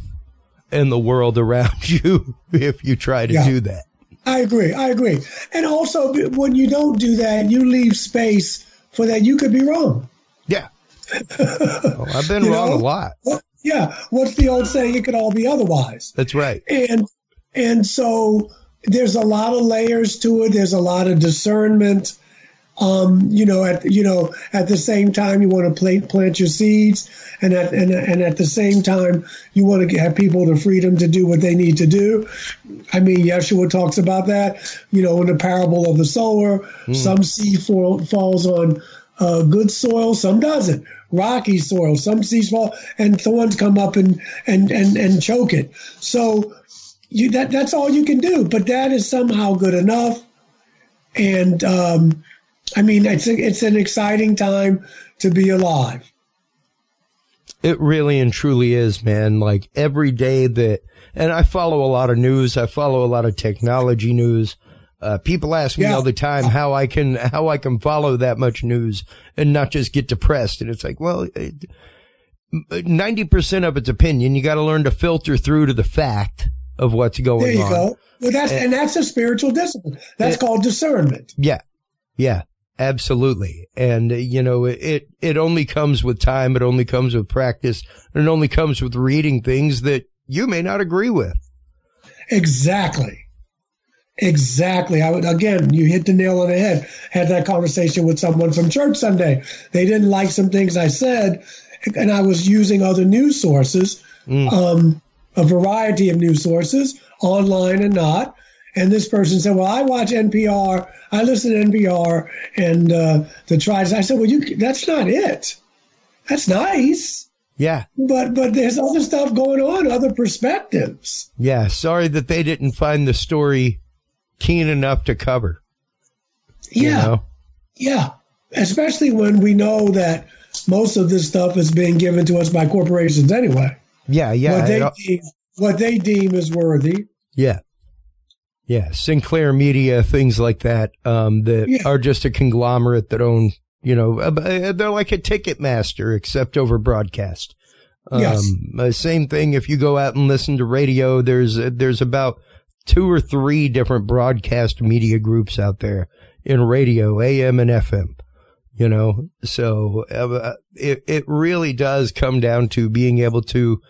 and the world around you if you try to Yeah. do that. I agree. I agree. And also, when you don't do that, you leave space for that. You could be wrong. Yeah. Well, oh, I've been wrong know? a lot. Yeah. What's the old saying? It could all be otherwise. That's right. And and so there's a lot of layers to it. There's a lot of discernment. Um, you know, at you know, at the same time, you want to plant plant your seeds, and at and, and at the same time, you want to have people the freedom to do what they need to do. I mean, Yeshua talks about that. You know, in the parable of the sower, some seed fall, falls on uh, good soil, some doesn't. Rocky soil, some seeds fall, and thorns come up and and and and choke it. So you that that's all you can do. But that is somehow good enough. And um, I mean, it's a, it's an exciting time to be alive. It really and truly is, man. Like every day that, and I follow a lot of news. I follow a lot of technology news. Uh, people ask me Yeah. all the time how I can, how I can follow that much news and not just get depressed. And it's like, well, ninety percent of it's opinion. You got to learn to filter through to the fact of what's going on. There you on. go. Well, that's and that's a spiritual discipline. That's called discernment. Yeah. Yeah. Absolutely. And, uh, you know, it, it only comes with time. It only comes with practice. And it only comes with reading things that you may not agree with. Exactly. Exactly. I would, again, you hit the nail on the head. Had that conversation with someone from church Sunday. They didn't like some things I said, and I was using other news sources, mm. um, a variety of news sources, online and not. And this person said, "Well, I watch NPR. I listen to NPR and uh, the tribes." I said, "Well, you that's not it. That's nice." Yeah. But but there's other stuff going on, other perspectives. Yeah. Sorry that they didn't find the story keen enough to cover. Yeah. You know? Yeah. Especially when we know that most of this stuff is being given to us by corporations anyway. Yeah, yeah. What they, deem, what they deem is worthy. Yeah. Yeah. Sinclair Media, things like that, um, that yeah. are just a conglomerate that own, you know, uh, uh, they're like a Ticketmaster except over broadcast. Um, yes. Uh, same thing if you go out and listen to radio, there's, there's about two or three different broadcast media groups out there in radio, AM and FM. You know, so uh, it it really does come down to being able to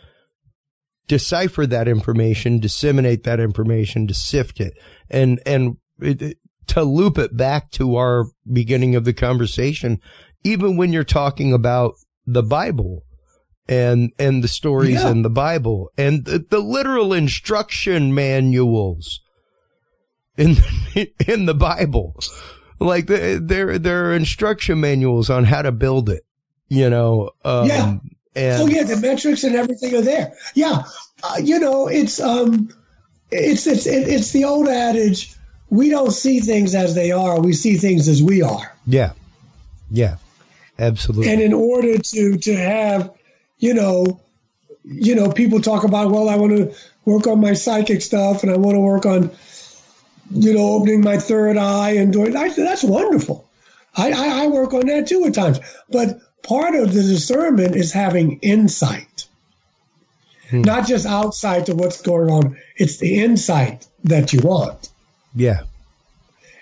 decipher that information, disseminate that information, to sift it, and and it, to loop it back to our beginning of the conversation. Even when you're talking about the Bible, and and the stories yeah. in the Bible and the, the, literal instruction manuals in in the Bible. Like the, there there are instruction manuals on how to build it, you know. Um, yeah. And, oh yeah, the metrics and everything are there. Yeah, uh, you know it's um, it's it's it's the old adage: we don't see things as they are; we see things as we are. Yeah, yeah, absolutely. And in order to to have you know, you know, people talk about, well, I want to work on my psychic stuff and I want to work on, you know, opening my third eye and doing that. That's wonderful. I, I, I work on that too at times. But part of the discernment is having insight, hmm. not just outside to what's going on. It's the insight that you want. Yeah.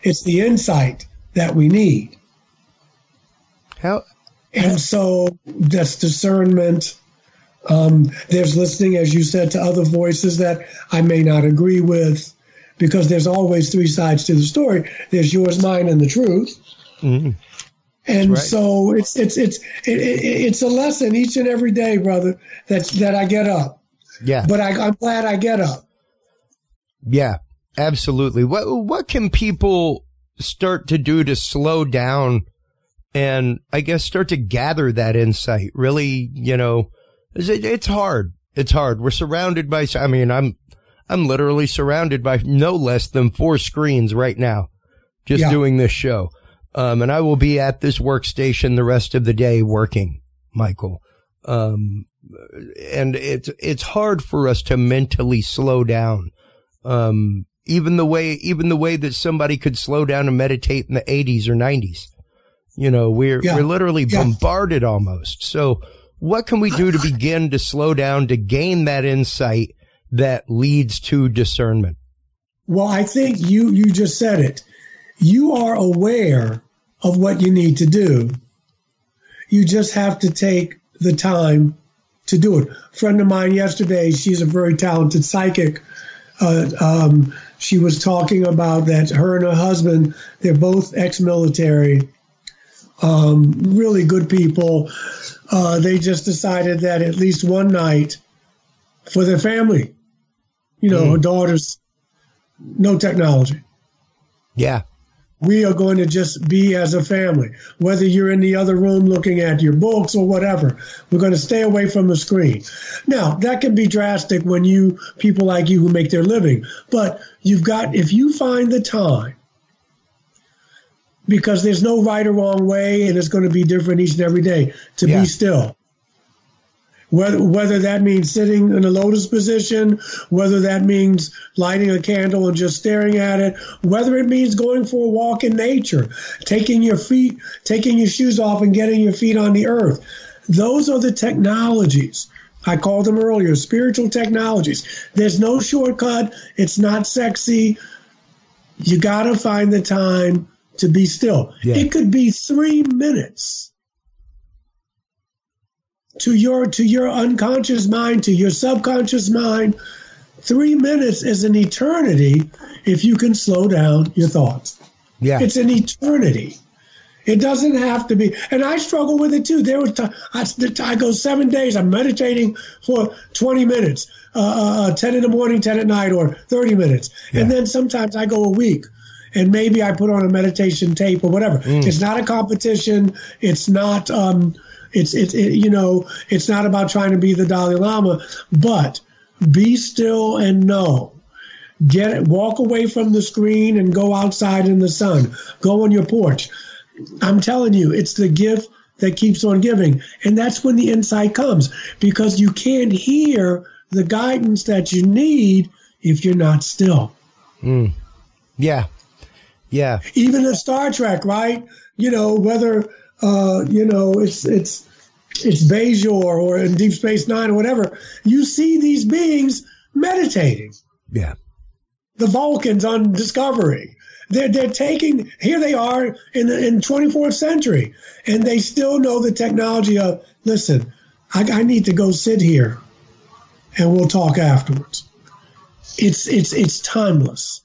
It's the insight that we need. How and so that's discernment. Um, there's listening, as you said, to other voices that I may not agree with, because there's always three sides to the story. There's yours, mine, and the truth. Mm-hmm. And right. so it's it's it's it, it, it's a lesson each and every day, brother. That's that I get up. Yeah. But I, I'm glad I get up. Yeah, absolutely. What what can people start to do to slow down and I guess start to gather that insight. Really, you know, it's hard. It's hard. We're surrounded by, I mean, I'm, I'm literally surrounded by no less than four screens right now, just yeah. doing this show. Um, and I will be at this workstation the rest of the day working, Michael. Um, and it's, it's hard for us to mentally slow down. Um, even the way, even the way that somebody could slow down and meditate in the 80s or 90s. You know, we're, yeah. we're literally yeah. bombarded almost. So what can we do to begin to slow down, to gain that insight that leads to discernment? Well, I think you, you just said it. You are aware of what you need to do. You just have to take the time to do it. A friend of mine yesterday, she's a very talented psychic. Uh, um, she was talking about that her and her husband, they're both ex-military, um, really good people. Uh, they just decided that at least one night for their family, you know, mm. daughters, no technology. Yeah. We are going to just be as a family, whether you're in the other room looking at your books or whatever. We're going to stay away from the screen. Now, that can be drastic when you, people like you who make their living, but you've got, if you find the time because there's no right or wrong way, and it's going to be different each and every day to yeah. be still. Whether, whether that means sitting in a lotus position, whether that means lighting a candle and just staring at it, whether it means going for a walk in nature, taking your feet, taking your shoes off and getting your feet on the earth. Those are the technologies. I called them earlier, spiritual technologies. There's no shortcut. It's not sexy. You got to find the time to be still. Yeah. It could be three minutes to your to your unconscious mind, to your subconscious mind. Three minutes is an eternity if you can slow down your thoughts. Yeah. It's an eternity. It doesn't have to be, and I struggle with it too. There was t- I, I go seven days. I'm meditating for 20 minutes, uh, uh, 10 in the morning, 10 at night, or 30 minutes, and then sometimes I go a week, and maybe I put on a meditation tape or whatever. Mm. It's not a competition. It's not. Um, it's it's it, you know. It's not about trying to be the Dalai Lama, but be still and know get it, walk away from the screen and go outside in the sun. Go on your porch. I'm telling you, it's the gift that keeps on giving. And that's when the insight comes because you can't hear the guidance that you need if you're not still. Mm. Yeah. Yeah. Even in Star Trek, right? You know, whether uh, you know, it's it's it's Bajor or in Deep Space Nine or whatever, you see these beings meditating. Yeah. The Vulcans on Discovery. They're, they're taking, here they are in the in 24th century, and they still know the technology of, listen, I, I need to go sit here and we'll talk afterwards. It's, it's, it's timeless.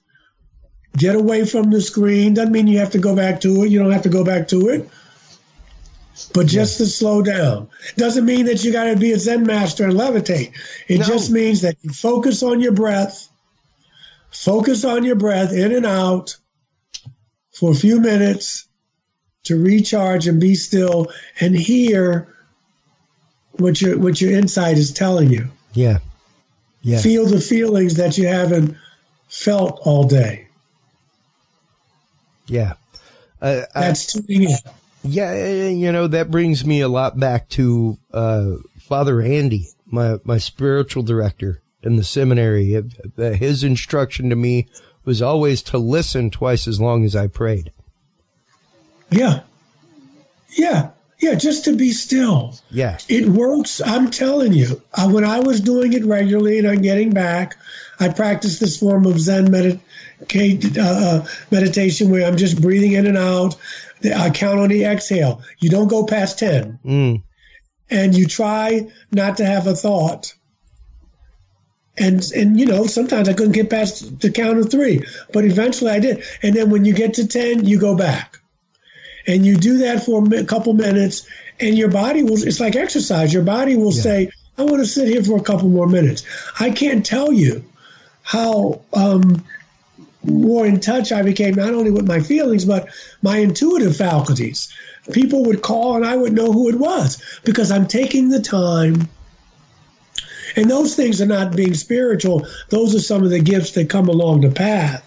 Get away from the screen. Doesn't mean you have to go back to it. You don't have to go back to it. But just to slow down. Doesn't mean that you got to be a Zen master and levitate. It just means that you focus on your breath, focus on your breath in and out for a few minutes to recharge and be still and hear what your what your inside is telling you. Yeah. Yeah. Feel the feelings that you haven't felt all day. Yeah. Uh, That's tuning in. Yeah, you know that brings me a lot back to uh, Father Andy, my my spiritual director in the seminary. His instruction to me was always to listen twice as long as I prayed. Yeah, yeah, yeah. Just to be still. Yeah, it works. I'm telling you. Uh, when I was doing it regularly and I'm getting back, I practiced this form of Zen medit- uh, meditation where I'm just breathing in and out. I count on the exhale. You don't go past 10. Mm. And you try not to have a thought. And, and, you know, sometimes I couldn't get past the count of three, but eventually I did. And then when you get to 10, you go back. And you do that for a couple minutes, and your body will, it's like exercise. Your body will yeah. say, I want to sit here for a couple more minutes. I can't tell you how, um, more in touch I became not only with my feelings, but my intuitive faculties. People would call and I would know who it was because I'm taking the time. And those things are not being spiritual, those are some of the gifts that come along the path.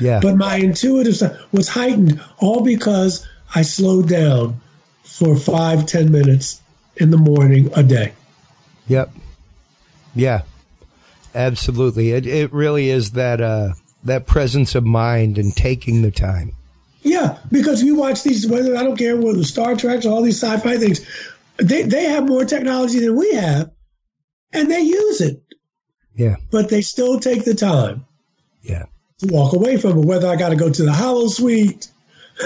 Yeah. But my intuitive was heightened all because I slowed down for five, ten minutes in the morning a day. Yep. Yeah. Absolutely. It, it really is that, uh, that presence of mind and taking the time. Yeah, because you watch these, whether I don't care whether the Star or all these sci-fi things, they they have more technology than we have, and they use it. Yeah, but they still take the time. Yeah, to walk away from it. Whether I got to go to the holosuite.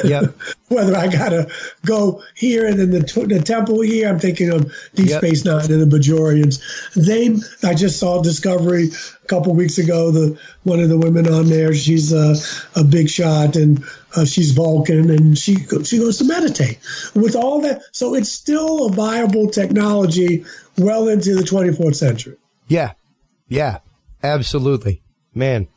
Yeah. whether I gotta go here and then the the temple here, I'm thinking of Deep Yep. Space Nine and the Bajorians. They, I just saw Discovery a couple weeks ago. The one of the women on there, she's a, a big shot and uh, she's Vulcan, and she she goes to meditate with all that. So it's still a viable technology well into the 24th century. Yeah. Yeah. Absolutely. Man.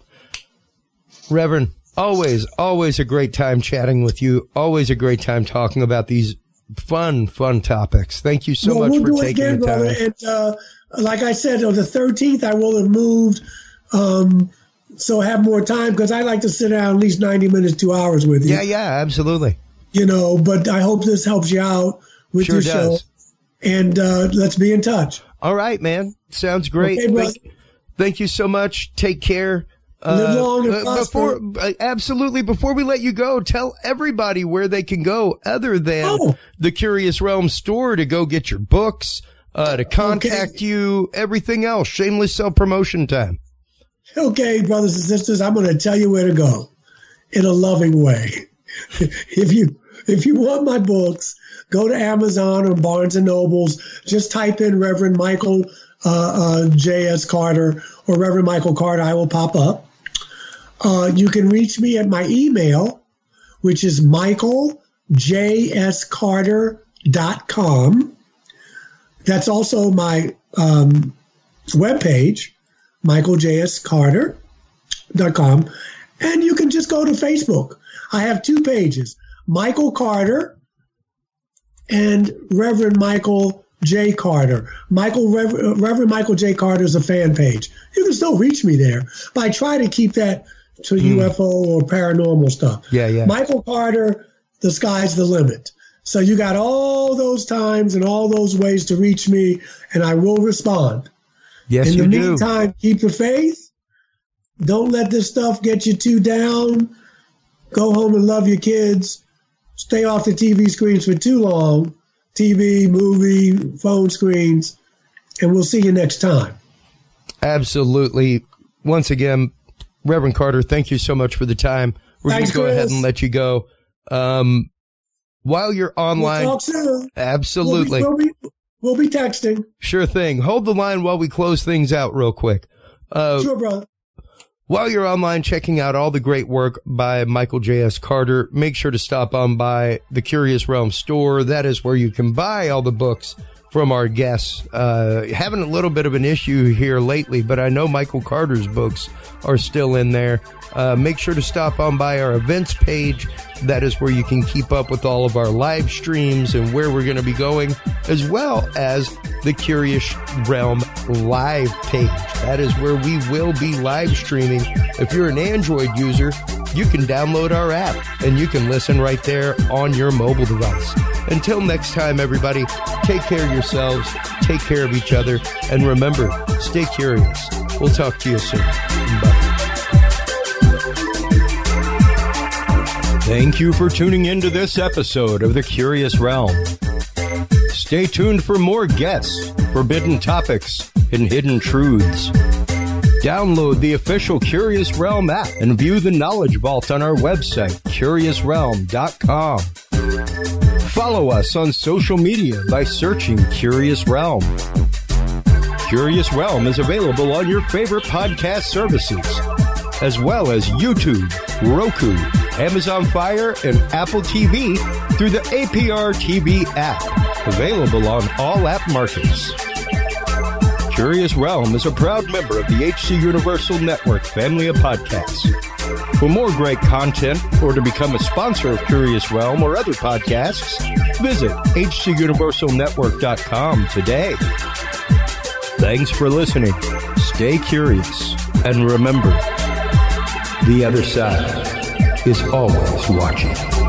Reverend, always, always a great time chatting with you. Always a great time talking about these fun, fun topics. Thank you so Well, much we'll for taking again, the time. brother. And uh, like I said, on the 13th, I will have moved. Um, so have more time because I like to sit down at least 90 minutes, two hours with you. Yeah, yeah, absolutely. You know, but I hope this helps you out with Sure your show. And uh, let's be in touch. All right, man. Sounds great. Okay, thank, thank you so much. Take care. And uh, before, uh, absolutely. Before we let you go, tell everybody where they can go other than Oh. the Curious Realm store to go get your books, uh, to contact you, everything else. Shameless self promotion time. Okay, brothers and sisters, I'm going to tell you where to go in a loving way. if you if you want my books, go to Amazon or Barnes and Nobles. Just type in Reverend Michael uh, uh, J.S. Carter or Reverend Michael Carter. I will pop up. Uh, you can reach me at my email, which is michaeljscarter.com. That's also my um, webpage, michaeljscarter.com. And you can just go to Facebook. I have two pages, Michael Carter and Reverend Michael J. Carter. Michael Reverend, Reverend Michael J. Carter is a fan page. You can still reach me there, but I try to keep that to mm. UFO or paranormal stuff. Yeah, yeah. Michael Carter, the sky's the limit. So you got all those times and all those ways to reach me, and I will respond. Yes, In the do. meantime, keep the faith. Don't let this stuff get you too down. Go home and love your kids. Stay off the TV screens for too long. TV, movie, phone screens, and we'll see you next time. Absolutely. Once again, Reverend Carter, thank you so much for the time. We're going to go ahead and let you go. Um, while you're online, We'll talk soon. absolutely. We'll be, we'll be, we'll be texting. Sure thing. Hold the line while we close things out real quick. Uh, Sure, brother. While you're online checking out all the great work by Michael J.S. Carter, make sure to stop on by the Curious Realm store. That is where you can buy all the books from our guests. Uh, having a little bit of an issue here lately, but I know Michael Carter's books are still in there. Uh, make sure to stop on by our events page. That is where you can keep up with all of our live streams and where we're going to be going, as well as the Curious Realm live page. That is where we will be live streaming. If you're an Android user, you can download our app and you can listen right there on your mobile device. Until next time, everybody, take care of yourselves, take care of each other, and remember, stay curious. We'll talk to you soon. Bye. Thank you for tuning into this episode of The Curious Realm. Stay tuned for more guests, forbidden topics, and hidden truths. Download the official Curious Realm app and view the Knowledge Vault on our website, curiousrealm.com. Follow us on social media by searching Curious Realm. Curious Realm is available on your favorite podcast services, as well as YouTube, Roku, Amazon Fire, and Apple TV through the APR TV app, available on all app markets. Curious Realm is a proud member of the HC Universal Network family of podcasts. For more great content or to become a sponsor of Curious Realm or other podcasts, visit hcuniversalnetwork.com today. Thanks for listening. Stay curious and remember, the other side is always watching.